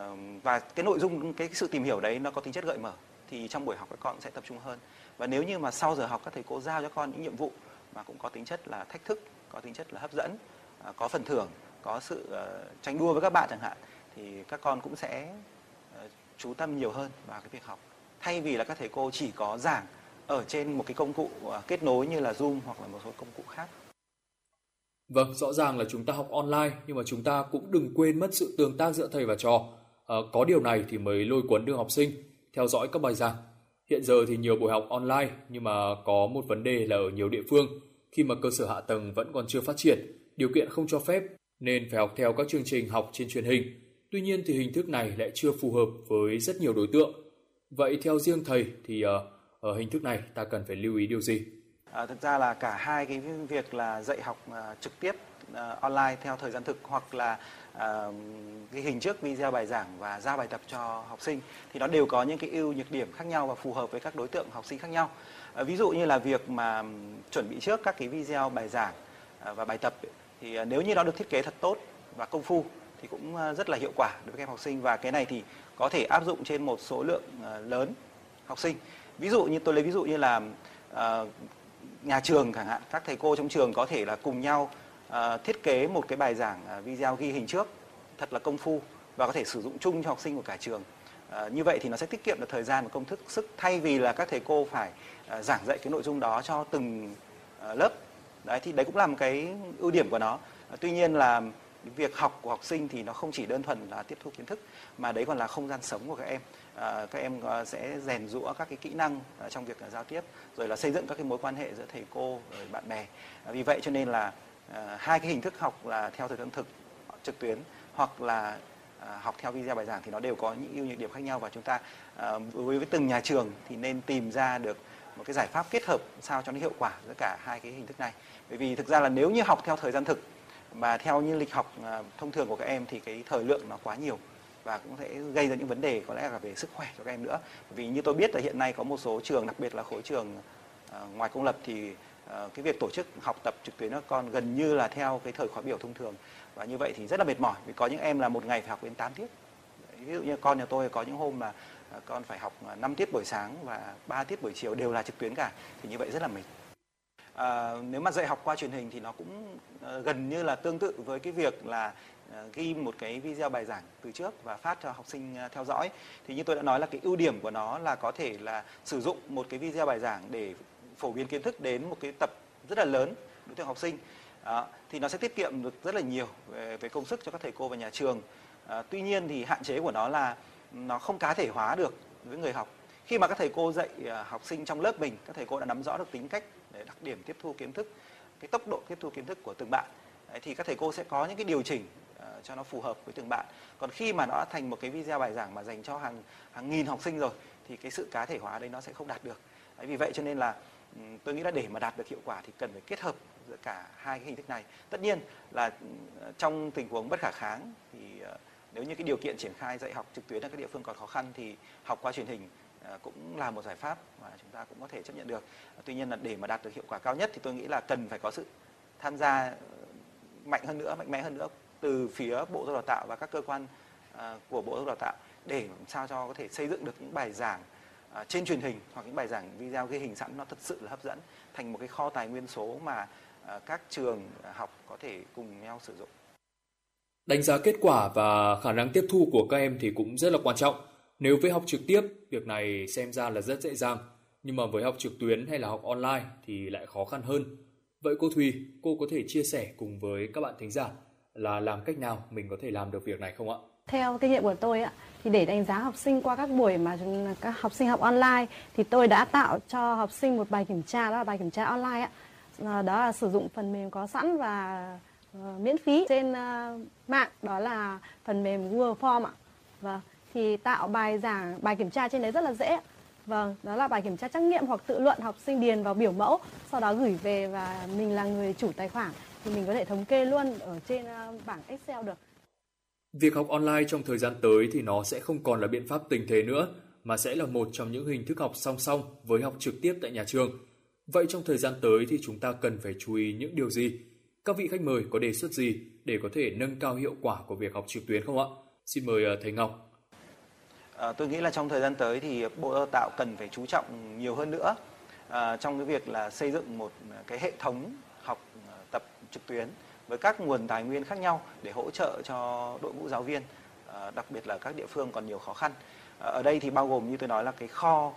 và cái nội dung cái sự tìm hiểu đấy nó có tính chất gợi mở thì trong buổi học các con sẽ tập trung hơn. Và nếu như mà sau giờ học các thầy cô giao cho con những nhiệm vụ mà cũng có tính chất là thách thức có tính chất là hấp dẫn uh, có phần thưởng có sự uh, tranh đua với các bạn chẳng hạn thì các con cũng sẽ uh, chú tâm nhiều hơn vào cái việc học. Thay vì là các thầy cô chỉ có giảng ở trên một cái công cụ à, kết nối như là Zoom hoặc là một số công cụ khác. Vâng, rõ ràng là chúng ta học online nhưng mà chúng ta cũng đừng quên mất sự tương tác giữa thầy và trò. À, có điều này thì mới lôi cuốn được học sinh. theo dõi các bài giảng. Hiện giờ thì nhiều buổi học online nhưng mà có một vấn đề là ở nhiều địa phương khi mà cơ sở hạ tầng vẫn còn chưa phát triển, điều kiện không cho phép nên phải học theo các chương trình học trên truyền hình. Tuy nhiên thì hình thức này lại chưa phù hợp với rất nhiều đối tượng. Vậy theo riêng thầy thì ờ, ở hình thức này ta cần phải lưu ý điều gì? À, thực ra là cả hai cái việc là dạy học uh, trực tiếp uh, online theo thời gian thực hoặc là uh, cái hình trước video bài giảng và ra bài tập cho học sinh thì nó đều có những cái ưu nhược điểm khác nhau và phù hợp với các đối tượng học sinh khác nhau. Uh, ví dụ như là việc mà chuẩn bị trước các cái video bài giảng uh, và bài tập thì uh, nếu như nó được thiết kế thật tốt và công phu thì cũng rất là hiệu quả đối với các em học sinh và cái này thì có thể áp dụng trên một số lượng uh, lớn học sinh. Ví dụ như tôi lấy ví dụ như là uh, nhà trường chẳng hạn các thầy cô trong trường có thể là cùng nhau uh, thiết kế một cái bài giảng uh, video ghi hình trước thật là công phu và có thể sử dụng chung cho học sinh của cả trường. À, như vậy thì nó sẽ tiết kiệm được thời gian và công thức sức thay vì là các thầy cô phải à, giảng dạy cái nội dung đó cho từng à, lớp. Đấy thì đấy cũng là một cái ưu điểm của nó. À, tuy nhiên là việc học của học sinh thì nó không chỉ đơn thuần là tiếp thu kiến thức mà đấy còn là không gian sống của các em à, các em ờ, sẽ rèn rũa các cái kỹ năng à, trong việc à, giao tiếp rồi là xây dựng các cái mối quan hệ giữa thầy cô rồi bạn bè. À, vì vậy cho nên là à, hai cái hình thức học là theo thời gian thực trực tuyến hoặc là à, học theo video bài giảng thì nó đều có những ưu nhược điểm khác nhau. Và chúng ta à, với, với từng nhà trường thì nên tìm ra được một cái giải pháp kết hợp sao cho nó hiệu quả giữa cả hai cái hình thức này. Bởi vì thực ra là nếu như học theo thời gian thực mà theo như lịch học thông thường của các em thì cái thời lượng nó quá nhiều và cũng sẽ gây ra những vấn đề có lẽ là về sức khỏe cho các em nữa. Vì như tôi biết là hiện nay có một số trường đặc biệt là khối trường uh, ngoài công lập thì uh, cái việc tổ chức học tập trực tuyến các con gần như là theo cái thời khóa biểu thông thường. Và như vậy thì rất là mệt mỏi vì có những em là một ngày phải học đến 8 tiết. Ví dụ như con nhà tôi có những hôm mà ờ, con phải học 5 tiết buổi sáng và 3 tiết buổi chiều đều là trực tuyến cả thì như vậy rất là mệt. À, nếu mà dạy học qua truyền hình thì nó cũng uh, gần như là tương tự với cái việc là À, ghi một cái video bài giảng từ trước và phát cho học sinh à, theo dõi. Thì như tôi đã nói là cái ưu điểm của nó là có thể là sử dụng một cái video bài giảng để phổ biến kiến thức đến một cái tập rất là lớn đối tượng học sinh. À, thì nó sẽ tiết kiệm được rất là nhiều về, về công sức cho các thầy cô và nhà trường. À, tuy nhiên thì hạn chế của nó là nó không cá thể hóa được với người học. Khi mà các thầy cô dạy à, học sinh trong lớp mình các thầy cô đã nắm rõ được tính cách để đặc điểm tiếp thu kiến thức cái tốc độ tiếp thu kiến thức của từng bạn thì các thầy cô sẽ có những cái điều chỉnh Ờ, cho nó phù hợp với từng bạn. Còn khi mà nó đã thành một cái video bài giảng mà dành cho hàng hàng nghìn học sinh rồi thì cái sự cá thể hóa đấy nó sẽ không đạt được. Đấy, vì vậy cho nên là tôi nghĩ là để mà đạt được hiệu quả thì cần phải kết hợp giữa cả hai cái hình thức này. Tất nhiên là ờ, trong tình huống bất khả kháng thì ờ, nếu như cái điều kiện triển khai dạy học trực tuyến ở các địa phương còn khó khăn thì học qua truyền hình cũng là một giải pháp mà chúng ta cũng có thể chấp nhận được. Tuy nhiên là để mà đạt được hiệu quả cao nhất thì tôi nghĩ là cần phải có sự tham gia mạnh hơn nữa mạnh mẽ hơn nữa từ phía bộ giáo dục đào tạo và các cơ quan à, của bộ giáo dục đào tạo để làm sao cho có thể xây dựng được những bài giảng à, trên truyền hình hoặc những bài giảng video ghi hình sẵn nó thật sự là hấp dẫn thành một cái kho tài nguyên số mà à, các trường học có thể cùng nhau sử dụng. Đánh giá kết quả và khả năng tiếp thu của các em thì cũng rất là quan trọng. Nếu với học trực tiếp, việc này xem ra là rất dễ dàng, nhưng mà với học trực tuyến hay là học online thì lại khó khăn hơn. Vậy cô Thùy, cô có thể chia sẻ cùng với các bạn thính giả là làm cách nào mình có thể làm được việc này không ạ? Theo kinh nghiệm của tôi ạ, thì để đánh giá học sinh qua các buổi mà các học sinh học online thì tôi đã tạo cho học sinh một bài kiểm tra đó là bài kiểm tra online ạ. Ờ, đó là sử dụng phần mềm có sẵn và ờ, miễn phí trên ờ, mạng đó là phần mềm Google Form ạ. Vâng, thì tạo bài giảng bài kiểm tra trên đấy rất là dễ. Vâng, đó là bài kiểm tra trắc nghiệm hoặc tự luận học sinh điền vào biểu mẫu, sau đó gửi về và mình là người chủ tài khoản thì mình có thể thống kê luôn ở trên ờ, bảng Excel được. Việc học online trong thời gian tới thì nó sẽ không còn là biện pháp tình thế nữa, mà sẽ là một trong những hình thức học song song với học trực tiếp tại nhà trường. Vậy trong thời gian tới thì chúng ta cần phải chú ý những điều gì? Các vị khách mời có đề xuất gì để có thể nâng cao hiệu quả của việc học trực tuyến không ạ? Xin mời ờ, thầy Ngọc. À, tôi nghĩ là trong thời gian tới thì Bộ Đào tạo cần phải chú trọng nhiều hơn nữa à, trong cái việc là xây dựng một cái hệ thống trực tuyến với các nguồn tài nguyên khác nhau để hỗ trợ cho đội ngũ giáo viên ờ, đặc biệt là các địa phương còn nhiều khó khăn. Ờ, ở đây thì bao gồm như tôi nói là cái kho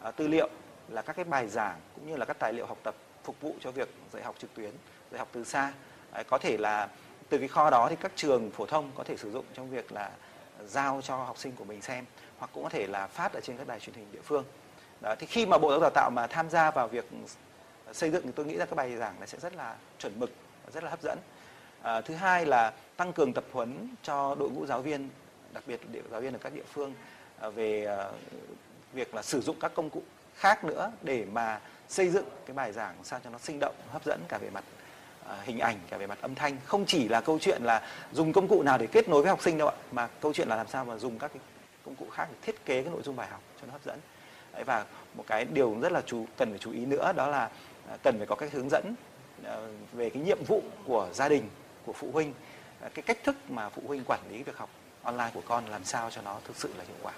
ờ, tư liệu là các cái bài giảng cũng như là các tài liệu học tập phục vụ cho việc dạy học trực tuyến, dạy học từ xa. Có thể là từ cái kho đó thì các trường phổ thông có thể sử dụng trong việc là giao cho học sinh của mình xem, hoặc cũng có thể là phát ở trên các đài truyền hình địa phương. Đó, thì khi mà bộ giáo dục đào tạo mà tham gia vào việc xây dựng thì tôi nghĩ là các bài giảng này sẽ rất là chuẩn mực rất là hấp dẫn. À, thứ hai là tăng cường tập huấn cho đội ngũ giáo viên đặc biệt là giáo viên ở các địa phương à, về à, việc là sử dụng các công cụ khác nữa để mà xây dựng cái bài giảng sao cho nó sinh động hấp dẫn cả về mặt à, hình ảnh cả về mặt âm thanh. Không chỉ là câu chuyện là dùng công cụ nào để kết nối với học sinh đâu ạ mà câu chuyện là làm sao mà dùng các cái công cụ khác để thiết kế cái nội dung bài học cho nó hấp dẫn. Đấy, và một cái điều rất là chú cần phải chú ý nữa đó là à, cần phải có các hướng dẫn Ờ, về cái nhiệm vụ của gia đình của phụ huynh ờ, cái cách thức mà phụ huynh quản lý việc học online của con làm sao cho nó thực sự là hiệu quả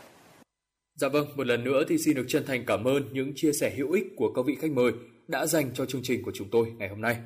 Dạ vâng, một lần nữa thì xin được chân thành cảm ơn những chia sẻ hữu ích của các vị khách mời đã dành cho chương trình của chúng tôi ngày hôm nay.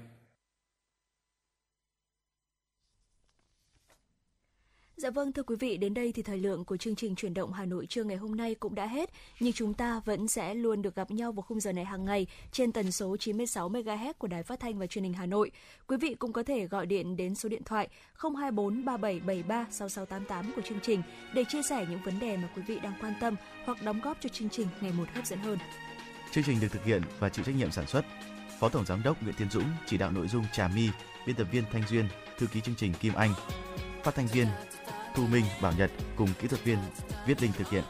Dạ vâng thưa quý vị, đến đây thì thời lượng của chương trình chuyển động Hà Nội trưa ngày hôm nay cũng đã hết, nhưng chúng ta vẫn sẽ luôn được gặp nhau vào khung giờ này hàng ngày trên tần số 96 MHz của Đài Phát thanh và Truyền hình Hà Nội. Quý vị cũng có thể gọi điện đến số điện thoại 024 3773 6688 của chương trình để chia sẻ những vấn đề mà quý vị đang quan tâm hoặc đóng góp cho chương trình ngày một hấp dẫn hơn. Chương trình được thực hiện và chịu trách nhiệm sản xuất Phó Tổng Giám đốc Nguyễn Tiến Dũng chỉ đạo nội dung Trà My, biên tập viên Thanh Duyên, thư ký chương trình Kim Anh, phát thanh viên Thu Minh, Bảo Nhật cùng kỹ thuật viên Viết Linh thực hiện.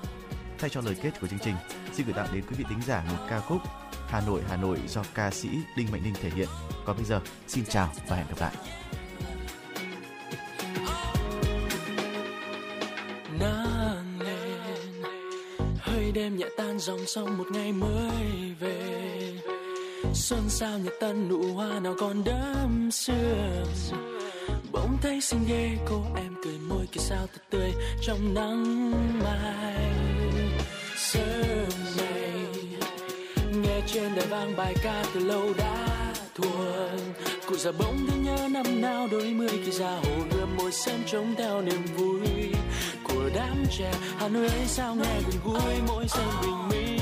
Thay cho lời kết của chương trình, xin gửi tặng đến quý vị thính giả một ca khúc Hà Nội Hà Nội do ca sĩ Đinh Mạnh Ninh thể hiện. Còn bây giờ, xin chào và hẹn gặp lại. nắng lên hơi đêm nhẹ tan dòng sông một ngày mới về xuân sao nhật tân nụ hoa nào còn đẫm sương bỗng thấy xinh ghê, cô em cười môi kia sao thật tươi trong nắng mai. Sớm này nghe trên đài vang bài ca từ lâu đã thuần. Cụ già bỗng thấy nhớ năm nào đôi mươi, khi ra hồ gươm môi sen trống theo niềm vui của đám trẻ. Hà nội ấy sao nghe gần gũi, mỗi sân bình minh.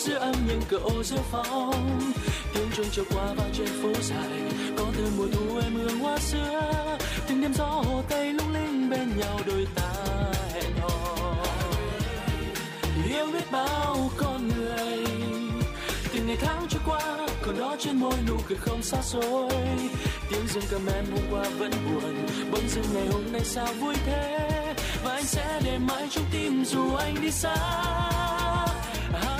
Một chút âm những cửa ô giữa phòng. Tiếng chuông trôi qua vang trên phố dài, có từ mùa thu em hương hoa xưa. Từng đêm gió hồ tây lung linh bên nhau đôi ta hẹn hò yêu biết bao con người, từng ngày tháng trôi qua, còn đó trên môi nụ cười không xa xôi. Tiếng dương cầm em hôm qua vẫn buồn, bỗng dưng ngày hôm nay sao vui thế? Và anh sẽ để mãi trong tim dù anh đi xa. À,